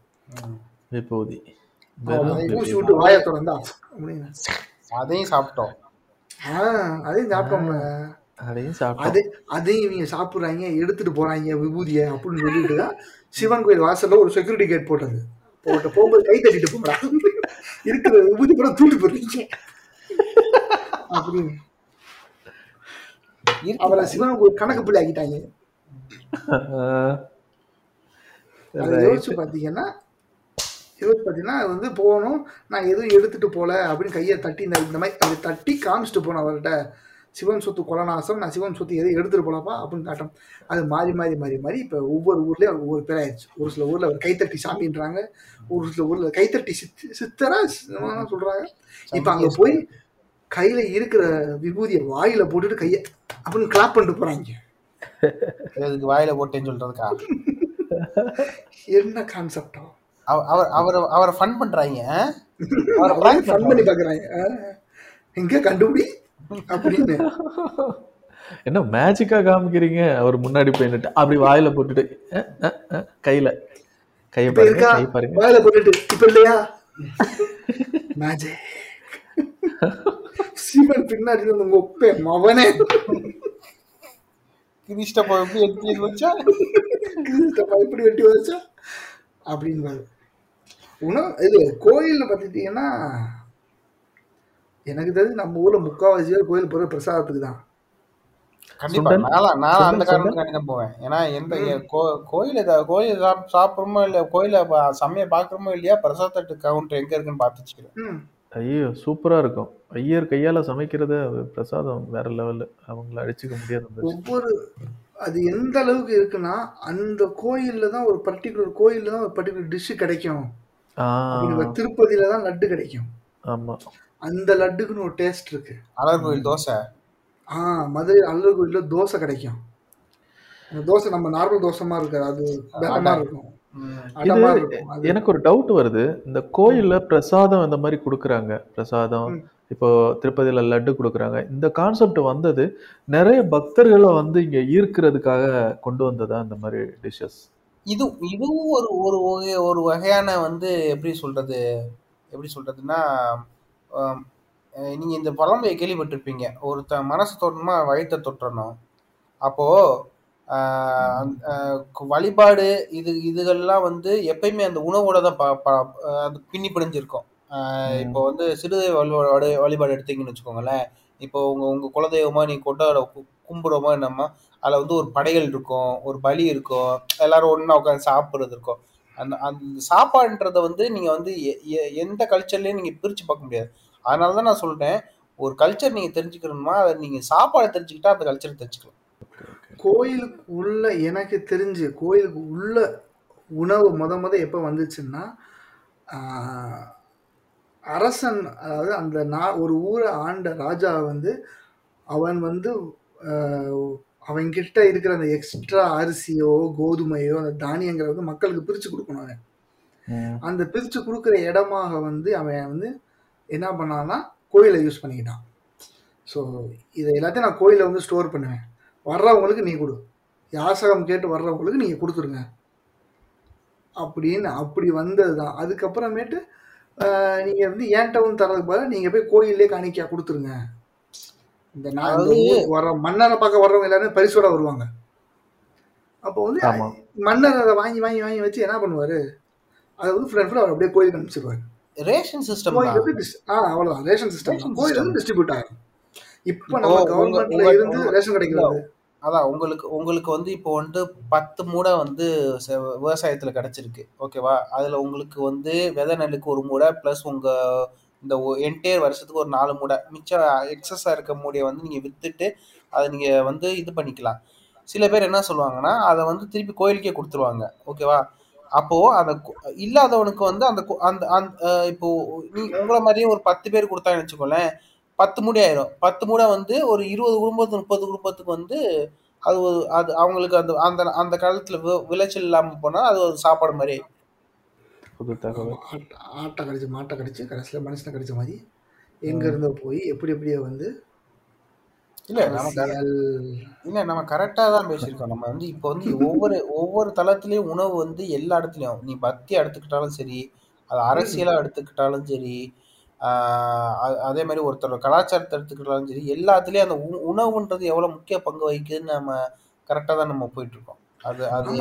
விபூதி. விபூதி. விட்டு வாயை திறந்தா. அப்படின்னு. அதையும் சாப்பிட்டோம். ஆஹ் அதையும் சாப்பிட்டோம்ல. அதையும் சாப்பிட்டோம். அது அதையும் இவங்க சாப்பிடுறாங்க எடுத்துட்டு போறாங்க விபூதியை அப்படின்னு சொல்லிட்டு தான் சிவன் கோயில் வாசல்ல ஒரு செக்யூரிட்டி கேட் போட்டது. உங்கள்கிட்ட போகும்போது கை தட்டிட்டு போங்கடா இருக்கிற விபூதி கூட தூண்டு போடுறீங்க அப்படின்னு அவரை சிவனுக்கு ஒரு கணக்கு பிள்ளை ஆக்கிட்டாங்க. அதை யோசிச்சு பார்த்தீங்கன்னா யோசிச்சு பார்த்தீங்கன்னா அது வந்து போகணும். நான் எதுவும் எடுத்துட்டு போல அப்படின்னு கையை தட்டி இந்த இந்த மாதிரி அப்படி தட்டி காமிச்சிட்டு போனோம் அவர்கிட்ட. சிவன் சொத்து கொலநாசம் நான் சிவன் சொத்து எதுவும் எடுத்துட்டு போலப்பா அப்படின்னு காட்டும். அது மாறி மாறி மாறி மாறி இப்போ ஒவ்வொரு ஊர்லேயும் ஒவ்வொரு பேர் ஆயிடுச்சு. ஒரு சில ஊரில் அவர் கைத்தட்டி சாமின்றாங்க ஒரு சில ஊரில் கைத்தட்டி சித் சித்தரா சொல்றாங்க. இப்போ அங்கே போய் கையில் இருக்கிற விபூதியை வாயில போட்டுட்டு கையை அப்படின்னு கிளாப் பண்ணிட்டு போறாங்க. அதுக்கு வாயில போட்டேன்னு சொல்றதுக்கா? என்ன கான்செப்டா அவ- அவர் அவர் அவரை ஃபன் பண்றாங்க அவரை ஃபன் பண்ணி பாக்குறாங்க எங்க கண்டுபிடி? அப்படின்னு. என்ன மேஜிக்கா காமிக்கிறீங்க? அவர் முன்னாடி போய் நின்று அப்படி வாயில போட்டுட்டு கையில. கையை பாருங்க கை பாருங்க. வாயில போட்டுட்டு இப்ப இல்லையா? மேஜிக் சீமன் பின்னாடி உங்க ஒப்பே மவனே. கிரிஷ்ட போய் எப்படி எடுத்து வச்சா? கிறிஸ்தப்பா இப்படி வெட்டி வச்சா? அப்படின்னு உணவு இது கோயில்ல பார்த்துட்டீங்கன்னா எனக்கு தெரிஞ்சு நம்ம ஊர்ல முக்காவாசி பேர் கோயில் போகிற பிரசாதத்துக்கு தான். நானும் அந்த காரணத்துக்காண்டி தான் போவேன். ஏன்னா எந்த கோ- கோயில கோயில சாப்- சாப்பிடுறோமோ இல்ல கோயில ப- செம்மையை பாக்குறோமோ இல்லையா பிரசாதத்து கவுண்டர் எங்க இருக்குன்னு ம். ஐயோ சூப்பரா இருக்கும். ஐயர் கையால சமைக்கிறது பிரசாதம் வேற லெவல் அவங்கள அடிச்சுக்க முடியாது ஒவ்வொரு அது எந்த அளவுக்கு இருக்குன்னா அந்த கோயில்ல தான் ஒரு பர்டிகுலர் கோயில்ல தான் ஒரு பர்டிகுலர் டிஷ் கிடைக்கும். திருப்பதியில தான் லட்டு கிடைக்கும். ஆமா. அந்த லட்டுக்குன்னு ஒரு டேஸ்ட் இருக்கு. அழகர் கோயில் தோசை? ஆ மதுரை அல்லர் கோயில்ல தோசை கிடைக்கும். அந்த தோசை நம்ம நார்மல் தோசை மாதிரி இருக்காது அது வேற மாதிரி இருக்கும். எனக்கு ஒரு டவுட் வருது. இந்த கோயில்ல பிரசாதம் இந்த மாதிரி கொடுக்குறாங்க. பிரசாதம். இப்போ திருப்பதியில லட்டு கொடுக்குறாங்க. இந்த கான்செப்ட் வந்தது. நிறைய பக்தர்களை வந்து இங்க ஈர்க்கிறதுக்காக கொண்டு வந்ததா இந்த மாதிரி டிஷ்ஷஸ் இது இதுவும் ஒரு ஒரு வகை ஒரு வகையான வந்து எப்படி சொல்றது? எப்படி சொல்றதுன்னா ஆம், அஹ் நீங்க இந்த பழமொழியை கேள்விப்பட்டிருப்பீங்க. ஒருத்த மனசு தொட்டணுமா வயிற்ற தொட்டணும் அப்போ ஆஹ் அந்த, ஆஹ் கு- வழிபாடு இது இதுகள்லாம் வந்து எப்பயுமே அந்த உணவோட தான் ப- ப- ஆஹ் அது பின்னி பிணைஞ்சிருக்கும். இப்போ வந்து சிறுதெய்வ வழிபாடு வழிபாடு எடுத்தீங்கன்னு வச்சுக்கோங்களேன். இப்போ உங்க உங்க குலதெய்வமா நீ கொண்டாட கும்பிடுறோமோ என்னம்மா அதில் வந்து ஒரு படையல் இருக்கும் ஒரு பலி இருக்கும் எல்லாரும் ஒன்றா உட்காந்து சாப்பிட்றது இருக்கும். அந்த அந்த சாப்பாடுன்றதை வந்து நீங்கள் வந்து எந்த கல்ச்சர்லையும் நீங்கள் பிரித்து பார்க்க முடியாது. அதனால தான் நான் சொல்கிறேன் ஒரு கல்ச்சர் நீங்கள் தெரிஞ்சுக்கணுமா அதை நீங்கள் சாப்பாடை தெரிஞ்சுக்கிட்டா அந்த கல்ச்சரை தெரிஞ்சுக்கலாம். கோயிலுக்கு உள்ள எனக்கு தெரிஞ்சு கோயிலுக்கு உள்ள உணவு முத முத எப்போ வந்துச்சுன்னா அரசன் அதாவது அந்த நா ஒரு ஊரை ஆண்ட ராஜா வந்து அவன் வந்து ஆஹ், அவன்கிட்ட இருக்கிற அந்த எக்ஸ்ட்ரா அரிசியோ கோதுமையோ அந்த தானியங்களை வந்து மக்களுக்கு பிரித்து கொடுக்கணும் அவன். அந்த பிரித்து கொடுக்குற இடமாக வந்து அவன் வந்து என்ன பண்ணான்னா கோயிலை யூஸ் பண்ணிக்கிட்டான். ஸோ இதை எல்லாத்தையும் நான் கோயிலில் வந்து ஸ்டோர் பண்ணுவேன். வர்றவங்களுக்கு நீ கொடு. யாசகம் கேட்டு வர்றவங்களுக்கு நீங்கள் கொடுத்துருங்க. அப்படின்னு அப்படி வந்தது தான் அதுக்கப்புறமேட்டு நீங்கள் வந்து ஏன்ட்ட வந்து தரதுக்கு பதிலாக நீங்கள் போய் கோயிலே காணிக்கையாக கொடுத்துருங்க. இந்த ஊருக்கு வர்ற மன்னரை பார்க்க வர்றவங்க எல்லாருமே பரிசோட வருவாங்க. அப்போ வந்து மன்னர் அதை வாங்கி வாங்கி வாங்கி வச்சு என்ன பண்ணுவார்? அதை வந்து ஃபுல் அண்ட் ஃபுல் அவர் அப்படியே கோயிலுக்கு அனுப்பிச்சிருவாரு. ரேஷன் சிஸ்டம் ஆ அவ்வளவுதான். ரேஷன் சிஸ்டம் கோயில். வந்து டிஸ்ட்ரிபியூட் ஆகும். இப்போ நம்ம கவர்மெண்ட்ல இருந்து ரேஷன் கிடைக்கிறது. அதான் உங்களுக்கு உங்களுக்கு வந்து இப்போ வந்து பத்து மூடை வந்து விவசாயத்துல கிடைச்சிருக்கு. ஓகேவா? அதுல உங்களுக்கு வந்து விதை நெல்லுக்கு ஒரு மூடை ப்ளஸ் உங்க இந்த என்டையர் வருஷத்துக்கு ஒரு நாலு மூடை. மிச்சம் எக்ஸஸா இருக்க மூடையை வந்து நீங்க வித்துட்டு அதை நீங்க வந்து இது பண்ணிக்கலாம். சில பேர் என்ன சொல்லுவாங்கன்னா அதை வந்து திருப்பி கோயிலுக்கே கொடுத்துருவாங்க. ஓகேவா? அப்போ அந்த கு- இல்லாதவனுக்கு வந்து அந்த கு- அந்த அந்த இப்போ நீ உங்களை மாதிரியே ஒரு பத்து பேர் கொடுத்தாங்கன்னு வச்சுக்கோங்களேன். பத்து மூடை ஆயிரும். பத்து மூடை வந்து ஒரு இருபது குடும்பத்து முப்பது குடும்பத்துக்கு வந்து அது ஒரு அது அவங்களுக்கு அந்த அந்த அந்த காலத்துல வி- விளைச்சல் இல்லாம போனா அது ஒரு சாப்பாடு மாதிரி ஆட்ட- ஆட்டை கடிச்சு மாட்டை கடிச்சு கடைசியில் மனுஷனை கடிச்ச மாதிரி எங்க இருந்தோ போய் எப்படி எப்படியோ வந்து இல்ல அரசியல் இல்ல நம்ம கரெக்டா தான் பேசியிருக்கோம். நம்ம வந்து இப்போ வந்து ஒவ்வொரு ஒவ்வொரு தளத்திலயும் உணவு வந்து எல்லா இடத்துலயும். நீ பக்தி எடுத்துக்கிட்டாலும் சரி அது அரசியலா எடுத்துக்கிட்டாலும் சரி அதே மாதிரி ஒருத்தரோட கலாச்சாரத்தை எடுத்துக்கிட்டாலும் சரி எல்லாத்துலயும் அந்த உணவுன்றது எவ்வளவு முக்கிய பங்கு வகிக்குதுன்னு நம்ம கரெக்டா தான் நம்ம போயிட்டு இருக்கோம் அது அது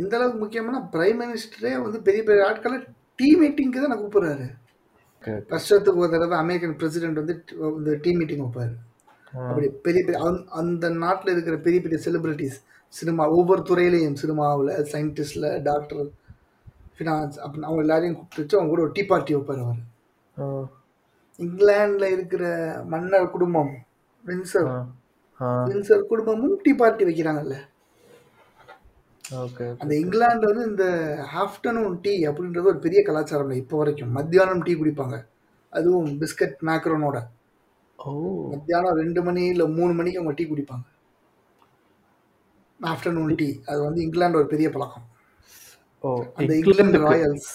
எந்த அளவுக்கு முக்கியம்னா பிரைம் மினிஸ்டரே வந்து பெரிய பெரிய ஆட்களை டீ மீட்டிங்க்கு தான் கூப்பிடுறாரு. Okay. வருஷத்துக்கு ஒரு தடவை அமெரிக்கன் பிரசிடென்ட் வந்து இந்த டீ மீட்டிங் வைப்பாரு. அப்படி பெரிய பெரிய அந்த- நாட்டில் இருக்கிற பெரிய பெரிய செலிபிரிட்டிஸ் சினிமா ஒவ்வொரு துறையிலையும் சினிமாவில் சயின்டிஸ்டில் டாக்டர் ஃபினான்ஸ் அப்படின்னு அவங்க எல்லாரையும் கூப்பிட்டு வச்சு அவங்க கூட ஒரு டீ பார்ட்டி வைப்பார் அவர். ஓ இங்கிலாந்துல இருக்கிற மன்னர் குடும்பம் வின்சர். வின்சர் குடும்பமும் டீ பார்ட்டி வைக்கிறாங்கல்ல. அந்த இங்கிலாந்துல வந்து இந்த ஆஃப்டர்நூன் டீ அப்படின்றது ஒரு பெரிய கலாச்சாரம் இல்லை இப்போ வரைக்கும். மத்தியானம் டீ குடிப்பாங்க. அதுவும் பிஸ்கட் மேக்ரோனோட. ஓ. மத்தியானம் ரெண்டு மணி இல்லை மூணு மணிக்கு அவங்க டீ குடிப்பாங்க. Afternoon tea. அது வந்து இங்கிலாந்து ஒரு பெரிய பழக்கம். ஓ அந்த இங்கிலாந்து ராயல்ஸ்.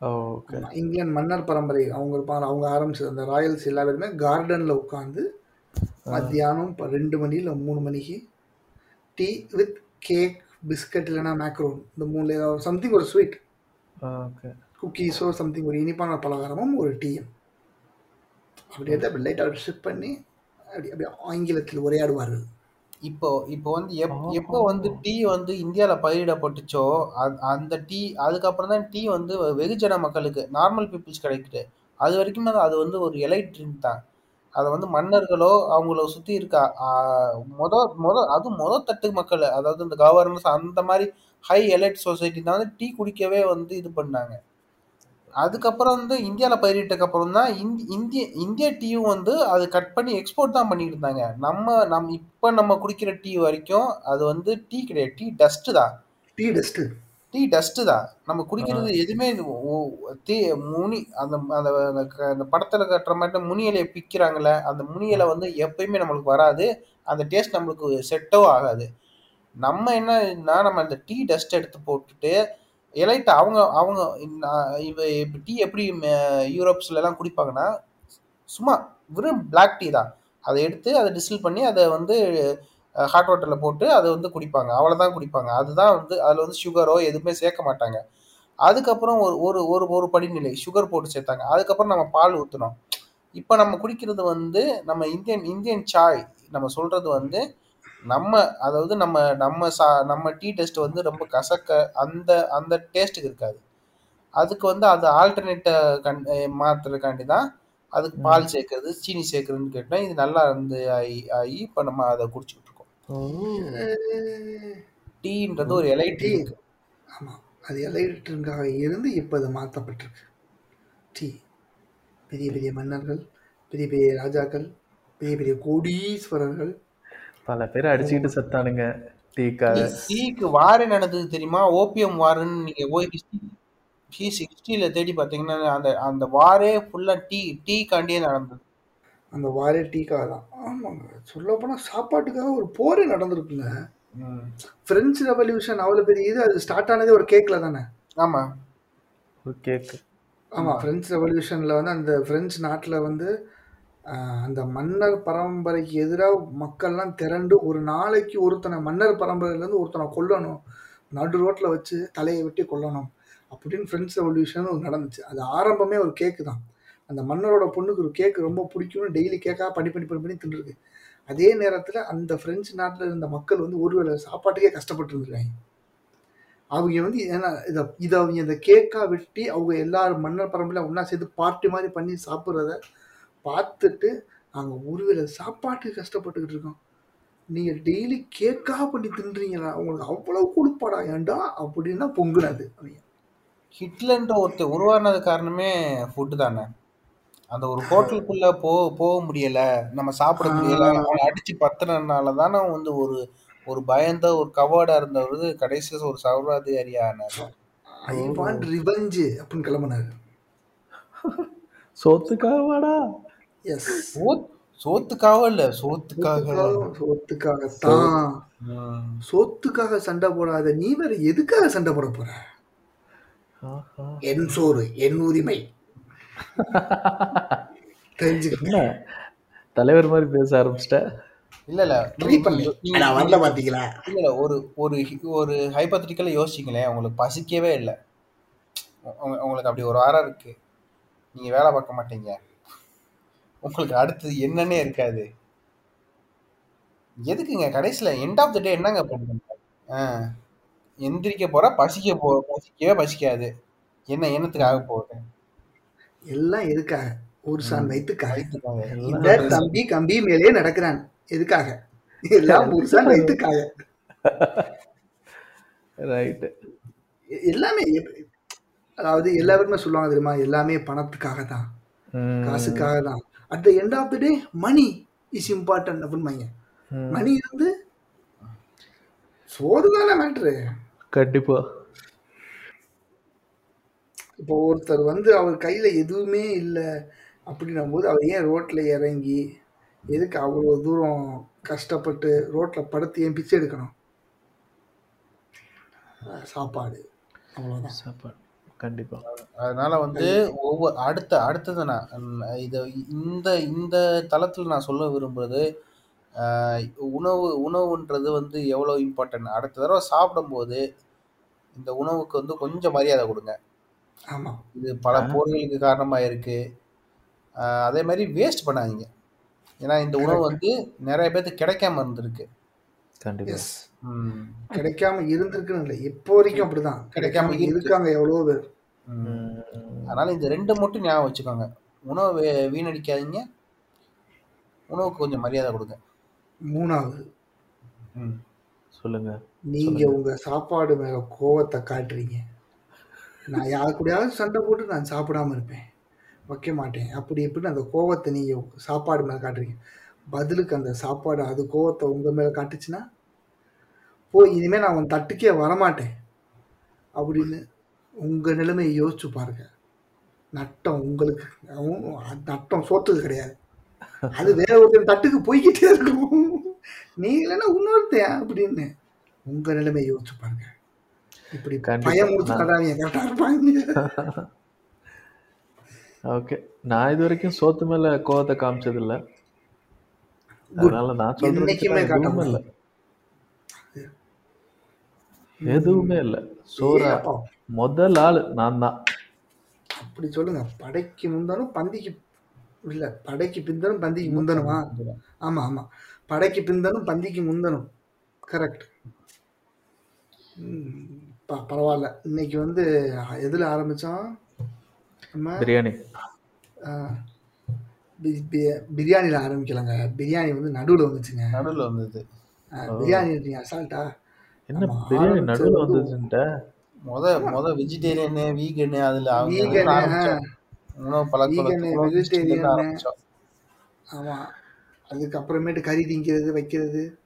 ஓகே. இங்கிலாந்து மன்னர் பரம்பரை. அவங்க இருப்பாங்க அவங்க ஆரம்பிச்சது அந்த ராயல்ஸ் எல்லா பேருமே கார்டனில் உட்காந்து மத்தியானம் ரெண்டு மணி இல்லை மூணு மணிக்கு டீ வித் கேக் பிஸ்கட் இல்லைன்னா மேக்ரோன் இந்த மூணுல ஏதாவது சம்திங் ஒரு ஸ்வீட் ஓகே குக்கீஸோ சம்திங் ஒரு இனிப்பான பலகாரமும் ஒரு டீயும் அப்படி எடுத்து அப்படி லைட்டாக ஷிப் பண்ணி அப்படி அப்படியே ஆங்கிலத்தில் உரையாடுவார்கள். இப்போ இப்போ வந்து எப் எப்போ வந்து டீ வந்து இந்தியாவில் பயிரிடப்பட்டுச்சோ அந்த டீ அதுக்கப்புறம் தான் டீ வந்து வெகுஜன மக்களுக்கு நார்மல் பீப்புள்ஸ் கிடைக்குது. அது வரைக்கும் அது அது வந்து ஒரு எலைட் ட்ரிங்க் தான். அதை வந்து மன்னர்களோ அவங்கள சுற்றி இருக்க மொத மொத அதுவும் மொத தட்டு மக்கள். அதாவது இந்த கவர்னர்ஸ் அந்த மாதிரி ஹை எலைட் சொசைட்டி தான் வந்து டீ குடிக்கவே வந்து இது பண்ணாங்க. அதுக்கப்புறம் வந்து இந்தியாவில் பயிரிட்டதுக்கு அப்புறம் தான் இந்திய இந்திய டீயும் வந்து அது கட் பண்ணி எக்ஸ்போர்ட் தான் பண்ணிட்டு இருந்தாங்க. நம்ம நம் இப்போ நம்ம குடிக்கிற டீ வரைக்கும் அது வந்து டீ கிடையாது டீ டஸ்ட்டு தான். டீ டஸ்ட்டு டீ டஸ்ட்டு தான். நம்ம குடிக்கிறது எதுவுமே தீ முனி அந்த அந்த அந்த படத்தில் கட்டுற மாதிரி முனி இலையை பிக்கிறாங்கல்ல அந்த முனி இலை வந்து எப்பயுமே நம்மளுக்கு வராது. அந்த டேஸ்ட் நம்மளுக்கு செட்டோ ஆகாது. நம்ம என்னன்னா நம்ம அந்த டீ டஸ்ட் எடுத்து போட்டுட்டு எலைட் அவங்க அவங்க இவ இப்போ டீ எப்படி ம- யூரோப்ஸ்ல எல்லாம் குடிப்பாங்கன்னா சும்மா வெறும் பிளாக் டீ தான். அதை எடுத்து அதை டிஸ்டில் பண்ணி அதை வந்து ஹாட் வாட்டரில் போட்டு அதை வந்து குடிப்பாங்க. அவ்வளோதான் குடிப்பாங்க. அதுதான் வந்து அதில் வந்து சுகரோ எதுவுமே சேர்க்க மாட்டாங்க. அதுக்கப்புறம் ஒரு ஒரு ஒரு ஒரு படிநிலை சுகர் போட்டு சேர்த்தாங்க. அதுக்கப்புறம் நம்ம பால் ஊற்றினோம் இப்போ நம்ம குடிக்கிறது வந்து நம்ம இந்தியன் இந்தியன் சாய் நம்ம சொல்கிறது வந்து நம்ம அதாவது நம்ம நம்ம சா நம்ம டீ டேஸ்ட் வந்து ரொம்ப கசக்க அந்த அந்த டேஸ்ட்டுக்கு இருக்காது. அதுக்கு வந்து அது ஆல்டர்னேட்டை கண் மாற்றுறதுக்காண்டி தான் அதுக்கு பால் சேர்க்கறது சீனி சேர்க்கறதுன்னு கேட்டோம். இது நல்லா இருந்து ஆகி ஆகி இப்போ நம்ம அதை ஓ டீன்றது ஒரு எலைட் ஆமாம் அது எலைட்ருங்காக இருந்து இப்போ அது மாற்றப்பட்டிருக்கு டீ. பெரிய பெரிய மன்னர்கள் பெரிய பெரிய ராஜாக்கள் பெரிய பெரிய கோடீஸ்வரர்கள். பல பேர் அடிச்சுக்கிட்டு செத்தானுங்க. டீக்காக. டீக்கு வாரே நடந்தது தெரியுமா? ஓபியம் வாருன்னு நீங்க போய் டி சிக்ஸ்டியில தேடி பார்த்தீங்கன்னா அந்த அந்த வாரே ஃபுல்லா டீ டீ காண்டியே நடந்தது. அந்த வாரே டீக்காக தான் ஆமாங்க. சொல்லப்போனால் சாப்பாட்டுக்காக ஒரு போரே நடந்திருக்குங்க. பிரெஞ்சு ரெவல்யூஷன் அவ்வளோ பெரிய இது அது ஸ்டார்ட் ஆனதே ஒரு கேக்கில் தானே? ஆமா. ஒரு கேக் ஆமாம் பிரெஞ்சு ரெவல்யூஷனில் வந்து அந்த பிரெஞ்சு நாட்டில் வந்து அந்த மன்னர் பரம்பரைக்கு எதிராக மக்கள்லாம் திரண்டு ஒரு நாளைக்கு ஒருத்தனை மன்னர் பரம்பரையிலேருந்து ஒருத்தனை கொல்லணும். நடு ரோட்டில் வச்சு தலையை வெட்டி கொல்லணும். அப்படின்னு பிரெஞ்சு ரெவல்யூஷன் நடந்துச்சு. அது ஆரம்பமே ஒரு கேக்கு தான். அந்த மன்னரோட பொண்ணுக்கு ஒரு கேக் ரொம்ப பிடிக்கும்னு டெய்லி கேக்காக பண்ணி பண்ணி பண்ணி பண்ணி தின்றுருக்கு அதே நேரத்தில் அந்த ஃப்ரெஞ்சு நாட்டில் இருந்த மக்கள் வந்து ஒரு வேளை சாப்பாட்டுக்கே கஷ்டப்பட்டு இருந்திருக்காங்க அவங்க வந்து ஏன்னா இதை இதை அவங்க இந்த கேக்காக வெட்டி அவங்க எல்லாரும் மன்னர் பரம்பரையில் ஒன்றா சேர்த்து பார்ட்டி மாதிரி பண்ணி சாப்பிட்றத பார்த்துட்டு நாங்கள் ஒருவேளை சாப்பாட்டுக்கு கஷ்டப்பட்டுக்கிட்டு இருக்கோம். நீங்கள் டெய்லி கேக்காக பண்ணி தின்றீங்களா? உங்களுக்கு அவ்வளோ கொடுப்பாடா ஏண்டா அப்படின்னா பொங்குனது. அவங்க ஹிட்லர்ன்ற ஒருத்தர் உருவானது காரணமே ஃபுட்டு தானே? அந்த ஒரு ஹோட்டலுக்குள்ள போ போக முடியல. நம்ம சாப்பிட முடியல அவனை அடிச்சு பத்துறதுனால தானே வந்து ஒரு ஒரு பயந்த ஒரு கவர்டா இருந்தவர் கடைசி ஒரு சர்வாதிகாரியா ஆனார் ஐ வாண்ட் ரிவெஞ்சு அப்படின்னு கிளம்புனாரு. சோத்துக்காகவாடா? எஸ் சோத் சோத்துக்காக இல்ல சோத்துக்காக. சோத்துக்காகத்தான் ம். சோத்துக்காக சண்டை போடாத நீ வேற எதுக்காக சண்டை போட போற? ஆஹா. என் சோறு என் உரிமை. என்ன? தலைவர் மாதிரி பேச ஆரம்பிச்சிட்ட. இல்ல இல்ல. ட்ரை நீங்க- பண்ணி நான் வரல பாத்தீங்களா? இல்ல இல்ல. ஒரு ஒரு ஒரு ஹைபத்திரிக்கலா யோசிச்சிங்களேன். உங்களுக்கு பசிக்கவே இல்லை. உங்க- உங்களுக்கு அப்படி ஒரு வாரம் இருக்கு. நீங்க வேலை பார்க்க மாட்டீங்க. உங்களுக்கு அடுத்தது என்னன்னே இருக்காது. எதுக்குங்க? கடைசியில எண்ட் ஆஃப் த டே என்னங்க பண்ணுங்க எந்திரிக்க போற பசிக்க போ பசிக்கவே பசிக்காது. என்ன என்னத்துக்காக போகுது? எல்லாம் எதுக்காக? ஒரு சான் வயிற்றுக்காக. இந்த தம்பி. கம்பி மேலே நடக்கிறான். எதுக்காக? எல்லாம் ஒரு சான் வயிற்றுக்காக ரைட்டு எல்லாமே அதாவது எல்லாருமே சொல்லுவாங்க தெரியுமா? எல்லாமே பணத்துக்காக தான் காசுக்காக தான் at the end of the day money is important அப்படிம்பாங்க மணி இருந்து சோறு தானே மேட்ரு கண்டிப்பா. இப்போ ஒருத்தர் வந்து அவர் கையில எதுவுமே இல்லை அப்படின்னும் போது அவர் ஏன் ரோட்ல இறங்கி எதுக்கு அவ்வளோ தூரம் கஷ்டப்பட்டு ரோட்ல படுத்து ஏன் பிச்சை எடுக்கணும்? சாப்பாடு. அவ்வளோதான் சாப்பாடு. கண்டிப்பா. அதனால வந்து ஒவ்வொரு அடுத்த அடுத்தது நான் இத இந்த இந்த தளத்தில் நான் சொல்ல விரும்புறது உணவு உணவுன்றது வந்து எவ்வளோ இம்பார்ட்டன்ட் அடுத்த தடவை சாப்பிடும்போது இந்த உணவுக்கு வந்து கொஞ்சம் மரியாதை கொடுங்க. ஆமா. இது பல போர்களுக்கு காரணமாக இருக்கு அதே மாதிரி வேஸ்ட் பண்ணாதீங்க. ஏன்னா இந்த உணவு வந்து நிறைய பேருக்கு கிடைக்காம இருந்திருக்கு. கண்டிப்பா. எஸ் ம். கிடைக்காம இருந்திருக்குன்னு இல்லை. இப்போ வரைக்கும் அப்படிதான். கிடைக்காம கிடைக்காம இருக்கு. இருக்காங்க எவ்வளோ பேர். அதனால இந்த ரெண்டு மட்டும் ஞாபகம் வச்சுக்கோங்க. உணவு வீணடிக்காதீங்க. உணவுக்கு கொஞ்சம் மரியாதை கொடுங்க. மூணாவது. ம். சொல்லுங்க. நீங்க உங்க சாப்பாடு மேல கோவத்தை காட்டுறீங்க. நான் யார் கூடயாவது சண்டை போட்டு நான் சாப்பிடாம இருப்பேன். வைக்க மாட்டேன். அப்படி எப்படின்னு அந்த கோவத்தை நீங்கள் சாப்பாடு மேலே காட்டுறீங்க. பதிலுக்கு அந்த சாப்பாடு அது கோவத்தை உங்கள் மேலே காட்டுச்சுன்னா போய் இனிமேல் நான் உன் தட்டுக்கே வரமாட்டேன். அப்படின்னு உங்கள் நிலைமையை யோசிச்சு பாருங்க. நட்டம் உங்களுக்கு நட்டம் சோத்துக்கு கிடையாது. அது வேற ஒருத்தன் தட்டுக்கு போய்கிட்டே இருக்கும். நீ இல்லைன்னா இன்னொருத்தன் அப்படின்னு உங்கள் நிலைமையை யோசிச்சு பாருங்க. இப்படி. பயம் இருப்பாங்க. *laughs* ஓகே நான் இது வரைக்கும் சோத்து மேல கோவத்தை காமிச்சது இல்ல அதனால நான் காட்டக்கூடாது. இல்ல. எதுவுமே இல்ல. அப்பா, முதல் ஆளு நான் தான். அப்படி சொல்லுங்க. படைக்கு முந்தனும் பந்திக்கு இல்ல படைக்கு பிந்தனும் பந்திக்கு முந்தனுமா? ஆமா ஆமா. படைக்கு பிந்தனும் பந்திக்கு முந்தனும். கரெக்ட் பரவாயில்ல. இன்னைக்கு வந்து எதுல ஆரம்பிச்சோம்? நம்ம பிரியாணி. பி- பி- பிரியாணில ஆரம்பிக்கலாங்க. பிரியாணி வந்து நடுவுல வந்துச்சுங்க. நடுவில் வந்தது. ஆஹ், பிரியாணி நீங்க அசால்ட்டா. என்ன பிரியாணி நடுவுல வந்து- வந்துச்சுன்ட்ட? முத முத வெஜிடேரியனு வீகனு அதுல. உணவு பழக்க Vegan, வழக்கத்துல வந்து vegetarian. இருந்து ஆரம்பிச்சோம். ஆமா. அதுக்கப்புறமேட்டு கறி திங்கிறது வைக்கிறது.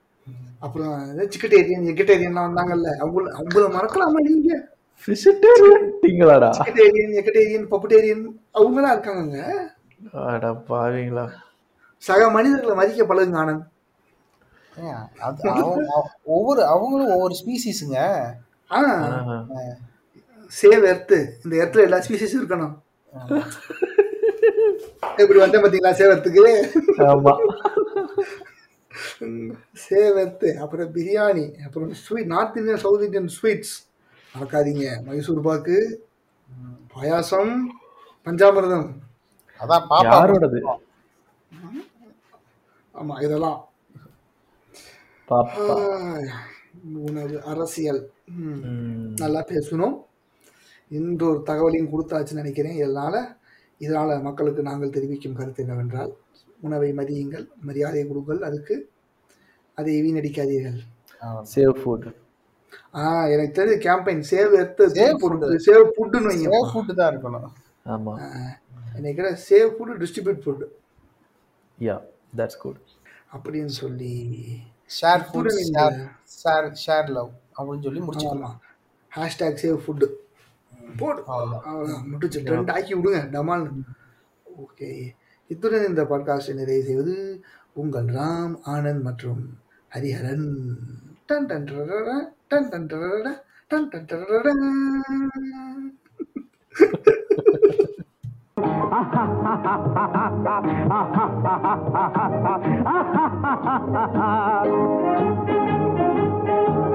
அப்புறம் சிக்கட்டேரியன் எக்கட்டேரியன்லாம் வந்தாங்கல்ல. அவங்கள அவங்கள மறக்கலாமா நீங்க? ஃபிஷிட்டேரியன்ட்டீங்களாடா சிக்கட்டேரியன் எக்கட்டேரியன் பப்புட்டேரியன் அவங்களாம் இருக்காங்கங்க. அட பாவீங்களா. சக மனிதர்களை மதிக்க பழகுங்க ஆனந்த். ஒவ்வொரு அவங்களும் ஒவ்வொரு ஸ்பீசிஸுங்க. சேவ் எர்த்து இந்த எர்த்துல எல்லா ஸ்பீசிஸும் இருக்கணும். எப்படி வந்தேன் பாத்தீங்களா சேவ் எர்த்துக்கு ஆமா சேவ் எர்த்து அப்புறம் பிரியாணி அப்புறம் sweet North Indian South Indian sweets மறக்காதீங்க. மைசூர் பாக்கு பாயாசம் பஞ்சாமிர்தம். அதான் பாப்பா யாரோடது? ஆமா இதெல்லாம். உணவு அரசியல். நல்லா பேசணும். இன்று ஒரு தகவலையும் கொடுத்தாச்சுன்னு நினைக்கிறேன். இதனால இதனால மக்களுக்கு நாங்கள் தெரிவிக்கும் கருத்து என்னவென்றால் உணவை மதியுங்கள் மரியாதை கொடுங்கள் அதுக்கு அதை வீணடிக்காதீர்கள். சேவ் ஃபுட் ஆ எனக்கு தெரிஞ்ச கேம்பெயின் சேவ் எடுத்து Save பொருட்கள் சேவ் ஃபுட்டுன்னு வைங்க ஃபுட்டு தான் இருக்கணும். ஆமா. எனக்கு save food distribute food yeah that's good அப்படின்னு சொல்லி share food share share share love அப்படின்னு சொல்லி முடிச்சுக்கலாம். ஹேஷ்டேக் சேவ் ஃபுட்டு போடு. அவ்வளோதான் முடிச்சு ட்ரெண்ட் ஆக்கி விடுங்க. டமால். ஓகே இத்துடன் இந்த பாட்காஸ்டை நிறைவு செய்வது உங்கள் ராம் ஆனந்த் மற்றும் ஹரிஹரன் டன் டன் டரரர, டன் டன் டரரர, டன் டன் டரரர. ஆஹா *laughs*